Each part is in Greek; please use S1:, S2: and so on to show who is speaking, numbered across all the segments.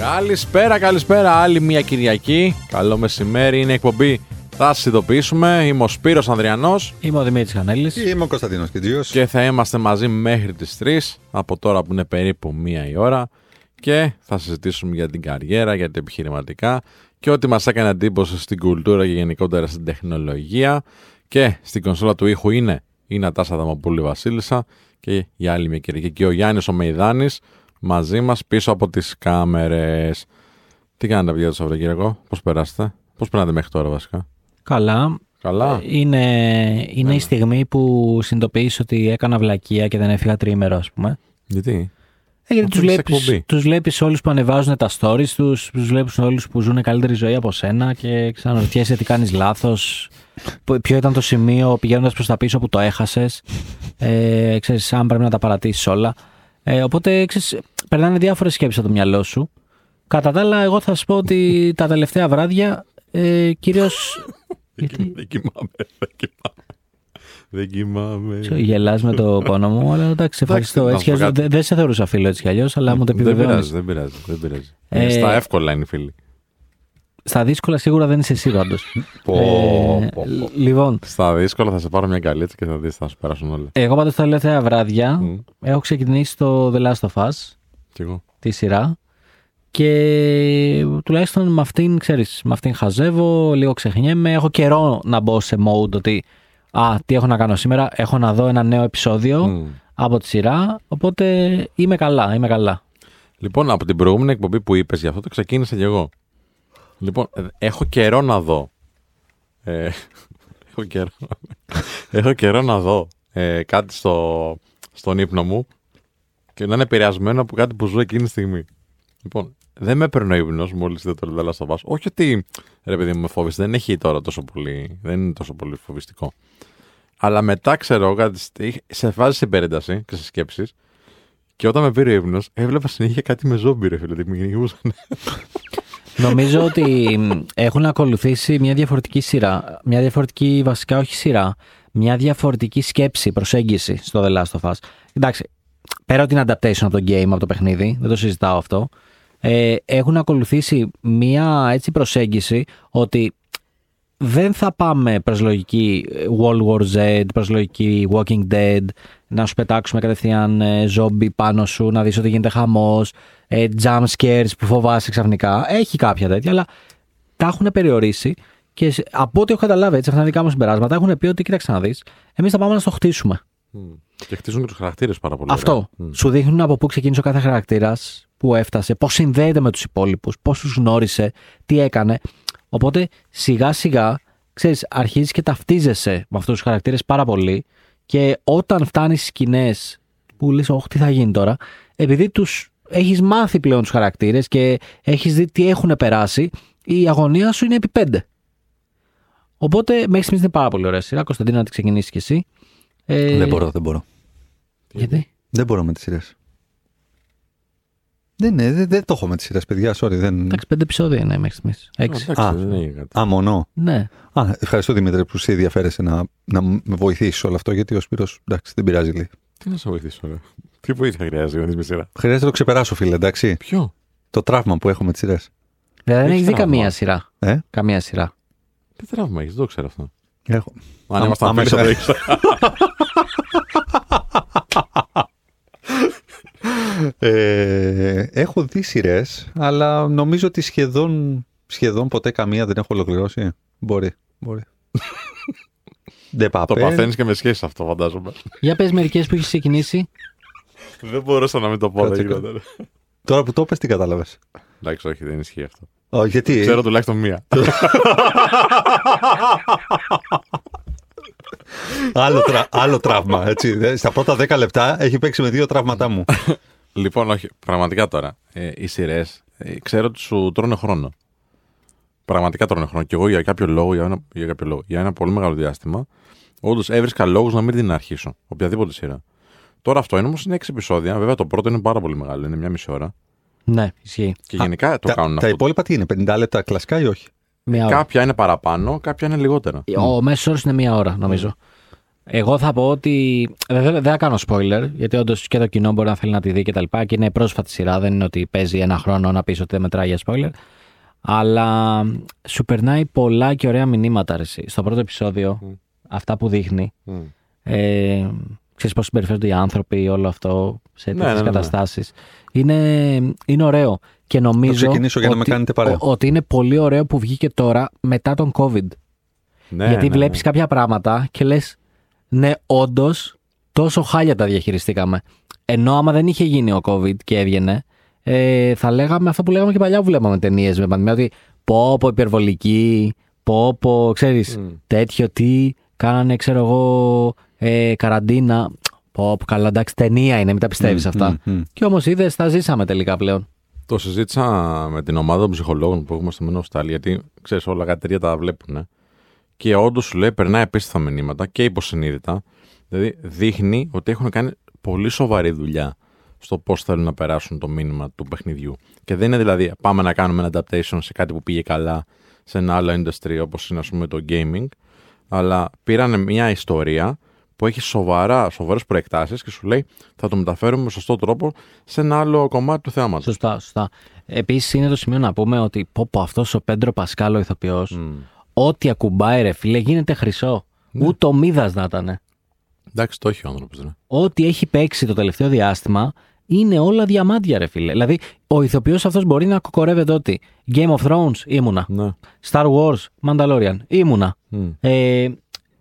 S1: Καλησπέρα, καλησπέρα. Άλλη μια Κυριακή. Καλό μεσημέρι. Είναι εκπομπή. Θα σας ειδοποιήσουμε. Είμαι ο Σπύρος Ανδριανός
S2: Είμαι ο Δημήτρης Κανέλη.
S3: Είμαι ο Κωνσταντίνος Κιτζίο.
S1: και θα είμαστε μαζί μέχρι τις 3 από τώρα που είναι περίπου μία η ώρα και θα συζητήσουμε για την καριέρα, για τα επιχειρηματικά και ό,τι μας έκανε εντύπωση στην κουλτούρα και γενικότερα στην τεχνολογία και στην κονσόλα του ήχου είναι η Νατάσα Δαμοπούλη Βασίλισσα και για άλλη μια Κυριακή και ο Γιάννης ο Μεϊδάνης μαζί μας πίσω από τις κάμερες. Τι κάνετε παιδιά το Σαββατοκύριακο, πώς περάσετε, πώς περνάτε μέχρι τώρα βασικά;
S2: Καλά.
S1: Καλά.
S2: Είναι, είναι η στιγμή που συνειδητοποιείς ότι έκανα βλακεία και δεν έφυγα τρίμερο, ας πούμε.
S1: Γιατί;
S2: Ε, γιατί
S1: Αυτό
S2: τους
S1: είναι σε
S2: βλέπει
S1: εκπομπή.
S2: τους βλέπεις όλους που ανεβάζουν τα stories τους, τους βλέπεις όλους που ζουν καλύτερη ζωή από σένα και ξαναρωτιέσαι τι κάνεις λάθος, που- ποιο ήταν το σημείο πηγαίνοντας προς τα πίσω που το έχασες, ε, ξέρεις, αν πρέπει να τα παρατήσεις όλα. Ε, οπότε, ξέρεις, περνάνε διάφορες σκέψεις από το μυαλό σου. Κατά τα άλλα, εγώ θα σου πω ότι τα τελευταία βράδια, ε, κυρίως... Γιατί;
S1: Δεν κοιμάμαι, δεν κοιμάμαι. Δεν κοιμάμαι.
S2: Ξέρω, Γελάς με το πόνο μου, αλλά εντάξει, ευχαριστώ.
S1: να
S2: Έτσι
S1: σου
S2: κι
S1: πω
S2: αλλιώς
S1: κάτι.
S2: δεν δεν σε θεωρούσα φίλο έτσι κι αλλιώς, αλλά μου το
S1: Δεν πειράζει,
S2: επιβεβαιώνει.
S1: δεν πειράζει. Δεν πειράζει.
S2: Ε,
S1: Στα εύκολα είναι οι φίλοι.
S2: Στα δύσκολα σίγουρα δεν είσαι εσύ πάντως.
S3: Πω, πω, πω.
S2: Λοιπόν,
S1: Στα δύσκολα θα σε πάρω μια καλίτσα και θα δεις θα σου περάσουν όλα.
S2: εγώ πάντως τα τελευταία βράδια
S1: Μμ.
S2: έχω ξεκινήσει το The Last of Us,
S1: Κι εγώ.
S2: τη σειρά. Και τουλάχιστον με αυτήν, ξέρεις, με αυτήν χαζεύω, λίγο ξεχνιέμαι. Έχω καιρό να μπω σε mode ότι α, τι έχω να κάνω σήμερα. Έχω να δω ένα νέο επεισόδιο
S1: Μμ.
S2: από τη σειρά, οπότε είμαι καλά, είμαι καλά.
S1: Λοιπόν, από την προηγούμενη εκπομπή που είπες, γι' αυτό το ξεκίνησα κι εγώ. Λοιπόν, ε, έχω καιρό να δω. Ε, έχω, καιρό, έχω καιρό να δω ε, κάτι στο, στον ύπνο μου και να είναι επηρεασμένο από κάτι που ζω εκείνη τη στιγμή. Λοιπόν, δεν με παίρνει ο ύπνος μόλις δεν το λέω στο βάσο. Όχι ότι ρε παιδί μου με φόβησε, δεν έχει τώρα τόσο πολύ, δεν είναι τόσο πολύ φοβιστικό. Αλλά μετά ξέρω εγώ κάτι, στε- σε φάση σε υπερένταση και σε σκέψεις και όταν με πήρε ο ύπνος, έβλεπα συνέχεια κάτι με ζόμπι, ρε φίλε. ότι Με κυνηγούσαν.
S2: Νομίζω ότι μ, έχουν ακολουθήσει μια διαφορετική σειρά. Μια διαφορετική, βασικά όχι σειρά, μια διαφορετική σκέψη, προσέγγιση στο The Last of Us. Εντάξει, πέρα από την adaptation από το game, από το παιχνίδι, δεν το συζητάω αυτό, ε, έχουν ακολουθήσει μια έτσι προσέγγιση ότι δεν θα πάμε προς λογική ε, World War Z, προς λογική Walking Dead, να σου πετάξουμε κατευθείαν ε, ζόμπι πάνω σου, να δεις ότι γίνεται χαμός, ε, jump scares που φοβάσαι ξαφνικά. Έχει κάποια τέτοια, αλλά τα έχουν περιορίσει και σε- από ό,τι έχω καταλάβει, έτσι, αυτά είναι δικά μου συμπεράσματα, έχουν πει ότι κοίταξε να δεις, εμείς θα πάμε να στο χτίσουμε.
S1: και χτίζουν και τους χαρακτήρες πάρα πολύ.
S2: Αυτό.
S1: ωραία. Μμ.
S2: Σου δείχνουν από πού ξεκίνησε ο κάθε χαρακτήρας, πού έφτασε, πώς συνδέεται με τους υπόλοιπους, πώς τους γνώρισε, τι έκανε. Οπότε σιγά σιγά, ξέρεις, αρχίζεις και ταυτίζεσαι με αυτούς τους χαρακτήρες πάρα πολύ και όταν φτάνεις στις σκηνές που λες, Όχι, τι θα γίνει τώρα, επειδή τους έχεις μάθει πλέον τους χαρακτήρες και έχεις δει τι έχουν περάσει, η αγωνία σου είναι επί πέντε. Οπότε μέχρι στιγμής είναι πάρα πολύ ωραία σειρά. Κωνσταντίνα, να τη ξεκινήσεις κι εσύ. Ε,
S3: Δεν μπορώ, δεν μπορώ.
S2: Γιατί;
S3: Δεν μπορώ με τις σειρές. Δεν, είναι, δεν, δεν το έχω με τις σειρές, παιδιά. Sorry, δεν.
S2: Εντάξει, πέντε επεισόδια είναι μέχρι στιγμής. Έξι.
S1: Εντάξει,
S3: Α.
S1: δεν είναι κάτι.
S3: Α, μονό.
S2: Ναι.
S3: Α, ευχαριστώ Δημήτρη που σε ενδιαφέρεσαι να, να με βοηθήσεις όλο αυτό, γιατί ο Σπύρος, εντάξει, δεν πειράζει λίγο.
S1: Τι να σε βοηθήσω, ρε. Τι βοήθεια χρειάζεται να δεις με σειρά;
S3: Χρειάζεται να το ξεπεράσω, φίλε, εντάξει.
S1: Ποιο;
S3: Το τραύμα που έχω με τις σειρές.
S2: Δηλαδή δεν
S1: Έχεις
S2: έχεις δει
S1: τραύμα.
S2: καμία σειρά.
S3: Ε;
S2: Καμία σειρά.
S1: Τι τραύμα έχεις, δεν το ξέρω αυτό.
S3: Έχω.
S1: Αν
S3: Α-
S1: ήμασταν
S3: άμα
S1: φίλοι, θα το
S3: είσαι-
S1: ήξερα.
S3: Ε, έχω δει σειρές, αλλά νομίζω ότι σχεδόν, σχεδόν ποτέ καμία δεν έχω ολοκληρώσει. Μπορεί. μπορεί. Δεν
S1: Το
S3: παπέ.
S1: παθαίνεις και με σχέση αυτό, φαντάζομαι.
S2: Για πες μερικές που έχεις ξεκινήσει.
S1: Δεν μπορούσα να μην το πω.
S3: Κάτσε,
S1: δεν γινόταν.
S3: Τώρα που το πες, τι κατάλαβες;
S1: Εντάξει, όχι, δεν ισχύει αυτό.
S3: Oh, γιατί;
S1: Ξέρω τουλάχιστον μία.
S3: άλλο, τρα- άλλο τραύμα. Έτσι. Δε- Στα πρώτα 10 λεπτά έχει παίξει με δύο τραύματά μου.
S1: Λοιπόν, όχι, πραγματικά τώρα. Ε, οι σειρές ξέρω ότι σου τρώνε χρόνο. Πραγματικά τρώνε χρόνο. Και εγώ για κάποιο λόγο, για ένα, για κάποιο λόγο, για ένα πολύ μεγάλο διάστημα, όντως έβρισκα λόγους να μην την αρχίσω. Οποιαδήποτε σειρά. Τώρα αυτό είναι όμως είναι 6 επεισόδια. Βέβαια το πρώτο είναι πάρα πολύ μεγάλο, είναι μια μισή ώρα.
S2: Ναι, ισχύει.
S1: Και γενικά το
S3: τα,
S1: κάνουν
S3: τα
S1: αυτό.
S3: υπόλοιπα τι είναι, 50 λεπτά κλασικά ή όχι;
S2: Μία ώρα.
S1: Κάποια είναι παραπάνω, κάποια είναι λιγότερα.
S2: Ο μέσος όρος είναι μία ώρα, νομίζω. Εγώ θα πω ότι. Δεν, δεν θα κάνω spoiler, γιατί όντως και το κοινό μπορεί να θέλει να τη δει και τα λοιπά. Και είναι πρόσφατη σειρά, δεν είναι ότι παίζει ένα χρόνο να πεις ότι δεν μετράει για spoiler. Αλλά σου περνάει πολλά και ωραία μηνύματα. Ρε, εσύ. Στο πρώτο επεισόδιο, αυτά που δείχνει.
S1: Μμ.
S2: Ε, ξέρεις πώς συμπεριφέρονται οι άνθρωποι, όλο αυτό σε
S1: Ναι,
S2: τέτοιες
S1: ναι, ναι, ναι.
S2: καταστάσεις. Είναι, είναι ωραίο. Και νομίζω
S3: ξεκινήσω για να με
S2: ότι,
S3: κάνετε παρέα.
S2: ο- ότι είναι πολύ ωραίο που βγήκε τώρα μετά τον COVID.
S1: Ναι,
S2: Γιατί
S1: ναι,
S2: βλέπεις
S1: ναι.
S2: κάποια πράγματα και λες ναι όντως τόσο χάλια τα διαχειριστήκαμε. Ενώ άμα δεν είχε γίνει ο COVID και έβγαινε, ε, θα λέγαμε αυτό που λέγαμε και παλιά που βλέπαμε ταινίες με πανδημία, ότι πω πω υπερβολική, πω πω, ξέρεις,
S1: Μμ.
S2: τέτοιο τι, κάνανε ξέρω εγώ ε, καραντίνα. Πω πω καλά εντάξει ταινία είναι, μην τα πιστεύεις αυτά.
S3: μ, μ.
S2: Και όμως είδες, τα ζήσαμε τελικά πλέον.
S1: Το συζήτησα με την ομάδα των ψυχολόγων που έχουμε στο Μένο Στάλ, γιατί ξέρεις, όλα κάτι εταιρεία τα βλέπουν. Και όντως σου λέει, περνάει απίστευτα μηνύματα και υποσυνείδητα. Δηλαδή, δείχνει ότι έχουν κάνει πολύ σοβαρή δουλειά στο πώς θέλουν να περάσουν το μήνυμα του παιχνιδιού. Και δεν είναι δηλαδή, πάμε να κάνουμε ένα adaptation σε κάτι που πήγε καλά σε ένα άλλο industry όπως είναι, ας πούμε, το gaming. Αλλά πήραν μια ιστορία που έχει σοβαρά, σοβαρές προεκτάσεις και σου λέει θα το μεταφέρουμε με σωστό τρόπο σε ένα άλλο κομμάτι του θεάματος.
S2: Σωστά, σωστά. Επίσης είναι το σημείο να πούμε ότι πω, πω αυτός ο Πέντρο Πασκάλο ηθοποιός,
S1: Μμ.
S2: Ό,τι ακουμπάει ρε φίλε γίνεται χρυσό.
S1: Ναι.
S2: Ούτε ο Μίδας να ήταν.
S1: Εντάξει, το έχει ο άνθρωπος. Ναι.
S2: Ό,τι έχει παίξει το τελευταίο διάστημα είναι όλα διαμάντια, ρε φίλε. Δηλαδή, ο ηθοποιός αυτός μπορεί να κοκορεύεται ότι Game of Thrones ήμουνα.
S1: ναι.
S2: Star Wars, Mandalorian ήμουνα.
S1: Μμ.
S2: Ε,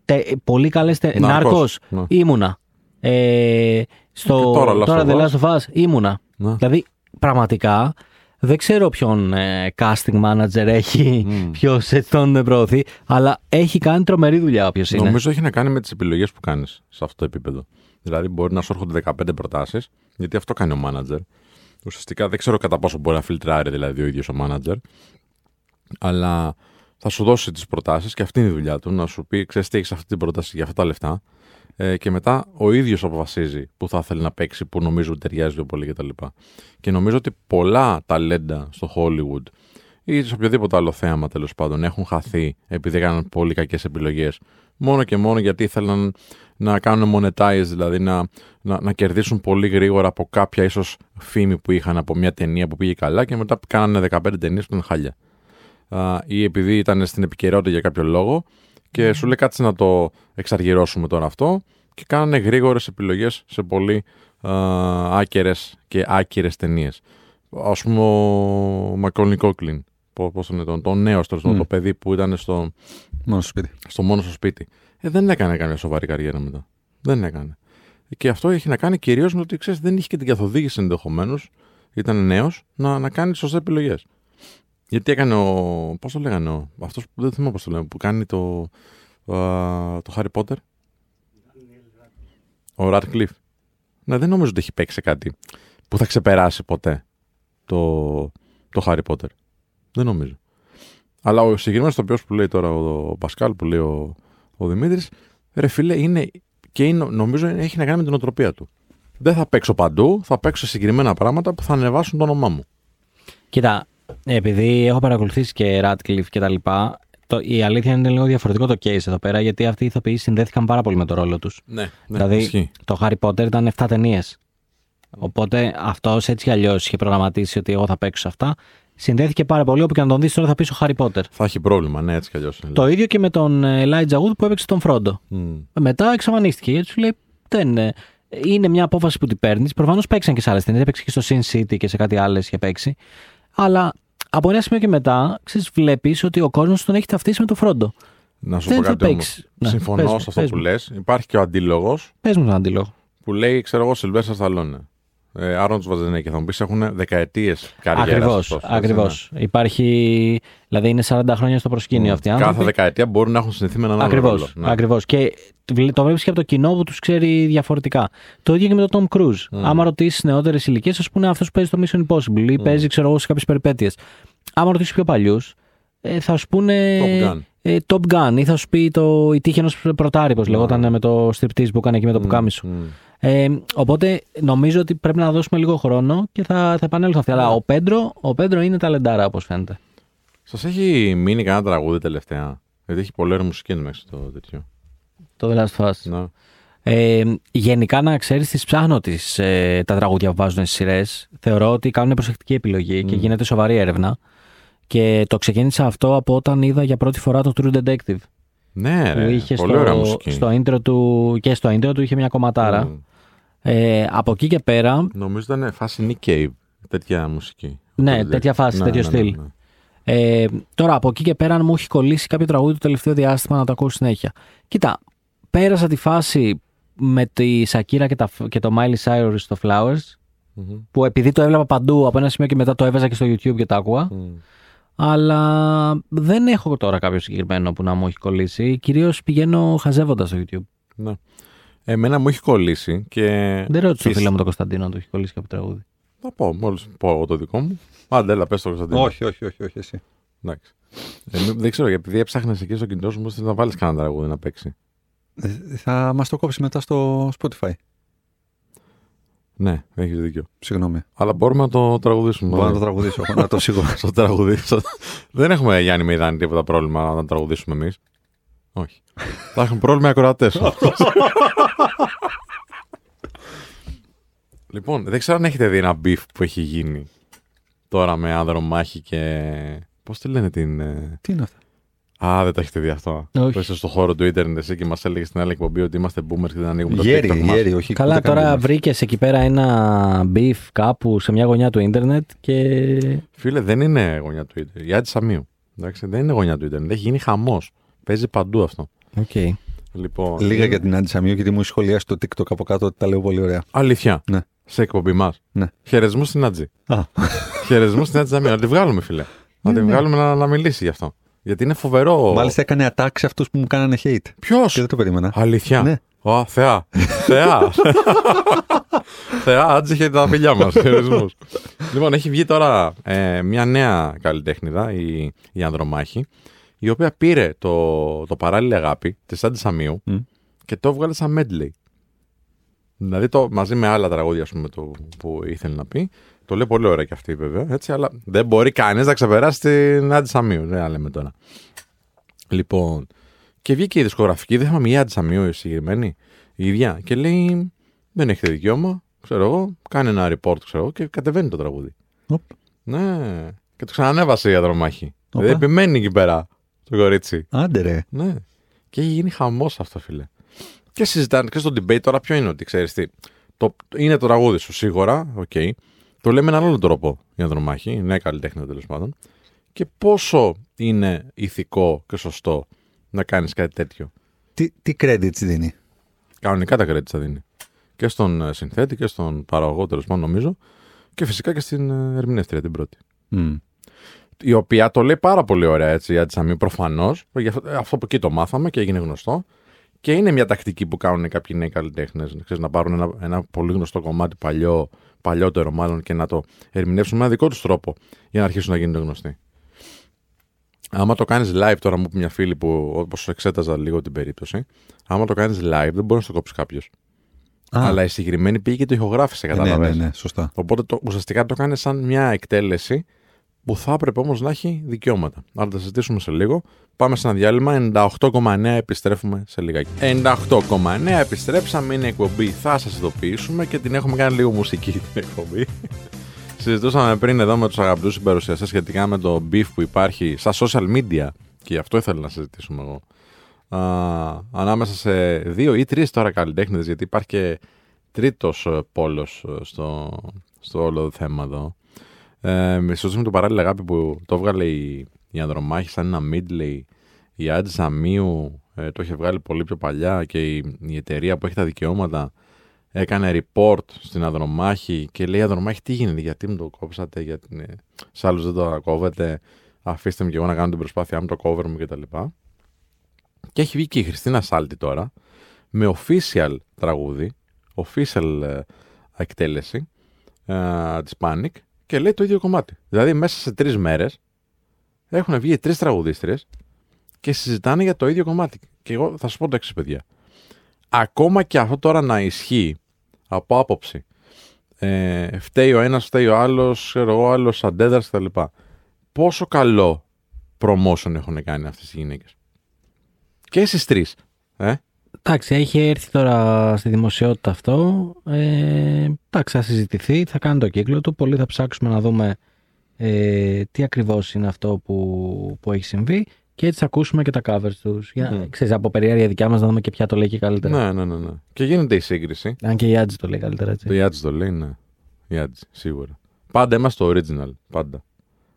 S2: τε, πολύ καλές.
S1: Νάρκος,
S2: Νάρκος
S1: ναι.
S2: ήμουνα. Ε, στο,
S1: Και τώρα Last
S2: τώρα
S1: of
S2: The
S1: Us.
S2: Last of Us ήμουνα.
S1: Ναι.
S2: Δηλαδή, πραγματικά δεν ξέρω ποιον ε, casting manager έχει,
S1: Μμ.
S2: ποιος έτσι τον προωθεί, αλλά έχει κάνει τρομερή δουλειά όποιος είναι.
S1: Νομίζω έχει να κάνει με τις επιλογές που κάνεις σε αυτό το επίπεδο. Δηλαδή, μπορεί να σου έρχονται 15 προτάσεις, γιατί αυτό κάνει ο manager. Ουσιαστικά δεν ξέρω κατά πόσο μπορεί να φιλτράρει δηλαδή ο ίδιος ο manager, αλλά θα σου δώσει τις προτάσεις και αυτή είναι η δουλειά του. Να σου πει, ξέρεις τι έχεις αυτή την πρόταση για αυτά τα λεφτά. Ε, και μετά ο ίδιος αποφασίζει που θα θέλει να παίξει, που νομίζω ότι ταιριάζει πιο πολύ κτλ. Και νομίζω ότι πολλά ταλέντα στο Hollywood ή σε οποιοδήποτε άλλο θέαμα τέλος πάντων έχουν χαθεί επειδή έκαναν πολύ κακές επιλογές. Μόνο και μόνο γιατί ήθελαν να κάνουν monetize, δηλαδή να, να, να κερδίσουν πολύ γρήγορα από κάποια ίσως φήμη που είχαν από μια ταινία που πήγε καλά και μετά κάνανε 15 ταινίες που ήταν χάλια. Α, ή επειδή ήταν στην επικαιρότητα για κάποιο λόγο και σου λέει κάτσε να το εξαργυρώσουμε τώρα αυτό και κάνανε γρήγορες επιλογές σε πολύ άκερες και άκυρες ταινίες. Α πούμε ο Μακόλνι Κόκλιν. Πώς τον το, το νέο τέλος πάντων,
S3: Μμ.
S1: το παιδί που ήταν στο,
S3: Μόνο στο σπίτι.
S1: στο μόνο στο σπίτι. Ε, δεν έκανε καμία σοβαρή καριέρα μετά. Δεν έκανε. Και αυτό έχει να κάνει κυρίως με το ότι ξέρεις, δεν είχε και την καθοδήγηση ενδεχομένως, ήταν νέος, να, να κάνει σωστές επιλογές. Γιατί έκανε ο. Πώς το λέγανε, ο, αυτός που δεν θυμάμαι πώς το λένε, που κάνει το. α, το Harry Potter. Ο Radcliffe. Ναι, δεν νομίζω ότι έχει παίξει σε κάτι που θα ξεπεράσει ποτέ το, το Harry Potter. Δεν νομίζω. Αλλά ο συγκεκριμένος τοπίο που λέει τώρα ο, ο Πασκάλ, που λέει ο, ο Δημήτρης, ρε φίλε, είναι και είναι, νομίζω έχει να κάνει με την οτροπία του. Δεν θα παίξω παντού, θα παίξω σε συγκεκριμένα πράγματα που θα ανεβάσουν το όνομά μου.
S2: Κοίτα, επειδή έχω παρακολουθήσει και Radcliffe και τα λοιπά, το, η αλήθεια είναι λίγο διαφορετικό το case εδώ πέρα, γιατί αυτοί οι ηθοποιοί συνδέθηκαν πάρα πολύ με το ρόλο τους.
S1: Ναι, ναι
S2: δηλαδή,
S1: ισχύει.
S2: το Harry Potter ήταν 7 ταινίες. Οπότε αυτός έτσι κι αλλιώς είχε προγραμματίσει ότι εγώ θα παίξω σε αυτά. Συνδέθηκε πάρα πολύ. Όπου και να τον δεις τώρα θα πεις ο Harry Potter.
S1: Θα έχει πρόβλημα, ναι, έτσι κι αλλιώς.
S2: Το ίδιο και με τον ε, Elijah Wood που έπαιξε τον Φρόντο. Μετά εξαφανίστηκε γιατί σου λέει δεν είναι. Είναι μια απόφαση που την παίρνεις. Προφανώς παίξαν και σε άλλες ταινίες. Έπαιξε και στο Sin City και σε κάτι άλλες είχε παίξει. Αλλά από ένα σημείο και μετά, ξέρεις, βλέπεις ότι ο κόσμος τον έχει ταυτίσει με τον Φρόντο.
S1: Να σου
S2: Δεν
S1: πω
S2: θα
S1: κάτι όμως.
S2: παίξει. Ναι,
S1: Συμφωνώ
S2: πες
S1: σε
S2: μου,
S1: αυτό
S2: πες
S1: που
S2: μου.
S1: λες. Υπάρχει και ο αντίλογος
S2: Πες μου τον αντίλογο.
S1: που λέει, ξέρω εγώ, Σιλβέστα Σταλόνε. Ε, Άρον Βαζενέκη. Θα μου πεις έχουν δεκαετίες καριέρα.
S2: Ακριβώς. Ακριβώς. Υπάρχει. Δηλαδή είναι 40 χρόνια στο προσκήνιο αυτοί οι άνθρωποι.
S1: Κάθε δεκαετία μπορούν να έχουν συνηθίσει με έναν άλλο
S2: Ακριβώς.
S1: ρόλο. Ναι.
S2: Ακριβώς. Και το βλέπεις και από το κοινό που τους ξέρει διαφορετικά. Το ίδιο και με τον Tom Cruise. Άμα ρωτήσεις νεότερες ηλικίες, ας πούμε αυτός που παίζει το Mission Impossible ή παίζει, ξέρω εγώ, σε κάποιες περιπέτειες. Άμα ρωτήσεις πιο παλιούς, ε, θα σου πούνε.
S1: Top Gun.
S2: Ε, Top Gun ή θα σου πει το, η τύχη ενός πρωτάρι, πώ λεγόταν με το striptease που έκανε εκεί με το πουκάμισο.
S1: Μμ.
S2: Ε, οπότε νομίζω ότι πρέπει να δώσουμε λίγο χρόνο και θα, θα επανέλθω αυτή. Αλλά ο Πέντρο, ο Πέντρο είναι ταλεντάρα, όπως φαίνεται.
S1: Σας έχει μείνει κανένα τραγούδι τελευταία; Γιατί έχει πολλέ μουσική μέχρι το τέτοιο.
S2: Το The Last of Us.
S1: Ναι.
S2: Ε, γενικά να ξέρεις, τις ψάχνω τις, ε, τα τραγούδια που βάζουν στις σειρές. Θεωρώ ότι κάνουν προσεκτική επιλογή και γίνεται σοβαρή έρευνα. Και το ξεκίνησα αυτό από όταν είδα για πρώτη φορά το True Detective.
S1: Ναι,
S2: που
S1: ρε,
S2: είχε
S1: πολύ ωραία
S2: στο,
S1: μουσική.
S2: στο intro του και στο intro του είχε μια κομματάρα.
S1: Μμ.
S2: Ε, από εκεί και πέρα,
S1: Νομίζω ήταν φάση Nick Cave, τέτοια μουσική.
S2: Ναι,
S1: Το
S2: τέτοια φάση,
S1: ναι,
S2: τέτοιο
S1: ναι,
S2: στυλ.
S1: ναι, ναι.
S2: ε, τώρα από εκεί και πέρα αν μου έχει κολλήσει κάποιο τραγούδι το τελευταίο διάστημα να το ακούω συνέχεια. Κοίτα, πέρασα τη φάση με τη Σακύρα και, τα, και το Miley Cyrus στο Flowers
S1: Μμμ.
S2: που επειδή το έβλεπα παντού από ένα σημείο και μετά το έβαζα και στο YouTube και το άκουγα.
S1: Μμ.
S2: Αλλά δεν έχω τώρα κάποιο συγκεκριμένο που να μου έχει κολλήσει. Κυρίως πηγαίνω χαζεύοντας στο YouTube.
S1: Ναι. Εμένα μου έχει κολλήσει και.
S2: Δεν ρώτησα τον
S1: Φυσ-
S2: φίλο μου τον Κωνσταντίνο αν του έχει κολλήσει κάποιο τραγούδι.
S1: Θα πω, μόλις πω εγώ το δικό μου. Άντε, έλα, πες το Κωνσταντίνο.
S3: Όχι, όχι, όχι, όχι εσύ.
S1: Εντάξει. Ε, μη- δεν ξέρω, επειδή έψαχνες εκεί στο κινητό σου, μου να βάλεις κανένα τραγούδι να παίξει.
S3: Ε, Θα μας το κόψει μετά στο Spotify.
S1: Ναι, έχεις δίκιο.
S3: Συγγνώμη.
S1: Αλλά μπορούμε να το τραγουδήσουμε.
S3: Μπορώ να το τραγουδήσω. να το σίγω.
S1: στο τραγουδί. δεν έχουμε Γιάννη Μεϊδάνη τίποτα πρόβλημα να τραγουδήσουμε εμείς. Όχι. Θα έχουν πρόβλημα οι ακροατές. λοιπόν, δεν ξέρω αν έχετε δει ένα beef που έχει γίνει τώρα με Ανδρομάχη και. Πώς τη λένε την. ε,
S3: Τι είναι αυτά.
S1: Α, δεν το έχετε δει αυτό.
S2: Όχι.
S1: Που είσαι στο χώρο του Ιντερνετ εσύ και μας έλεγες στην άλλη εκπομπή ότι είμαστε boomers και δεν ανοίγουμε το
S3: Γέρι,
S1: TikTok μας.
S3: γέρι, όχι.
S2: Καλά,
S3: ούτε καν
S2: τώρα
S3: δεν
S2: βρήκες εκεί πέρα ένα beef κάπου σε μια γωνιά του ίντερνετ και.
S1: Φίλε, δεν είναι γωνιά του Ιντερνετ. Η Άντι Σαμίου. Εντάξει, δεν είναι γωνιά του Ίντερνετ. Έχει γίνει χαμός. Παίζει παντού αυτό.
S2: Okay.
S1: Λοιπόν,
S3: Λίγα
S1: είναι-
S3: για την Άντι Σαμίου, γιατί μου έχει σχολιάσει το TikTok από κάτω ότι τα λέω πολύ ωραία.
S1: Αλήθεια.
S3: Ναι.
S1: Σε εκπομπή μας.
S3: Ναι.
S1: Χαιρετισμού στην Άτζη.
S3: Α,
S1: Χαιρετισμού στην Άτζη Σαμίου. Να τη βγάλουμε, φίλε. Να τη
S3: ναι.
S1: βγάλουμε να, να μιλήσει γι' αυτό. Γιατί είναι φοβερό.
S3: μάλιστα έκανε attack σε αυτούς που μου κάνανε hate.
S1: Ποιος;
S3: Και δεν το περίμενα.
S1: Αλήθεια.
S3: Ναι.
S1: Ω, θεά. θεά. θεά, Άτζη είχε τα φιλιά μας. Χαιρετισμού. λοιπόν, έχει βγει τώρα ε, μια νέα καλλιτέχνηδα, η, η Ανδρομάχη, η οποία πήρε το, το παράλληλη αγάπη της Άντζη Σαμίου
S3: Μμ.
S1: και το έβγαλε σαν medley. Δηλαδή το, μαζί με άλλα τραγούδια ας πούμε, το, που ήθελε να πει. Το λέει πολύ ωραία και αυτή βέβαια, έτσι, αλλά δεν μπορεί κανείς να ξεπεράσει την Άντι Σαμίου. Δεν να λέμε τώρα. Λοιπόν, και βγήκε η δισκογραφική, δεν θυμάμαι η Άντι Σαμίου η συγκεκριμένη, η ίδια, και λέει: Δεν έχετε δικαίωμα, ξέρω εγώ, κάνει ένα report, ξέρω εγώ, και κατεβαίνει το τραγούδι.
S3: Οπ.
S1: Ναι, και το ξανανέβασε η Ανδρομάχη.
S3: Οπα.
S1: Δηλαδή επιμένει εκεί πέρα το κορίτσι.
S3: Άντε ρε.
S1: Ναι. Και έχει γίνει χαμός αυτό, φίλε. Και συζητάνε και στο debate τώρα ποιο είναι ότι ξέρεις τι. Το, είναι το τραγούδι σου σίγουρα, οκ. Το λέμε με έναν άλλο τρόπο η Ανδρομάχη, η νέα καλλιτέχνη τέλος πάντων. Και πόσο είναι ηθικό και σωστό να κάνεις κάτι τέτοιο.
S3: Τι, τι credits δίνει;
S1: Κανονικά τα credits θα δίνει. Και στον ε, συνθέτη και στον παραγωγό τέλος πάντων νομίζω. Και φυσικά και στην ε, ερμηνεύτρια την πρώτη.
S3: Μμ.
S1: η οποία το λέει πάρα πολύ ωραία έτσι, η Ατζαμί προφανώς. Αυτό που εκεί το μάθαμε και έγινε γνωστό. Και είναι μια τακτική που κάνουν κάποιοι νέοι καλλιτέχνες. Να πάρουν ένα, ένα πολύ γνωστό κομμάτι παλιό, παλιότερο μάλλον και να το ερμηνεύσουν με ένα δικό τους τρόπο για να αρχίσουν να γίνονται γνωστοί. Άμα το κάνεις live, τώρα μου είπε μια φίλη που όπως εξέταζα λίγο την περίπτωση, άμα το κάνεις live δεν μπορεί να το κόψεις κάποιος.
S3: Α,
S1: Αλλά η συγκεκριμένη πήγε και το ηχογράφησε,
S3: ναι, ναι,
S1: κατάλαβε.
S3: ναι, σωστά.
S1: Οπότε το, ουσιαστικά το κάνεις σαν μια εκτέλεση που θα έπρεπε όμως να έχει δικαιώματα. Αλλά θα τα συζητήσουμε σε λίγο. Πάμε σε ένα διάλειμμα. 98,9 επιστρέφουμε σε λιγάκι. 98,9 επιστρέψαμε. Είναι εκπομπή. Θα σας ειδοποιήσουμε και την έχουμε κάνει λίγο μουσική την εκπομπή. Συζητούσαμε πριν εδώ με τους αγαπητούς συμπαρουσιαστές σχετικά με το beef που υπάρχει στα social media και γι' αυτό ήθελα να συζητήσουμε εγώ. Α, ανάμεσα σε δύο ή τρεις τώρα καλλιτέχνες, γιατί υπάρχει και τρίτος πόλος στο, στο όλο θέμα εδώ. Ε, με με το παράλληλο αγάπη που το έβγαλε η, η Ανδρομάχη σαν ένα medley. Η Άντζη Σαμίου ε, το είχε βγάλει πολύ πιο παλιά και η, η εταιρεία που έχει τα δικαιώματα έκανε report στην Ανδρομάχη και λέει Ανδρομάχη τι γίνεται, γιατί μου το κόψατε, γιατί ε, σε άλλους δεν το κόβετε, αφήστε με και εγώ να κάνω την προσπάθειά μου, το cover μου κτλ. Και έχει βγει και η Χριστίνα Σάλτη τώρα με official τραγούδι, official ε, εκτέλεση ε, της Panic και λέει το ίδιο κομμάτι. Δηλαδή μέσα σε τρεις μέρες έχουν βγει τρεις τραγουδίστρες και συζητάνε για το ίδιο κομμάτι. Και εγώ θα σου πω το εξής παιδιά. Ακόμα και αυτό τώρα να ισχύει από άποψη ε, φταίει ο ένας, φταίει ο άλλος, ξέρω εγώ, άλλος αντέδρασε κτλ. Πόσο καλό promotion έχουν κάνει αυτές οι γυναίκες. Και εσείς τρεις. Ε;
S2: Εντάξει, έχει έρθει τώρα στη δημοσιότητα αυτό. Ε, εντάξει, θα συζητηθεί, θα κάνει το κύκλο του. Πολλοί θα ψάξουμε να δούμε ε, τι ακριβώς είναι αυτό που, που έχει συμβεί και έτσι θα ακούσουμε και τα covers τους. Για,
S1: Mm.
S2: ξέρεις, από περιέργεια δικιά μας να δούμε και ποια το λέει και καλύτερα.
S1: Ναι, ναι, ναι, ναι. Και γίνεται η σύγκριση.
S2: Αν και η Άντζη το λέει καλύτερα, έτσι.
S1: Το Ιάτζη το λέει, ναι. Ιάτζη, σίγουρα. Πάντα είμαστε το original. Πάντα.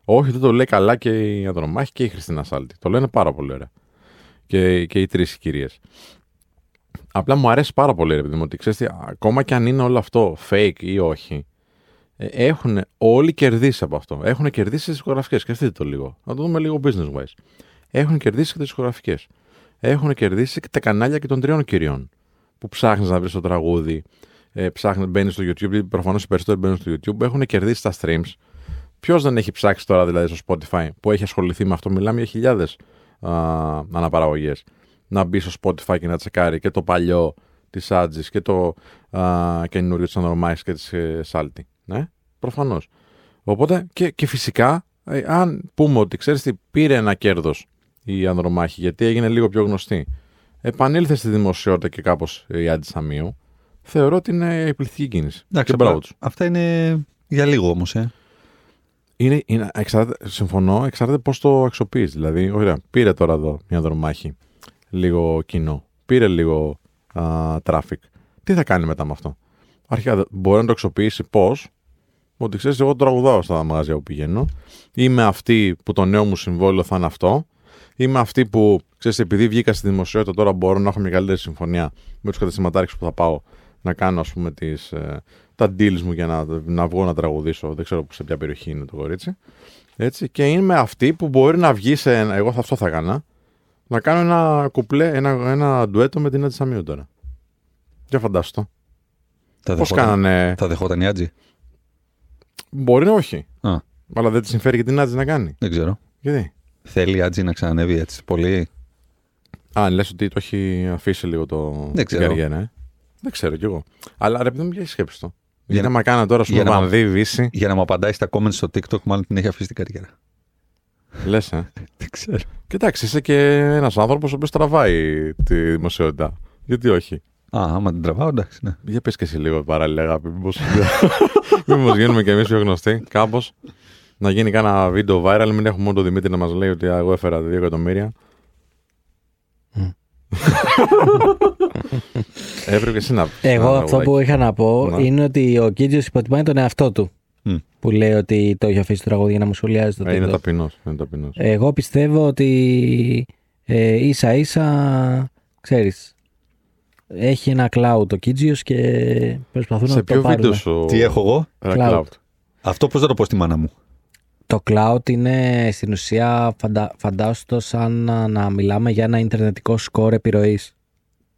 S1: Όχι, δεν το λέει καλά και η Ανδρομάχη και η Χριστίνα Σάλτη. Το λένε πάρα πολύ ωραία. Και, και οι τρεις κυρίες. Απλά μου αρέσει πάρα πολύ, ρε παιδί μου, ότι ξέρεις τι, ακόμα και αν είναι όλο αυτό fake ή όχι, ε, έχουν όλοι κερδίσει από αυτό. Έχουν κερδίσει τις δισκογραφικές. Σκεφτείτε το λίγο. Να το δούμε λίγο business wise. Έχουν κερδίσει και τις δισκογραφικές. Έχουν κερδίσει και τα κανάλια και των τριών κυριών. Που ψάχνεις να βρεις το τραγούδι, ε, ψάχνεις, μπαίνεις στο YouTube. Προφανώς οι περισσότεροι μπαίνουν στο YouTube. Έχουν κερδίσει τα streams. Ποιος δεν έχει ψάξει τώρα δηλαδή στο Spotify που έχει ασχοληθεί με αυτό, μιλάμε για χιλιάδες αναπαραγωγές. Να μπει στο Spotify και να τσεκάρει και το παλιό της Άτζη και το α, καινούριο της Ανδρομάχη και της ε, Σάλτη. Ναι, προφανώς. Οπότε και, και φυσικά, ε, αν πούμε ότι ξέρεις τι, πήρε ένα κέρδος η Ανδρομάχη γιατί έγινε λίγο πιο γνωστή, επανήλθε στη δημοσιότητα και κάπως η Άντζη Σαμίου, θεωρώ ότι είναι η πληθυκή κίνηση.
S3: Εντάξει,
S1: και μπράβο
S3: απλά
S1: τους.
S3: Αυτά είναι για λίγο όμως. Ε.
S1: Είναι, είναι, εξαρτάται, συμφωνώ, εξαρτάται πώς το αξιοποιείς. Δηλαδή, ωραία, πήρε τώρα εδώ μια δρομάχη λίγο κοινό. Πήρε λίγο α, traffic. Τι θα κάνει μετά με αυτό; Αρχικά δε- μπορεί να το αξιοποιήσει πώς; Ότι ξέρεις, εγώ τραγουδάω στα μαγαζιά που πηγαίνω. Είμαι αυτή που το νέο μου συμβόλαιο θα είναι αυτό. Είμαι αυτή που, ξέρεις, επειδή βγήκα στη δημοσιότητα, τώρα μπορώ να έχω μια καλύτερη συμφωνία με τους καταστηματάρχε που θα πάω να κάνω, ας πούμε, τις, ε, τα deals μου για να, να βγω να τραγουδήσω. Δεν ξέρω σε ποια περιοχή είναι το κορίτσι. Έτσι, και είμαι αυτή που μπορεί να βγει σε. ένα- Εγώ θα αυτό θα έκανα. Να κάνω ένα κουπλέ, ένα, ένα ντουέτο με την Άντζη Σαμίου τώρα. Για φαντάσου το.
S3: Θα
S1: Πώς
S3: δεχόταν-
S1: κάνανε;
S3: Θα δεχόταν η Άτζη.
S1: Μπορεί να όχι.
S3: Α,
S1: Αλλά δεν τη συμφέρει και την Άντζη να κάνει.
S3: δεν ξέρω.
S1: Γιατί;
S3: Θέλει η Άτζη να ξανανεύει έτσι πολύ;
S1: Α, λες ότι το έχει αφήσει λίγο το
S3: Δεν
S1: την
S3: ξέρω.
S1: καριέρα, ε. Δεν ξέρω κι εγώ. Αλλά ρε παιδί μου, για σκέψη το.
S3: Για
S1: Γιατί
S3: να-
S1: άμα κάνα τώρα, ας πούμε,
S3: για να-
S1: βανδύ, βύση.
S3: Για να μου απαντάει στα comments στο TikTok, μάλλον την έχει αφήσει την καριέρα.
S1: Λες, ε.
S3: Δεν ξέρω.
S1: Κοιτάξτε, είσαι και ένας άνθρωπος ο οποίος τραβάει τη δημοσιότητα. Γιατί όχι;
S3: Α, άμα την τραβάω, εντάξει, ναι.
S1: Για πες και εσύ λίγο παράλληλα, αγάπη. Μήπως, μήπως γίνουμε και εμείς πιο γνωστοί, κάπως. Να γίνει κάνα βίντεο viral, μην έχουμε μόνο τον Δημήτρη να μας λέει ότι «Α, εγώ έφερα 2 εκατομμύρια. Έπρεπε και εσύ να
S2: Εγώ
S1: να
S2: αυτό
S1: τραγουδάκι.
S2: που είχα να πω
S1: Ναι.
S2: είναι ότι ο Κίτζιο υποτιμάει τον εαυτό του.
S3: Μμ.
S2: Που λέει ότι το έχει αφήσει το τραγούδι για να μου σχολιάζει το
S1: Ε, Είναι
S2: TikTok.
S1: ταπεινός, είναι ταπεινός.
S2: Εγώ πιστεύω ότι ε, ίσα ίσα, ξέρεις, έχει ένα cloud ο Κίτζιος και προσπαθούν
S1: Σε
S2: να το
S1: ποιο
S2: πάρουν.
S1: βίντεο σου...
S3: Τι έχω εγώ;
S1: Ένα
S2: Cloud.
S1: cloud.
S3: Αυτό πώς θα το πω στη μάνα μου;
S2: Το cloud είναι στην ουσία φαντα... φαντάσου το σαν να, να μιλάμε για ένα ιντερνετικό σκορ επιρροής.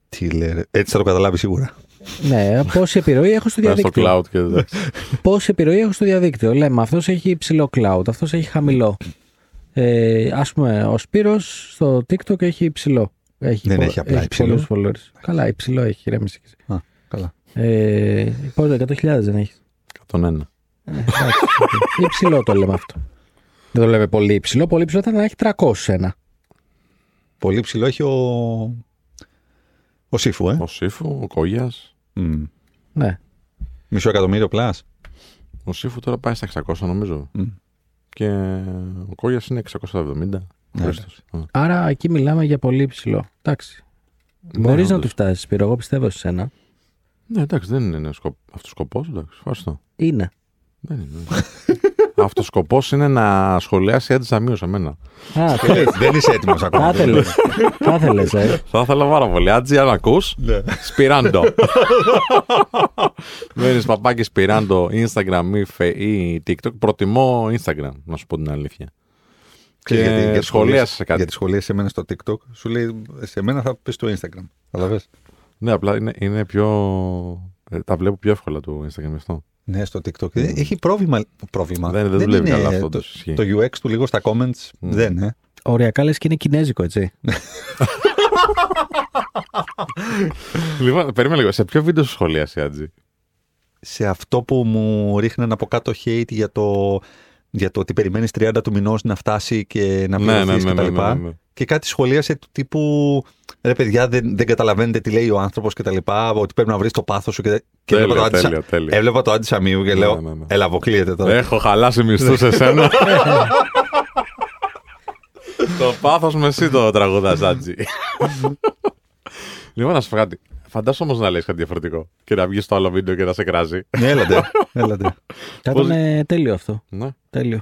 S3: Τι λέει, ρε. Έτσι θα το καταλάβεις σίγουρα.
S2: Ναι, πόση επιρροή έχω στο
S1: Πέρα στο
S2: διαδίκτυο.
S1: cloud και εντάξει.
S2: Πόση επιρροή έχω στο διαδίκτυο. Λέμε αυτός έχει υψηλό cloud, αυτός έχει χαμηλό. Ε, ας πούμε, ο Σπύρος στο TikTok έχει υψηλό. Έχει
S3: Δεν έχει απλά υψηλό.
S2: πολλούς followers. Καλά, υψηλό έχει, ρέμισε. και εσύ.
S3: Α, καλά.
S2: Ε, πόσο, 100.000 δεν έχεις.
S1: 101.
S2: Ε, εντάξει, υψηλό το λέμε αυτό. Δεν το λέμε πολύ υψηλό. Πολύ υψηλό θα ήταν να έχει 301.
S3: Πολύ ψηλό έχει ο. Ο Σύφου, ε.
S1: Ο Σύφου, ο Κόγιας.
S3: Μμ.
S2: Ναι.
S3: Μισό εκατομμύριο πλάς.
S1: Ο Σύφου τώρα πάει στα 600 νομίζω.
S3: Μμ.
S1: Και ο Κόγιας είναι 670.
S3: Ναι,
S1: Χρήστος. Α.
S2: Άρα εκεί μιλάμε για πολύ υψηλό. Εντάξει.
S1: Ναι,
S2: Μπορείς να
S1: όντως.
S2: του φτάσεις, Σπύρο. Εγώ πιστεύω σε σένα.
S1: Ναι, εντάξει, δεν είναι σκοπ... αυτός σκοπός. Εντάξει, ευχαριστώ.
S2: Είναι.
S1: Δεν είναι. Αυτό σκοπό είναι να σχολιάσει η Άντζη σε μένα.
S2: Α, θέλεις.
S3: Δεν είσαι έτοιμος ακόμα.
S2: Θα ήθελες. Θα ήθελες, ε.
S1: Θα ήθελα πάρα πολύ. Άντζη, αν ακούς,
S3: Ναι.
S1: σπυράντο. Μένεις παπάκι σπυράντο Instagram ή, φε- ή TikTok. Προτιμώ Instagram, να σου πω την αλήθεια. Και
S3: Ξέρεις γιατί- γιατί
S1: σχολίασες σε κάτι.
S3: Γιατί σχολίασες σε μένα στο TikTok, σου λέει σε μένα θα πεις στο Instagram. Καταλαβες;
S1: Ναι, απλά είναι, είναι πιο. ε, τα βλέπω πιο εύκολα του Instagram γι' αυτό.
S3: Ναι, στο TikTok. Ε, Έχει πρόβλημα. πρόβλημα.
S1: Δεν- δεν δουλεύει
S3: είναι
S1: καλά αυτό,
S3: Το,
S1: το ισχύει.
S3: το UX του λίγο στα comments δεν, ε.
S2: Οριακά λες και είναι κινέζικο, έτσι.
S1: Λοιπόν, περίμενε λίγο. Σε ποιο βίντεο σου σχολίασε η Άντζη;
S3: Σε αυτό που μου ρίχναν από κάτω hate για το για το ότι περιμένεις 30 του μηνός να φτάσει και να
S1: Ναι,
S3: πληρωθείς
S1: ναι, ναι,
S3: κτλ.
S1: ναι, ναι, ναι.
S3: Και κάτι σχολίασε του τύπου. Ρε παιδιά, δεν, δεν καταλαβαίνετε τι λέει ο άνθρωπος κτλ. Ότι πρέπει να βρεις το πάθος σου. Και, και
S1: Τέλεια,
S3: έβλεπα, το Άντι Σα-
S1: τέλεια, τέλεια.
S3: έβλεπα το Άντι Σαμίου και
S1: Ναι,
S3: λέω:
S1: ναι, ναι.
S3: Έλα, αποκλείεται τώρα.
S1: Έχω χαλάσει μισθούς σε σένα. το πάθος με εσύ το τραγουδάς, Άτζι. λοιπόν, να σου πω κάτι. Φαντάσου όμως να λες κάτι διαφορετικό και να βγεις στο άλλο βίντεο και να σε κράζει.
S3: Ναι, έλατε. έλατε.
S2: Θα
S1: Πώς-
S2: ήταν ε, τέλειο αυτό.
S1: Ναι,
S2: Τέλειο.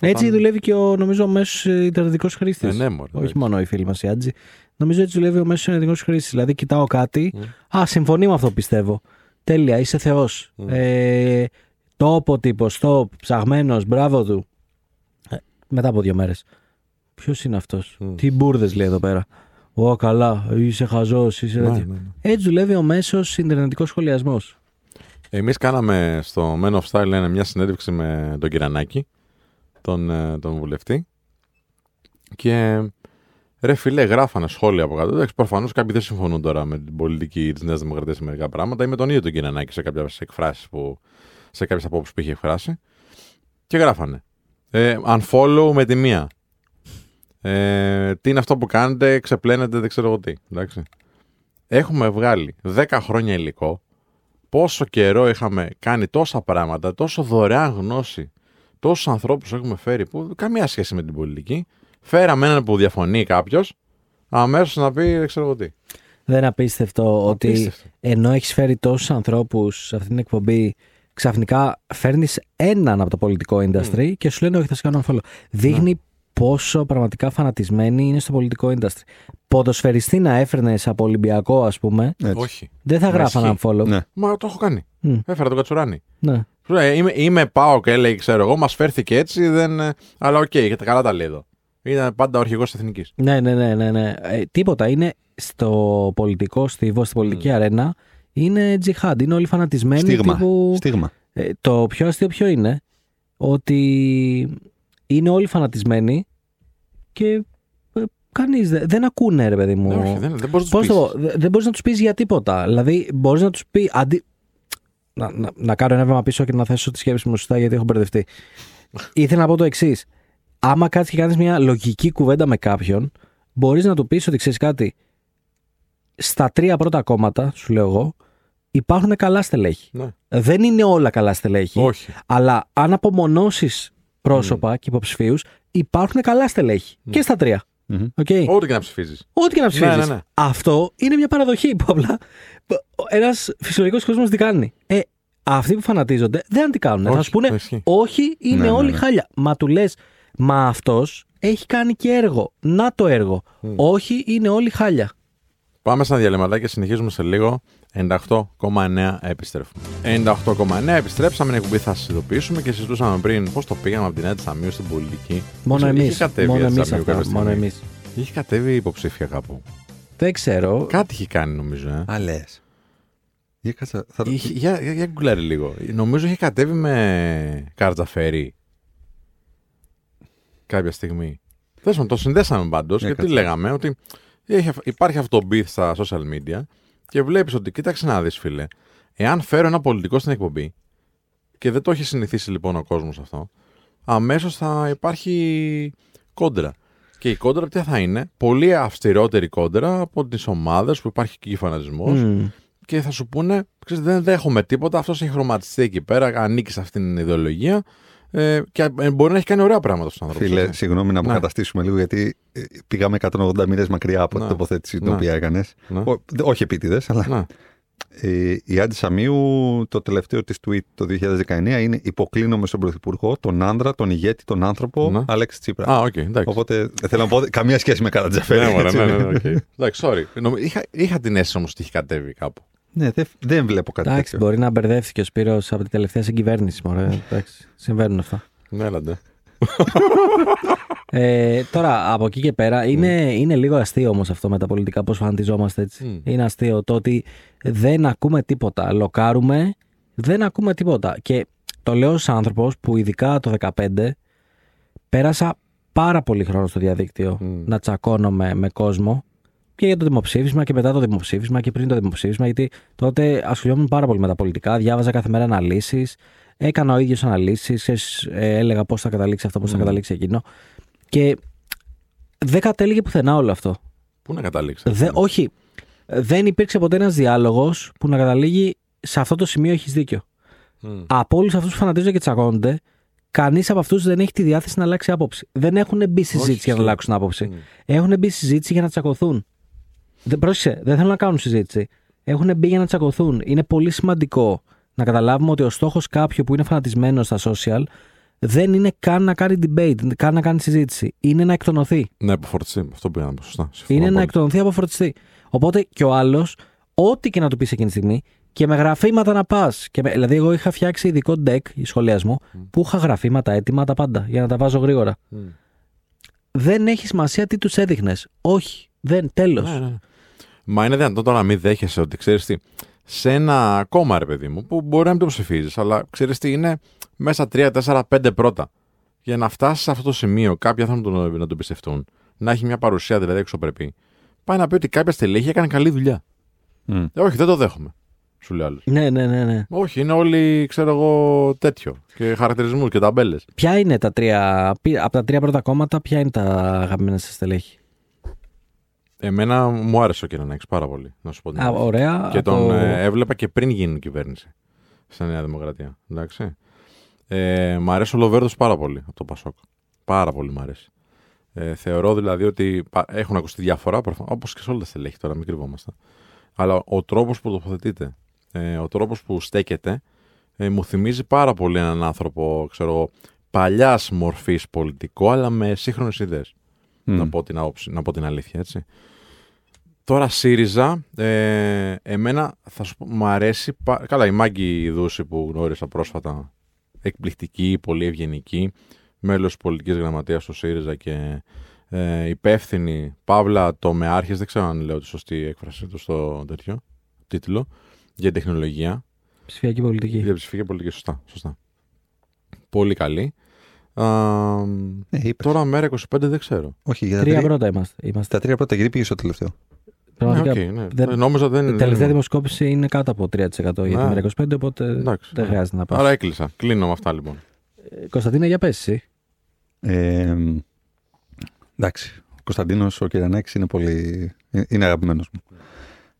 S2: Έτσι δουλεύει και ο νομίζω ο μέσος Ιντερνετικός χρήστης.
S1: Ε, ναι, μωρέ,
S2: Όχι
S1: εντάξει.
S2: μόνο οι φίλοι μας οι Άτζοι. Νομίζω έτσι δουλεύει ο μέσος Ιντερνετικός χρήστης. Δηλαδή, κοιτάω κάτι.
S1: Mm.
S2: Α, συμφωνεί με αυτό που πιστεύω. Τέλεια, είσαι Θεός.
S1: Mm.
S2: Ε, τόπο τύπος, stop, ψαγμένος, μπράβο του. Ε, μετά από δύο μέρες. Ποιος είναι αυτός;
S1: Mm.
S2: Τι μπουρδες λέει εδώ πέρα. Ω, καλά, είσαι χαζός, είσαι
S1: Ναι,
S2: τέτοιο.
S1: ναι, ναι.
S2: Έτσι δουλεύει ο μέσος Ιντερνετικό σχολιασμός.
S1: Εμείς κάναμε στο Men of Style ένα, μια συνέντευξη με τον Κυρανάκη, τον, ε, τον βουλευτή. Και ρε φιλέ, γράφανε σχόλια από κάτω. Εντάξει, προφανώς κάποιοι δεν συμφωνούν τώρα με την πολιτική της Νέας Δημοκρατίας σε μερικά πράγματα ή με τον ίδιο τον Κυρανάκη σε κάποιες εκφράσεις που. σε κάποιες απόψεις που είχε εκφράσει. Και γράφανε. Ε, unfollow με τη μία. Ε, τι είναι αυτό που κάνετε, ξεπλένετε, δεν ξέρω εγώ τι. Εντάξει. Έχουμε βγάλει 10 χρόνια υλικό πόσο καιρό είχαμε κάνει τόσα πράγματα, τόσο δωρεάν γνώση, τόσους ανθρώπους έχουμε φέρει που καμία σχέση με την πολιτική. Φέραμε έναν που διαφωνεί κάποιος, αμέσως να πει δεν ξέρω εγώ τι.
S2: Δεν είναι απίστευτο ότι
S1: Απίστευτο.
S2: ενώ έχεις φέρει τόσους ανθρώπους σε αυτή την εκπομπή, ξαφνικά φέρνεις έναν από το πολιτικό industry και σου λένε Όχι, θα σε κάνω follow. Δείχνει πόσο πραγματικά φανατισμένοι είναι στο πολιτικό industry. Ποδοσφαιριστή να έφερνε από Ολυμπιακό, ας πούμε,
S3: Έτσι.
S1: Όχι.
S2: δεν θα
S1: Μα
S2: γράφανε
S1: ισχύει.
S2: unfollow.
S3: Ναι.
S1: Μα το έχω κάνει.
S2: Μμ.
S1: Έφερα τον Κατσουράνη.
S2: Ναι.
S1: Σου λέει, Είμαι, είμαι πάω και έλεγε, ξέρω εγώ, μας φέρθηκε έτσι, δεν... ε, αλλά OK, okay, καλά τα λέει εδώ. Ήταν πάντα ο αρχηγός της Εθνικής.
S2: Ναι, ναι, ναι, ναι. ναι. Ε, τίποτα. Είναι στο πολιτικό στίβο, στην πολιτική αρένα. Είναι τζιχάντ. Είναι όλοι φανατισμένοι.
S3: Στίγμα.
S2: τύπου-
S3: Στίγμα.
S2: Ε, το πιο αστείο ποιο είναι; Ότι είναι όλοι φανατισμένοι και ε, κανείς δεν, δεν ακούνε ρε παιδί μου.
S1: Ναι, όχι, δεν, δεν μπορείς να
S2: Πώς
S1: του
S2: το πω, δε- δεν μπορείς να τους πεις για τίποτα. Δηλαδή μπορείς να τους πει αντί... Να, να, να κάνω ένα βήμα πίσω και να θέσω τη σκέψη μου σωστά γιατί έχω μπερδευτεί. Ήθελα να πω το εξής. Άμα κάτσεις και κάνεις μια λογική κουβέντα με κάποιον, μπορείς να του πεις ότι ξέρεις κάτι. Στα τρία πρώτα κόμματα, σου λέω εγώ, υπάρχουν καλά στελέχη.
S1: Ναι.
S2: Δεν είναι όλα καλά στελέχη.
S1: Όχι.
S2: Αλλά αν απομονώσεις πρόσωπα και υποψηφίους, υπάρχουν καλά στελέχη. Και στα τρία.
S3: Μμμ.
S2: Οκ.
S1: Ό,τι και να ψηφίζεις.
S2: Ό,τι και να ψηφίζει.
S1: Ναι, ναι, ναι.
S2: Αυτό είναι μια παραδοχή που απλά ένας φυσιολογικός κόσμος τι κάνει. Ε, αυτοί που φανατίζονται δεν τι κάνουν. Θα
S1: Όχι,
S2: σου πούνε,
S1: ισχύει.
S2: Όχι, είναι
S3: Ναι, ναι,
S2: όλοι
S3: ναι.
S2: χάλια. Μα του λες, Μα αυτός έχει κάνει και έργο. Να το έργο. Όχι, είναι όλοι χάλια.
S1: Πάμε στα διαλειμματάκια και συνεχίζουμε σε λίγο. 98,9 επιστρέφουμε. 98,9 επιστρέψαμε. Την εκπομπή θα σας ειδοποιήσουμε και συζητούσαμε πριν πώς το πήγαμε από την Άντζη Σαμίου στην πολιτική.
S2: Μόνο
S1: Είχε
S2: εμείς.
S1: κατέβει
S2: Μόνο
S1: η Άντζη
S2: εμείς
S1: Σαμίου
S2: αυτά.
S1: κάποια
S2: Μόνο
S1: στιγμή.
S2: εμείς.
S1: Είχε κατέβει υποψήφια κάπου.
S2: Δεν ξέρω.
S1: Κάτι είχε κάνει νομίζω. Ε.
S3: Α, λες. Για κάτσε, θα...
S1: Είχε, για, για, για γκούγκλαρε λίγο. Νομίζω είχε κατέβει με Καρατζαφέρη. Κάποια στιγμή. Τέλο πάντων, το συνδέσαμε πάντως
S3: Για
S1: γιατί
S3: κάτσε.
S1: λέγαμε ότι έχει, υπάρχει αυτό το beef στα social media και βλέπεις ότι κοίταξε να δεις, φίλε. Εάν φέρω ένα πολιτικό στην εκπομπή και δεν το έχει συνηθίσει λοιπόν ο κόσμος αυτό, αμέσως θα υπάρχει κόντρα. Και η κόντρα ποια θα είναι, πολύ αυστηρότερη κόντρα από τις ομάδες που υπάρχει εκεί φανατισμός
S2: Μμ.
S1: και θα σου πούνε, ξέρεις, δεν δέχομαι τίποτα, αυτός έχει χρωματιστεί εκεί πέρα, ανήκει σε αυτήν την ιδεολογία ε, και ε, μπορεί να έχει κάνει ωραία πράγματα στους ανθρώπους.
S3: Φίλε,
S1: έτσι.
S3: συγγνώμη να
S1: Ναι.
S3: αποκαταστήσουμε λίγο γιατί ε, πήγαμε 180 μοίρες μακριά από
S1: Ναι.
S3: την τοποθέτηση την
S1: Ναι.
S3: οποία έκανες.
S1: Ναι.
S3: Όχι επίτηδες, αλλά
S1: Ναι.
S3: ε, η Άντζη Σαμίου το τελευταίο της tweet το 2019 είναι υποκλίνομαι στον Πρωθυπουργό, τον άνδρα, τον ηγέτη, τον άνθρωπο,
S1: Ναι.
S3: Αλέξη Τσίπρα.
S1: Α, οκ, εντάξει.
S3: Οπότε δεν θέλω να πω καμία σχέση με Καρατζαφέρη.
S1: Ναι, μωρέ,
S3: έτσι.
S1: ναι, ναι, ναι, οκ. Εντάξει, sorry. Νομ- Είχα, είχα την αίσθηση όμως ότι είχε κατέβει κάπου.
S3: Ναι, δεν, δεν βλέπω κάτι
S2: Εντάξει,
S3: τέτοιο.
S2: μπορεί να μπερδεύτηκε ο Σπύρος από την τελευταία συγκυβέρνηση. Μωρέ. Εντάξει, συμβαίνουν αυτά.
S1: Ναι, έλαντε.
S2: Ε, τώρα, από εκεί και πέρα, είναι, είναι λίγο αστείο όμως αυτό με τα πολιτικά, πώς φανατιζόμαστε έτσι.
S1: Μμ.
S2: Είναι αστείο το ότι δεν ακούμε τίποτα. Λοκάρουμε, δεν ακούμε τίποτα. Και το λέω ως άνθρωπος που ειδικά το 2015 πέρασα πάρα πολύ χρόνο στο διαδίκτυο
S1: Μμ.
S2: να τσακώνομαι με κόσμο και για το δημοψήφισμα και μετά το δημοψήφισμα και πριν το δημοψήφισμα, γιατί τότε ασχολιόμουν πάρα πολύ με τα πολιτικά, διάβαζα κάθε μέρα αναλύσεις, Έκανα ο ίδιος αναλύσεις, έλεγα πώς θα καταλήξει αυτό, πώς θα
S1: Mm.
S2: καταλήξει εκείνο. Και δεν κατέληγε πουθενά όλο αυτό.
S1: Πού να καταλήξει.
S2: Δε, όχι. Δεν υπήρξε ποτέ ένας διάλογος που να καταλήγει σε αυτό το σημείο έχεις δίκιο.
S1: Μμ.
S2: Από όλους αυτούς που φανατίζονται και τσακώνονται, κανείς από αυτούς δεν έχει τη διάθεση να αλλάξει άποψη. Δεν έχουν μπει στη
S1: Όχι,
S2: συζήτηση για να
S1: ισχύει.
S2: αλλάξουν άποψη.
S1: Μμ.
S2: Έχουν μπει στη συζήτηση για να τσακωθούν. Δεν, πρόσεξε, δεν θέλουν να κάνουν συζήτηση. Έχουν μπει για να τσακωθούν. Είναι πολύ σημαντικό να καταλάβουμε ότι ο στόχος κάποιου που είναι φανατισμένος στα social δεν είναι καν να κάνει debate, καν να κάνει συζήτηση. Είναι να εκτονωθεί.
S1: Να υποφορτιστεί. Αυτό που είπαμε. Σωστά. Συμφωνώ
S2: Είναι να
S1: πολύ.
S2: εκτονωθεί από φορτιστή. Οπότε και ο άλλος, ό,τι και να του πεις εκείνη τη στιγμή, και με γραφήματα να πας. Δηλαδή, εγώ είχα φτιάξει ειδικό deck σχολιασμού που είχα γραφήματα έτοιμα τα πάντα για να τα βάζω γρήγορα.
S1: Μμ.
S2: Δεν έχει σημασία τι τους έδειχνες. Όχι. Δεν. Τέλος.
S1: Ναι, ναι. Μα είναι δυνατόν τώρα να μην δέχεσαι ότι ξέρεις τι, σε ένα κόμμα ρε παιδί μου, που μπορεί να μην το ψηφίζεις, αλλά ξέρεις τι είναι μέσα 3, 4, 5 πρώτα. Για να φτάσεις σε αυτό το σημείο, κάποιοι άνθρωποι να τον- να τον πιστευτούν, να έχει μια παρουσία δηλαδή εξωπρεπή, πάει να πει ότι κάποια στελέχη έκανε καλή δουλειά.
S3: Μμ.
S1: Ε, όχι, δεν το δέχομαι. Σου λέει άλλος.
S2: Ναι, ναι, ναι, ναι.
S1: Όχι, είναι όλοι, ξέρω εγώ, τέτοιο. Και χαρακτηρισμούς και ταμπέλες.
S2: Ποια είναι τα τρία. Από τα τρία πρώτα κόμματα, ποια είναι τα αγαπημένα σας στελέχη;
S1: Εμένα μου άρεσε ο Κυρανάκης πάρα πολύ, να σου πω την
S2: Α,
S1: αλήθεια.
S2: ωραία.
S1: Και
S2: από-
S1: τον ε, έβλεπα και πριν γίνει κυβέρνηση στη Νέα Δημοκρατία. Εντάξει. Ε, μ' αρέσει ο Λοβέρδος πάρα πολύ από το Πασόκ. Πάρα πολύ μ' αρέσει. Ε, θεωρώ δηλαδή ότι πα- έχουν ακουστεί διάφορα, όπως και σε όλα τα στελέχη τώρα, μην κρυβόμαστε. Αλλά ο τρόπος που τοποθετείται, ε, ο τρόπος που στέκεται, ε, μου θυμίζει πάρα πολύ έναν άνθρωπο, ξέρω εγώ, παλιάς μορφής πολιτικό, αλλά με σύγχρονες ιδέες.
S3: Μμ.
S1: Να, πω την άποψη, να πω την αλήθεια, έτσι. Τώρα ΣΥΡΙΖΑ, ε, εμένα θα σου πω, μου αρέσει. πα- Καλά, η Μάγκη Δούση που γνώρισα πρόσφατα, εκπληκτική, πολύ ευγενική, μέλος της πολιτικής γραμματείας του ΣΥΡΙΖΑ και ε, υπεύθυνη, Παύλα τομεάρχης, δεν ξέρω αν λέω τη σωστή έκφραση του στο τέτοιο τίτλο, για τεχνολογία.
S2: Ψηφιακή πολιτική.
S1: Για ψηφιακή πολιτική, σωστά. σωστά. Πολύ καλή. Α,
S3: Ναι, είπες.
S1: τώρα ΜέΡΑ25 δεν ξέρω.
S3: Όχι, για τα
S2: Τρία
S3: τρία,
S2: πρώτα είμαστε. είμαστε.
S3: τα τρία πρώτα γιατί πήγες στο τελευταίο;
S2: Πραγματικά.
S1: Ναι, οκ, ναι.
S2: δεν-
S1: Νόμιζα δεν
S2: Η τελευταία
S1: δεν-
S2: δημοσκόπηση είναι κάτω από 3% για
S1: Ναι.
S2: το ΜέΡΑ25, οπότε
S1: Εντάξει,
S2: δεν
S1: ναι.
S2: χρειάζεται να πας.
S1: Άρα έκλεισα. Κλείνω με αυτά λοιπόν.
S2: Ε, Κωνσταντίνα, για πες εσύ.
S3: Ε, εντάξει. Ο Κωνσταντίνος ο Κυρανάκης είναι πολύ. είναι αγαπημένος μου.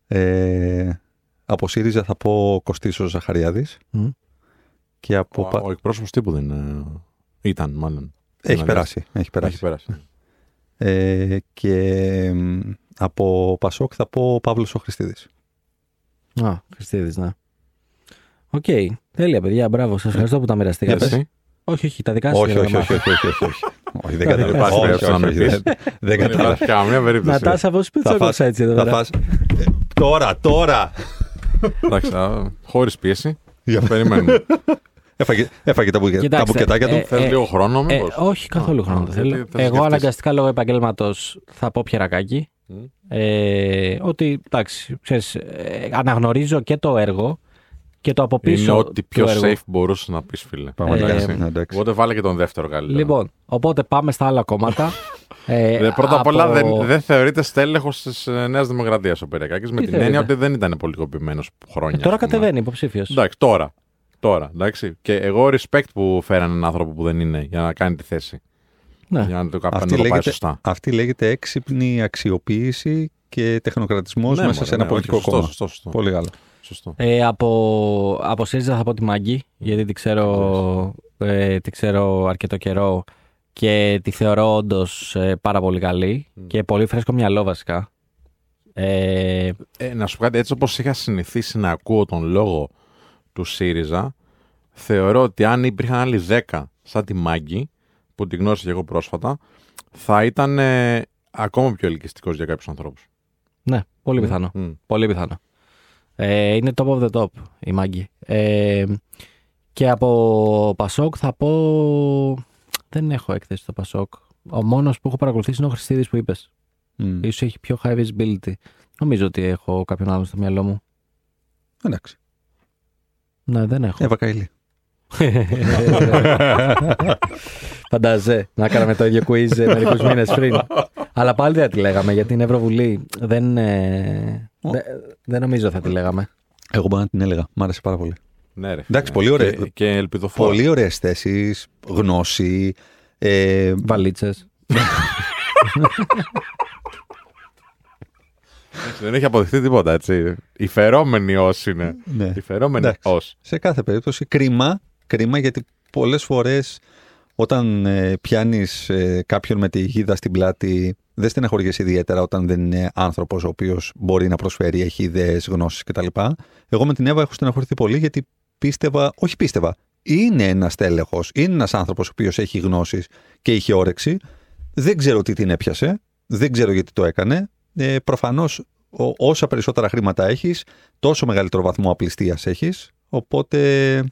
S3: Ε, από ΣΥΡΙΖΑ θα πω Κωστής ο Ζαχαριάδης.
S2: Μμ.
S3: Και από.
S1: Ο,
S3: πα-
S1: ο εκπρόσωπος τύπου δεν είναι. Ήταν, μάλλον.
S3: Έχει
S1: να
S3: περάσει. Έχει περάσει.
S1: Έχει περάσει.
S3: Ε, και μ, από ΠΑΣΟΚ θα πω Παύλος ο Χριστίδης.
S2: Α, Χριστίδης, ναι. Οκ. Τέλεια, παιδιά. Μπράβο. Σας ευχαριστώ που τα μοιραστήκατε.
S1: Εσύ.
S2: Όχι, όχι. Τα δικά σας.
S3: όχι,
S2: θέλω
S3: όχι,
S2: να
S3: όχι,
S2: μάθω.
S3: όχι, όχι, όχι, όχι. Όχι, δεν
S2: Δεν
S3: κατάλαβα.
S1: υπάρχει
S3: Όχι,
S1: περίπτωση
S3: όχι,
S1: να
S3: όχι,
S1: μην
S3: δεν- Δεν
S1: Δεν
S3: κατάλαβα.
S1: υπάρχει καμία περίπτωση.
S2: Νατάσα, πώς
S3: Θα
S2: πίτσο
S3: φας-
S2: έτσι εδώ
S3: θα
S2: πέρα.
S3: φας- Ε, Τώρα, τώρα!
S1: Εντάξει, χωρίς πίεση.
S3: Για-
S1: Περιμένουμε.
S3: Έφαγε, έφαγε τα, μπουκε- τα
S2: Κοιτάξτε,
S3: μπουκετάκια
S2: ε,
S3: του.
S1: Θέλει λίγο χρόνο,
S2: Ε,
S1: μήπως;
S2: όχι καθόλου
S1: Α,
S2: χρόνο
S1: α,
S2: δεν θέλω.
S1: γιατί θα
S2: Εγώ
S1: σκεφτείς.
S2: αναγκαστικά λόγω επαγγέλματος θα πω πιερακάκι.
S1: Μμ.
S2: Ε, ότι εντάξει, ξέρεις, ε, αναγνωρίζω και το έργο και το από πίσω.
S1: Είναι ό,τι πιο
S2: του έργου.
S1: safe μπορούσες να πεις, φίλε.
S3: Πραγματικά.
S2: Ε,
S1: Εντάξει.
S3: ναι, εντάξει.
S1: Οπότε βάλε και τον δεύτερο καλύτερα.
S2: Λοιπόν, οπότε πάμε στα άλλα κόμματα. Ε,
S1: Δε- πρώτα απ'
S2: από-
S1: όλα δεν, δεν θεωρείται στέλεχος της Νέας Δημοκρατίας ο Πυριακάκη με την
S2: θεωρείται;
S1: έννοια ότι δεν ήταν πολιτικοποιημένος χρόνια.
S2: Ε, τώρα
S1: ας πούμε.
S2: κατεβαίνει υποψήφιος.
S1: Εντάξει, τώρα. Τώρα, εντάξει. Και εγώ respect που φέραν έναν άνθρωπο που δεν είναι για να κάνει τη θέση.
S2: Ναι.
S1: Για να το, να
S3: Αυτή
S1: το πάει
S3: λέγεται,
S1: σωστά.
S3: αυτή λέγεται έξυπνη αξιοποίηση και τεχνοκρατισμός
S1: Ναι,
S3: μέσα
S1: μωρέ,
S3: σε ένα
S1: ναι,
S3: πολιτικό
S1: όχι, σωστό,
S3: κόμμα.
S1: Σωστό, σωστό,
S3: Πολύ καλό.
S1: σωστό.
S2: Ε, από, από ΣΥΡΙΖΑ θα πω τη Μάγκη, γιατί τη ξέρω, ε, τη ξέρω αρκετό καιρό και τη θεωρώ όντως πάρα πολύ καλή
S1: Μμ.
S2: και πολύ φρέσκο μυαλό βασικά. Ε,
S1: Ε, να σου πω κάτι, έτσι όπως είχα συνηθίσει να ακούω τον λόγο του ΣΥΡΙΖΑ, θεωρώ ότι αν υπήρχαν άλλοι 10 σαν τη Μάγκη, που τη γνώρισα και εγώ πρόσφατα, θα ήταν ε, ακόμα πιο ελκυστικός για κάποιους ανθρώπους.
S2: ναι, πολύ πιθανό.
S1: Μμ.
S2: Πολύ πιθανό. Ε, είναι top of the top η Μάγκη. Ε, και από Πασόκ θα πω... Δεν έχω έκθεση στο Πασόκ. Ο μόνος που έχω παρακολουθήσει είναι ο Χριστίδης που είπες.
S3: Μμ.
S2: Ίσως έχει πιο high visibility. Νομίζω ότι έχω κάποιον άλλον στο μυαλό μου.
S3: Εντάξει.
S2: Ναι, δεν έχω.
S3: Εύα Καηλή.
S2: Φαντάζε να κάναμε το ίδιο quiz ε, μερικούς μήνες πριν. Αλλά πάλι δεν θα τη λέγαμε γιατί είναι Ευρωβουλή. Δεν, ε,
S3: Ω.
S2: δε- δεν νομίζω θα τη λέγαμε.
S3: Εγώ μπορώ να την έλεγα. Μ' άρεσε πάρα πολύ.
S1: Ναι, ρε.
S3: Εντάξει,
S1: φίλε.
S3: πολύ ωραία.
S1: Και, και ελπιδοφόρο.
S3: Πολύ ωραίες θέσεις, γνώση. Ε,
S2: Βαλίτσες.
S1: Έτσι, Δεν έχει αποδειχθεί τίποτα, έτσι. Η φερόμενη ως είναι.
S3: ναι.
S1: Η φερόμενη
S3: Εντάξει.
S1: ως.
S3: Σε κάθε περίπτωση κρίμα, κρίμα γιατί πολλές φορές όταν ε, πιάνεις ε, κάποιον με τη γίδα στην πλάτη δεν στεναχωριέσαι ιδιαίτερα όταν δεν είναι άνθρωπος ο οποίος μπορεί να προσφέρει, έχει ιδέες, γνώσεις κτλ. Εγώ με την Εύα έχω στεναχωρηθεί πολύ γιατί πίστευα, όχι πίστευα, είναι ένας τέλεχος, είναι ένας άνθρωπος ο οποίος έχει γνώσεις και είχε όρεξη. Δεν ξέρω τι την έπιασε, δεν ξέρω γιατί το έκανε. Ε, προφανώς ο- όσα περισσότερα χρήματα έχεις, τόσο μεγαλύτερο βαθμό απληστίας έχεις. Οπότε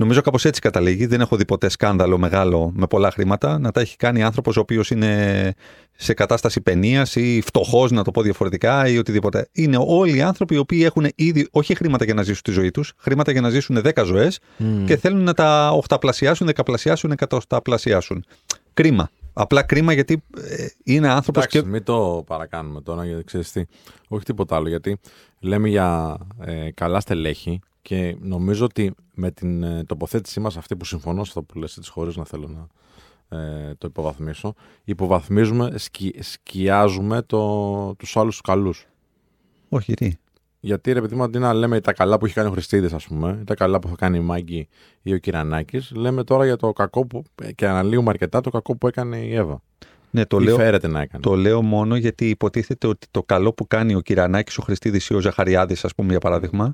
S3: νομίζω κάπως έτσι καταλήγει. Δεν έχω δει ποτέ σκάνδαλο μεγάλο με πολλά χρήματα να τα έχει κάνει άνθρωπος ο οποίος είναι σε κατάσταση παινίας ή φτωχός να το πω διαφορετικά ή οτιδήποτε. Είναι όλοι οι άνθρωποι οι οποίοι έχουν ήδη όχι χρήματα για να ζήσουν τη ζωή τους, χρήματα για να ζήσουν 10 ζωές και θέλουν να τα οχταπλασιάσουν, δεκαπλασιάσουν, εκατοσταπλασιάσουν. Κρίμα. Απλά κρίμα γιατί ε, είναι άνθρωπος
S1: Εντάξει,
S3: και...
S1: μην το παρακάνουμε τώρα, γιατί ξέρεις τι. Όχι τίποτα άλλο, γιατί λέμε για ε, καλά στελέχη και νομίζω ότι με την ε, τοποθέτησή μας αυτή που συμφωνώ σε αυτό που λες, έτσι χωρίς να θέλω να ε, το υποβαθμίσω, υποβαθμίζουμε, σκι, σκιάζουμε το, τους άλλους τους καλούς.
S3: Όχι, τι;
S1: Γιατί ρε παιδί μου, αντί να λέμε τα καλά που έχει κάνει ο Χριστίδης, ας πούμε, ή τα καλά που θα κάνει η Μάγκη ή ο Κυρανάκης, λέμε τώρα για το κακό που. και αναλύουμε αρκετά το κακό που έκανε η Εύα.
S3: Ναι, το
S1: ή
S3: λέω,
S1: φέρεται να έκανε.
S3: το λέω μόνο γιατί υποτίθεται ότι το καλό που κάνει ο Κυρανάκης, ο Χριστίδης ή ο Ζαχαριάδης, ας πούμε για παράδειγμα,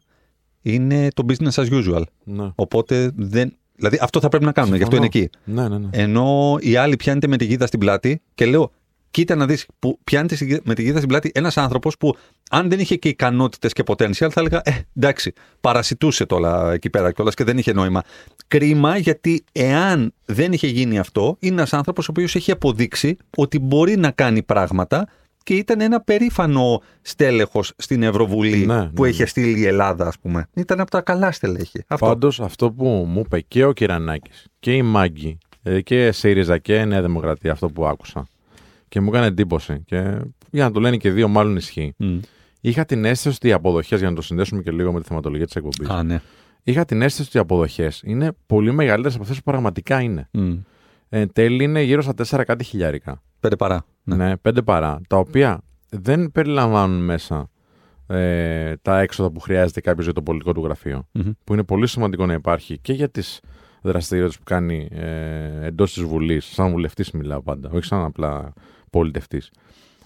S3: είναι το business as usual.
S1: Ναι.
S3: Οπότε δεν... Δηλαδή αυτό θα πρέπει να κάνουμε, γι' αυτό είναι
S1: Συμφωνώ.
S3: εκεί.
S1: Ναι, ναι, ναι.
S3: Ενώ οι άλλοι πιάνεται με τη γίδα στην πλάτη και λέω, κοίτα να δεις που πιάνεται στη- με τη γίδα στην πλάτη ένας άνθρωπος που αν δεν είχε και ικανότητες και potential θα έλεγα, ε, εντάξει, παρασιτούσε τώρα εκεί πέρα κιόλας και δεν είχε νόημα. Κρίμα γιατί εάν δεν είχε γίνει αυτό, είναι ένας άνθρωπος ο οποίος έχει αποδείξει ότι μπορεί να κάνει πράγματα και ήταν ένα περήφανο στέλεχος στην Ευρωβουλή
S1: Ναι,
S3: που
S1: ναι,
S3: είχε στείλει η Ελλάδα, ας πούμε. Ήταν από τα καλά στελέχη. Αυτό.
S1: Πάντως αυτό που μου είπε και ο Κυρανάκης και η Μάγκη ε, και ΣΥΡΙΖΑ και Νέα Δημοκρατία, αυτό που άκουσα. Και μου έκανε εντύπωση. Και για να το λένε και δύο, μάλλον ισχύει.
S3: Μμ.
S1: Είχα την αίσθηση ότι οι αποδοχές, για να το συνδέσουμε και λίγο με τη θεματολογία της εκπομπής,
S3: Α, ναι.
S1: είχα την αίσθηση ότι οι αποδοχές είναι πολύ μεγαλύτερες από αυτές που πραγματικά είναι.
S3: Μμ.
S1: Εν τέλει είναι γύρω στα 4 κάτι χιλιάρικα.
S3: Πέντε παρά. Ναι.
S1: Ναι, πέντε παρά. Τα οποία δεν περιλαμβάνουν μέσα ε, τα έξοδα που χρειάζεται κάποιος για το πολιτικό του γραφείο.
S3: Μμμ.
S1: Που είναι πολύ σημαντικό να υπάρχει και για τις δραστηριότητες που κάνει ε, εντός της Βουλής. Σαν βουλευτής μιλάω πάντα, όχι σαν απλά πολιτευτής.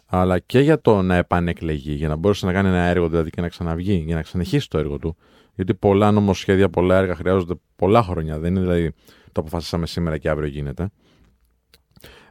S1: Αλλά και για το να επανεκλεγεί, για να μπορέσει να κάνει ένα έργο δηλαδή και να ξαναβγεί, για να συνεχίσει το έργο του. Γιατί πολλά νομοσχέδια, πολλά έργα χρειάζονται πολλά χρόνια. Δεν είναι δηλαδή το αποφασίσαμε σήμερα και αύριο γίνεται.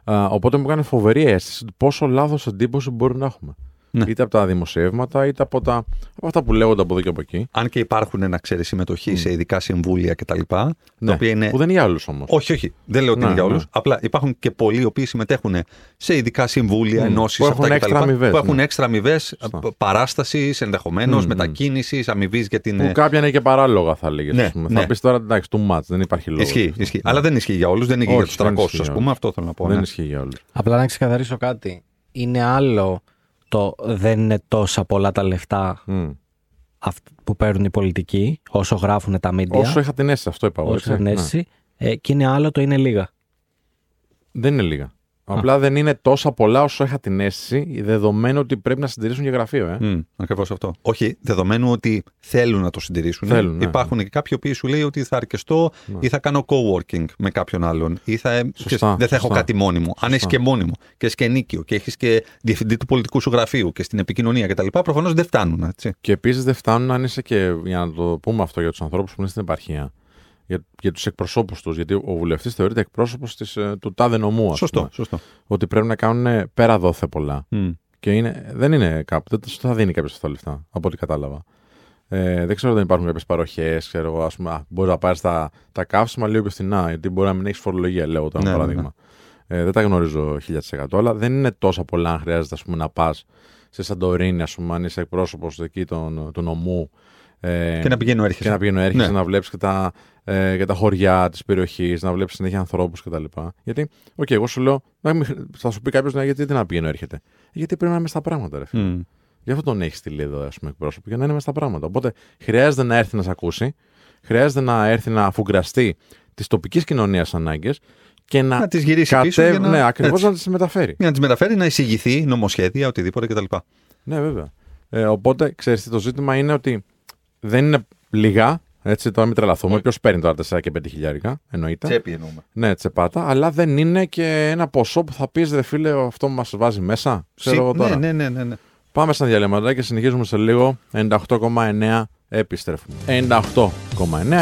S1: Α, οπότε μου κάνεις φοβερή αίσθηση του πόσο λάθος εντύπωση μπορεί να έχουμε.
S3: Ναι.
S1: Είτε από τα δημοσιεύματα, είτε από, τα, από αυτά που λέγονται από εδώ και από εκεί.
S3: Αν και υπάρχουν, να ξέρεις, συμμετοχή σε ειδικά συμβούλια κτλ. Τα
S1: Ναι,
S3: οποία είναι.
S1: Που δεν είναι για όλους όμως.
S3: Όχι, όχι. Δεν λέω ότι
S1: Ναι,
S3: είναι για
S1: ναι.
S3: όλους. Απλά υπάρχουν και πολλοί οι οποίοι συμμετέχουν σε ειδικά συμβούλια,
S1: Μμ,
S3: ενώσεις
S1: που έχουν έξτρα αμοιβές,
S3: Που έχουν
S1: ναι.
S3: έξτρα αμοιβές
S1: Σωστά.
S3: παράστασης ενδεχομένως,
S1: Μμ, μμ.
S3: μετακίνησης, αμοιβής για την.
S1: Που κάποια είναι και παράλογα, θα λέγε.
S3: Ναι, ναι.
S1: Θα πεις τώρα εντάξει, too much, δεν υπάρχει λόγος.
S3: Ισχύει, ισχύει. Αλλά δεν ισχύει για όλους, δεν είναι
S1: Όχι,
S3: για
S1: δεν
S3: τους 300,
S1: ισχύει για
S3: ας πούμε.
S1: όλους.
S3: Αυτό θέλω να πω.
S1: Δεν
S3: ναι.
S1: ισχύει για όλους.
S2: Απλά να ξεκαθαρίσω κάτι. Είναι άλλο το δεν είναι τόσα πολλά τα λεφτά αυτ- που παίρνουν οι πολιτικοί όσο γράφουν τα μίντια.
S1: Όσο είχα την αίσθηση, αυτό είπα εγώ.
S2: όσο
S1: έτσι.
S2: είναι
S1: Ναι.
S2: αίσθηση. Ε, και είναι άλλο το είναι λίγα.
S1: Δεν είναι λίγα. Απλά δεν είναι τόσα πολλά όσο είχα την αίσθηση, δεδομένου ότι πρέπει να συντηρήσουν και γραφείο. Ε.
S3: Ακριβώς αυτό. Όχι, δεδομένου ότι θέλουν να το συντηρήσουν.
S1: Θέλουν, ναι.
S3: Υπάρχουν και κάποιοι οποίοι σου λέει ότι θα αρκεστώ
S1: Ναι.
S3: ή θα κάνω coworking με κάποιον άλλον. Ή θα,
S1: Σωστά,
S3: δεν θα έχω
S1: σωστά.
S3: κάτι μόνιμο. Αν έχεις και μόνιμο και έχεις και νίκιο και έχεις και διευθυντή του πολιτικού σου γραφείου και στην επικοινωνία κτλ. Προφανώς δεν φτάνουν. Έτσι.
S1: Και επίσης δεν φτάνουν αν είσαι και, για να το πούμε αυτό για τους ανθρώπους που είναι στην επαρχία, για, για τους εκπροσώπους τους. Γιατί ο βουλευτής θεωρείται εκπρόσωπος του τάδε νομού, ας
S3: Σωστό.
S1: πούμε.
S3: σωστό.
S1: Ότι πρέπει να κάνουν ε, πέρα δόθε πολλά.
S3: Μμ.
S1: Και είναι, δεν είναι κάπου, δεν τους θα δίνει κάποιος αυτά τα λεφτά, από ό,τι κατάλαβα. Ε, δεν ξέρω αν υπάρχουν κάποιες παροχές, ξέρω εγώ, ας πούμε, μπορεί να πάρεις τα, τα καύσιμα λίγο πιο φθηνά, γιατί μπορεί να μην έχεις φορολογία, λέω τώρα,
S3: Ναι, ναι,
S1: παράδειγμα. Ε, δεν τα γνωρίζω 1000%, αλλά δεν είναι τόσα πολλά αν χρειάζεται ας πούμε, να πας σε Σαντορίνη, ας πούμε, αν είσαι εκπρόσωπος εκεί των- του νομού. Ε,
S3: Και να πηγαινοέρχεσαι.
S1: και να πηγαινοέρχεσαι
S3: Ναι.
S1: να βλέπεις και, τα, ε, και τα χωριά της περιοχής, να βλέπεις συνέχεια ανθρώπους κτλ. Γιατί, οκ, εγώ σου λέω, να μην- θα σου πει κάποιος, ναι, γιατί δεν να πηγαινοέρχεται. Γιατί πρέπει να είμαι στα πράγματα, ρε φίλε.
S3: Μμ.
S1: Γι' αυτό τον έχεις στείλει εδώ, ας πούμε, εκπρόσωπο, για να είναι μέσα στα πράγματα. Οπότε χρειάζεται να έρθει να σε ακούσει, χρειάζεται να έρθει να αφουγκραστεί τη τοπική κοινωνίας ανάγκες και να,
S3: Να τις γυρίσει πίσω για να-
S1: Ναι, ακριβώς
S3: έτσι.
S1: να τις μεταφέρει.
S3: Για να τις μεταφέρει, να εισηγηθεί νομοσχέδια, οτιδήποτε κτλ.
S1: Ναι, βέβαια. Ε, οπότε, ξέρεις τι, το ζήτημα είναι ότι δεν είναι λίγα. Έτσι, τώρα μην τρελαθούμε. Ποιος παίρνει τώρα 4 και 5 χιλιάρικα, εννοείται.
S3: Τσέπη εννοούμε.
S1: Ναι, τσεπάτα, αλλά δεν είναι και ένα ποσό που θα πεις, ρε φίλε, αυτό μας βάζει μέσα. Ξέρω εγώ τώρα.
S3: Ναι, ναι, ναι, ναι.
S1: Πάμε στα διαλύματα και συνεχίζουμε σε λίγο. 98,9 επιστρέφουμε. 98,9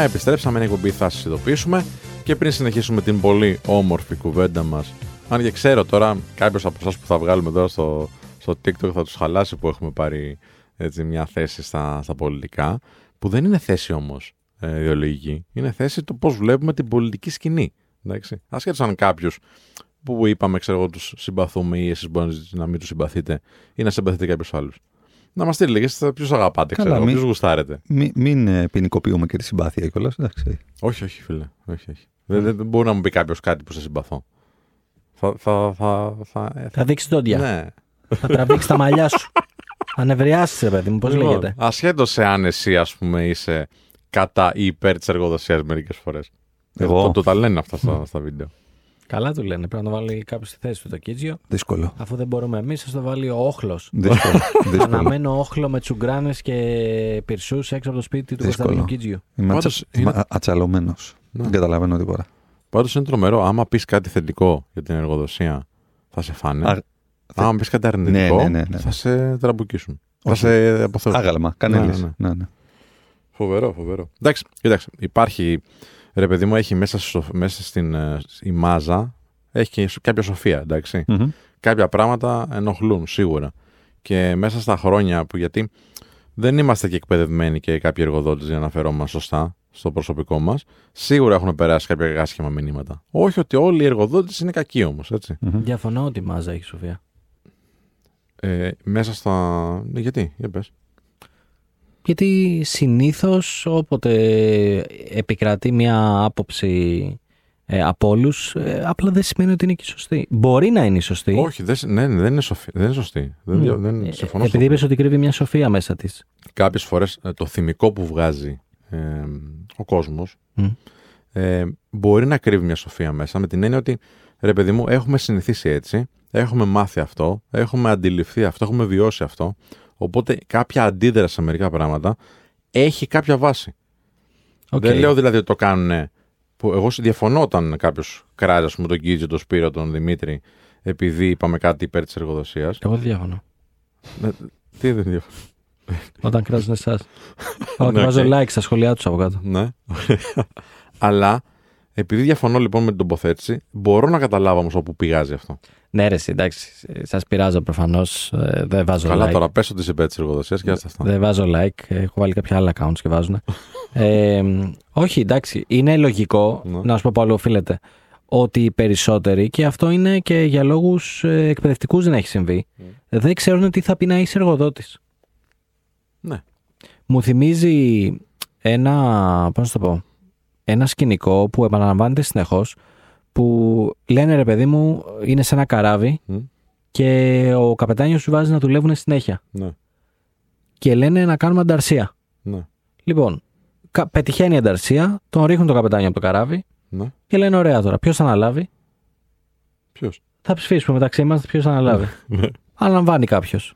S1: επιστρέψαμε. Είναι εκπομπή, θα σας ειδοποιήσουμε. Και πριν συνεχίσουμε την πολύ όμορφη κουβέντα μας, αν και ξέρω τώρα κάποιος από εσάς που θα βγάλουμε τώρα στο, στο TikTok θα τους χαλάσει που έχουμε πάρει έτσι, μια θέση στα, στα πολιτικά, που δεν είναι θέση όμως ε, ιδεολογική. Είναι θέση το πώς βλέπουμε την πολιτική σκηνή. Εντάξει. Ασχέτω αν κάποιος που είπαμε, ξέρω εγώ, τους συμπαθούμε ή εσείς μπορεί να μην τους συμπαθείτε ή να συμπαθείτε κάποιους άλλους. Να μας στείλει λίγε ποιους αγαπάτε,
S3: Καλά,
S1: ξέρω εγώ,
S3: μην-
S1: ποιους γουστάρετε.
S3: Μην, μην ε, ποινικοποιούμε και τη συμπάθεια κιόλας. Εντάξει.
S1: Όχι, όχι, φίλε. Όχι, όχι. Δεν, δεν, δεν μπορεί να μου πει κάποιος κάτι που σε συμπαθώ. Θα. θα, θα, θα, ε,
S2: Θα δείξεις δόντια.
S1: ναι.
S2: Θα τραβήξεις τα μαλλιά σου. Θα νευριάσει, ρε παιδί μου, πώς
S1: Λοιπόν,
S2: λέγεται;
S1: Ασχέτως εάν εσύ, ας πούμε, είσαι κατά ή υπέρ της εργοδοσίας μερικές φορές.
S3: Εγώ.
S1: Το, το τα λένε αυτά στα, στα βίντεο.
S2: Καλά του λένε. Πρέπει να το βάλει κάποιος στη θέση του το κίτζιο.
S3: Δύσκολο.
S2: Αφού δεν μπορούμε εμείς, θα το βάλει ο όχλος.
S3: Δύσκολο. δύσκολο.
S2: Αναμένω όχλο με τσουγκράνες και πυρσούς έξω από το σπίτι του
S3: Δύσκολο.
S2: Κωνσταντίνου Κίτζιου.
S3: Είμαι
S1: Πάντως
S3: ατσα...
S1: είναι-
S3: είμαι ατσαλωμένος.
S1: Ναι.
S3: Δεν καταλαβαίνω τίποτα.
S1: Πάντως είναι τρομερό. Άμα πεις κάτι θετικό για την εργοδοσία, θα σε φάνε.
S3: Α,
S1: Άμα πεις κάτι αρνητικό,
S3: Ναι, ναι, ναι, ναι.
S1: θα σε τραμπουκίσουν. Θα
S3: Όχι.
S1: σε αποθεώσουν.
S3: Άγαλμα, κανέλης.
S1: Ναι,
S3: Ναι, ναι.
S1: Φοβερό, φοβερό. Εντάξει, κοιτάξτε, υπάρχει. Ρε παιδί μου, έχει μέσα, στο, μέσα στην ε, η μάζα έχει και κάποια σοφία, εντάξει.
S3: Μμμ.
S1: Κάποια πράγματα ενοχλούν σίγουρα. Και μέσα στα χρόνια που γιατί δεν είμαστε και εκπαιδευμένοι και κάποιοι εργοδότες για να φερόμαστε σωστά στο προσωπικό μας, σίγουρα έχουν περάσει κάποια άσχημα μηνύματα. Όχι ότι όλοι οι εργοδότες είναι κακοί όμως, έτσι.
S3: Μμμ.
S2: Διαφωνώ ότι μάζα έχει Σοφία.
S1: Ε, μέσα στα. Ναι, γιατί, για πες.
S2: Γιατί συνήθως όποτε επικρατεί μια άποψη ε, από όλους, απλά δεν σημαίνει ότι είναι και η σωστή. Μπορεί να είναι η σωστή.
S1: Όχι, δεν, ναι, δεν, είναι σοφή, δεν είναι σωστή. Δεν,
S2: Μμ.
S1: δεν,
S2: Ε,
S1: συμφωνώ
S2: Επειδή είπες ότι κρύβει μια σοφία μέσα της.
S1: κάποιες φορές ε, το θυμικό που βγάζει ε, ο κόσμος
S2: Μμ.
S1: ε, μπορεί να κρύβει μια σοφία μέσα με την έννοια ότι ρε παιδί μου έχουμε συνηθίσει έτσι, έχουμε μάθει αυτό, έχουμε αντιληφθεί αυτό, έχουμε βιώσει αυτό οπότε κάποια αντίδραση σε μερικά πράγματα έχει κάποια βάση. Δεν λέω δηλαδή ότι το κάνουν που εγώ διαφωνώ όταν κάποιος κράζει ας πούμε, τον Κίτζο, τον Σπύρο, τον Δημήτρη επειδή είπαμε κάτι υπέρ της εργοδοσίας.
S2: Εγώ δεν διαφωνώ.
S1: Τι δεν διαφωνώ.
S2: Όταν κράζουν εσάς. Όχι,
S1: Ναι,
S2: βάζω
S1: οκ.
S2: like στα σχόλιά τους από κάτω.
S1: Ναι. Αλλά επειδή διαφωνώ λοιπόν με την τοποθέτηση, μπορώ να καταλάβω όμως από πού πηγάζει αυτό.
S2: Ναι, ρε, εσύ, εντάξει. Σας πειράζω προφανώς. Δεν βάζω
S1: Καλά,
S2: like.
S1: τώρα πες ότι είσαι υπέρ τη εργοδοσία και άστα αυτά.
S2: Δεν βάζω like. Έχω βάλει κάποια άλλα accounts και βάζουν. ε, όχι, εντάξει. Είναι λογικό,
S1: Ναι.
S2: να σου πω που άλλο οφείλεται, ότι οι περισσότεροι, και αυτό είναι και για λόγους εκπαιδευτικούς δεν έχει συμβεί, δεν ξέρουν τι θα πει να είσαι εργοδότης.
S1: Ναι.
S2: Μου θυμίζει ένα, πώς να το πω, ένα σκηνικό που επαναλαμβάνεται συνεχώς που λένε ρε παιδί μου είναι σε ένα καράβι
S1: Μμ.
S2: και ο καπετάνιος σου βάζει να δουλεύουν συνέχεια
S1: Ναι.
S2: και λένε να κάνουμε ανταρσία.
S1: Ναι.
S2: Λοιπόν, κα- πετυχαίνει η ανταρσία, τον ρίχνουν το καπετάνιο από το καράβι
S1: ναι.
S2: και λένε ωραία τώρα, ποιος θα αναλάβει;
S1: Ποιος;
S2: Θα ψηφίσουμε μεταξύ μας ποιος θα αναλάβει.
S1: Ναι.
S2: Αναλαμβάνει κάποιος.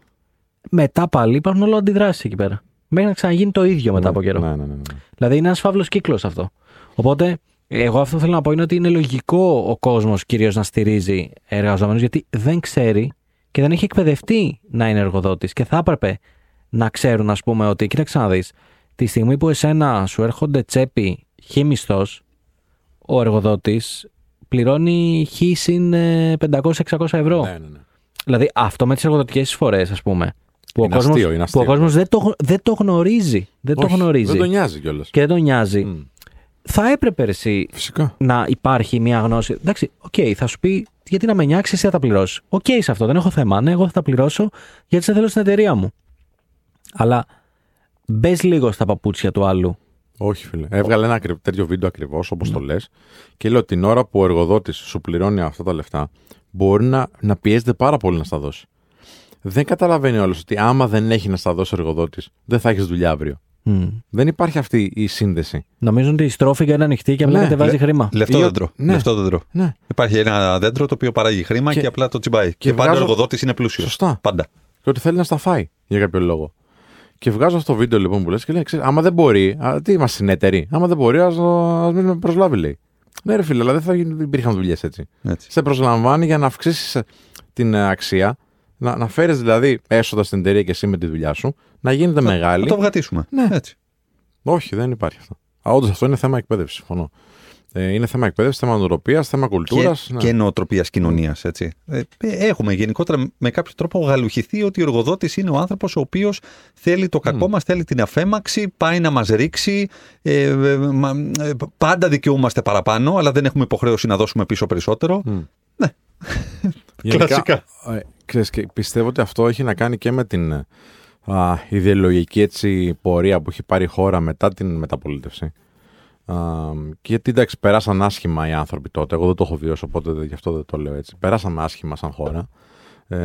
S2: Μετά πάλι υπάρχουν όλο αντιδράσεις εκεί πέρα. Μέχρι να ξαναγίνει το ίδιο μετά από καιρό.
S1: Ναι, ναι, ναι. ναι.
S2: Δηλαδή είναι ένας φαύλος κύκλος αυτό. Οπότε, εγώ αυτό θέλω να πω είναι ότι είναι λογικό ο κόσμος κυρίως να στηρίζει εργαζόμενους γιατί δεν ξέρει και δεν έχει εκπαιδευτεί να είναι εργοδότης. Και θα έπρεπε να ξέρουν, ας πούμε, ότι κοίταξε να δεις, τη στιγμή που εσένα σου έρχονται τσέπη χ μισθό, ο εργοδότης πληρώνει χ συν ε, 500-600 ευρώ.
S1: Ναι, ναι, ναι.
S2: Δηλαδή αυτό με τις εργοδοτικές εισφορές, ας πούμε. Που
S1: Είναι
S2: ο κόσμος,
S1: αστείο, είναι
S2: που
S1: αστείο.
S2: ο κόσμος δεν, το, γ- δεν το γνωρίζει. Δεν το
S1: Όχι,
S2: γνωρίζει.
S1: Δεν τον νοιάζει κιόλας.
S2: Και δεν τον νοιάζει. Θα έπρεπε εσύ
S1: Φυσικά.
S2: να υπάρχει μια γνώση. Εντάξει, οκ, θα σου πει γιατί να με νοιάξει, εσύ θα τα πληρώσεις. Οκ, σε αυτό δεν έχω θέμα. Ναι, εγώ θα τα πληρώσω γιατί σε θέλω στην εταιρεία μου. Αλλά μπες λίγο στα παπούτσια του άλλου.
S1: Όχι, φίλε. Έβγαλε ένα ακρι- τέτοιο βίντεο ακριβώς όπως το λες και λέω την ώρα που ο εργοδότης σου πληρώνει αυτά τα λεφτά, μπορεί να, να πιέζεται πάρα πολύ να στα δώσει. Δεν καταλαβαίνει όλος ότι άμα δεν έχει να στα δώσει ο εργοδότης, δεν θα έχεις δουλειά αύριο.
S2: Μμ.
S1: Δεν υπάρχει αυτή η σύνδεση.
S2: Νομίζουν ότι η στρόφιγγα είναι ανοιχτή και απλά
S1: Ναι,
S2: κατεβάζει
S3: λε-
S2: χρήμα.
S3: Λεφτό
S1: Ή ο-
S3: δέντρο.
S1: ναι.
S3: Λεφτό δέντρο.
S1: Ναι.
S3: Υπάρχει ένα δέντρο το οποίο παράγει χρήμα και,
S1: Και-
S3: απλά το τσιμπάει. Και,
S1: και
S3: πάντα
S1: βγάζω-
S3: ο εργοδότης είναι πλούσιος.
S1: Σωστά.
S3: Πάντα.
S1: Και ότι θέλει να στα φάει για κάποιο λόγο. Και βγάζω αυτό το βίντεο λοιπόν που λες και λέει: ξέρεις, Άμα δεν μπορεί, α, τι είμαστε συνεταιροί. Άμα δεν μπορεί, ας μην με προσλάβει, λέει. Ναι, ρε φίλε, αλλά δεν θα γίνει- δεν υπήρχαν δουλειές έτσι.
S3: Έτσι.
S1: Σε προσλαμβάνει για να αυξήσεις την ε, αξία, να, να φέρεις δηλαδή έσοδα στην εταιρεία και εσύ με τη δουλειά σου, να γίνεται μεγάλη.
S3: Να το βγατήσουμε.
S1: Ναι.
S3: Έτσι.
S1: Όχι, δεν υπάρχει αυτό. Όντως αυτό είναι θέμα εκπαίδευσης, συμφωνώ. Ε, είναι θέμα εκπαίδευσης, θέμα νοοτροπία, θέμα κουλτούρας.
S3: Και, και νοοτροπίας κοινωνίας. έχουμε γενικότερα με κάποιο τρόπο γαλουχηθεί ότι ο εργοδότης είναι ο άνθρωπος ο οποίος θέλει το κακό
S1: Μμ.
S3: μας, θέλει την αφέμαξη, πάει να μας ρίξει. Ε, ε, μα- ε, πάντα δικαιούμαστε παραπάνω, αλλά δεν έχουμε υποχρέωση να δώσουμε πίσω περισσότερο. Ναι. Κλασικά.
S1: Ε, ξέρεις, και πιστεύω ότι αυτό έχει να κάνει και με την ε, α, ιδεολογική έτσι, πορεία που έχει πάρει η χώρα μετά την μεταπολίτευση. Α, και γιατί εντάξει, περάσαν άσχημα οι άνθρωποι τότε. Εγώ δεν το έχω βιώσει, οπότε δεν- γι' αυτό δεν το λέω έτσι. Περάσαμε άσχημα σαν χώρα. Ε,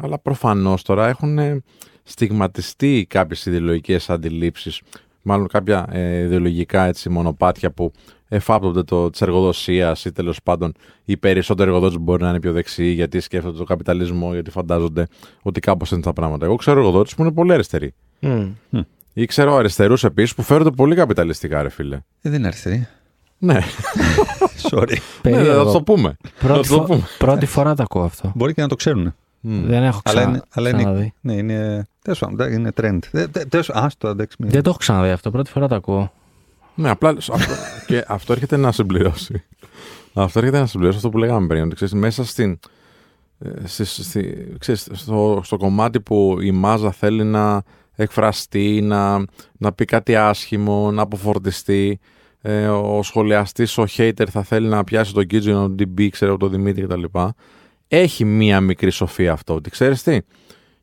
S1: αλλά προφανώς τώρα έχουν ε, στιγματιστεί κάποιες ιδεολογικές αντιλήψεις μάλλον κάποια ε, ιδεολογικά έτσι, μονοπάτια που εφάπτονται το, της εργοδοσίας ή τέλος πάντων οι περισσότεροι εργοδότες μπορεί να είναι πιο δεξιοί γιατί σκέφτονται τον καπιταλισμό, γιατί φαντάζονται ότι κάπως είναι τα πράγματα. Εγώ ξέρω εργοδότες που είναι πολύ αριστεροί.
S2: Μμ.
S1: Ή ξέρω αριστερούς επίσης που φέρονται πολύ καπιταλιστικά ρε φίλε.
S3: Ε, δεν είναι αριστερή.
S1: Ναι,
S3: Sorry.
S1: ναι
S2: Περίεργο.
S1: θα το πούμε.
S2: Πρώτη,
S1: Θα το
S2: φο-
S1: πούμε.
S2: πρώτη φορά το ακούω αυτό.
S3: Μπορεί και να το ξέρουν.
S1: Μμ.
S2: Δεν έχω
S3: Αλλά
S2: ξανα...
S3: είναι, αλλά
S2: ξαναδεί.
S3: είναι, ναι, είναι, τέλος πάντων, είναι trend. Ε, τε- τέλος- Ας το αντέξει. μην-
S2: Δεν το έχω ξαναδεί αυτό. Πρώτη φορά το ακούω.
S1: Ναι, απλά αυτό, και αυτό έρχεται να συμπληρώσει. Αυτό έρχεται να συμπληρώσει αυτό που λέγαμε πριν. Ότι ξέρεις, μέσα στην, ε, στη, στη- ξέρεις, στο, στο κομμάτι που η μάζα θέλει να εκφραστεί, να, να πει κάτι άσχημο, να αποφορτιστεί. Ε, ο σχολιαστής, ο hater θα θέλει να πιάσει τον Κίτζο, τον DB, ξέρω, τον Δημήτρη κτλ. Έχει μία μικρή σοφία αυτό. Ότι ξέρεις τι,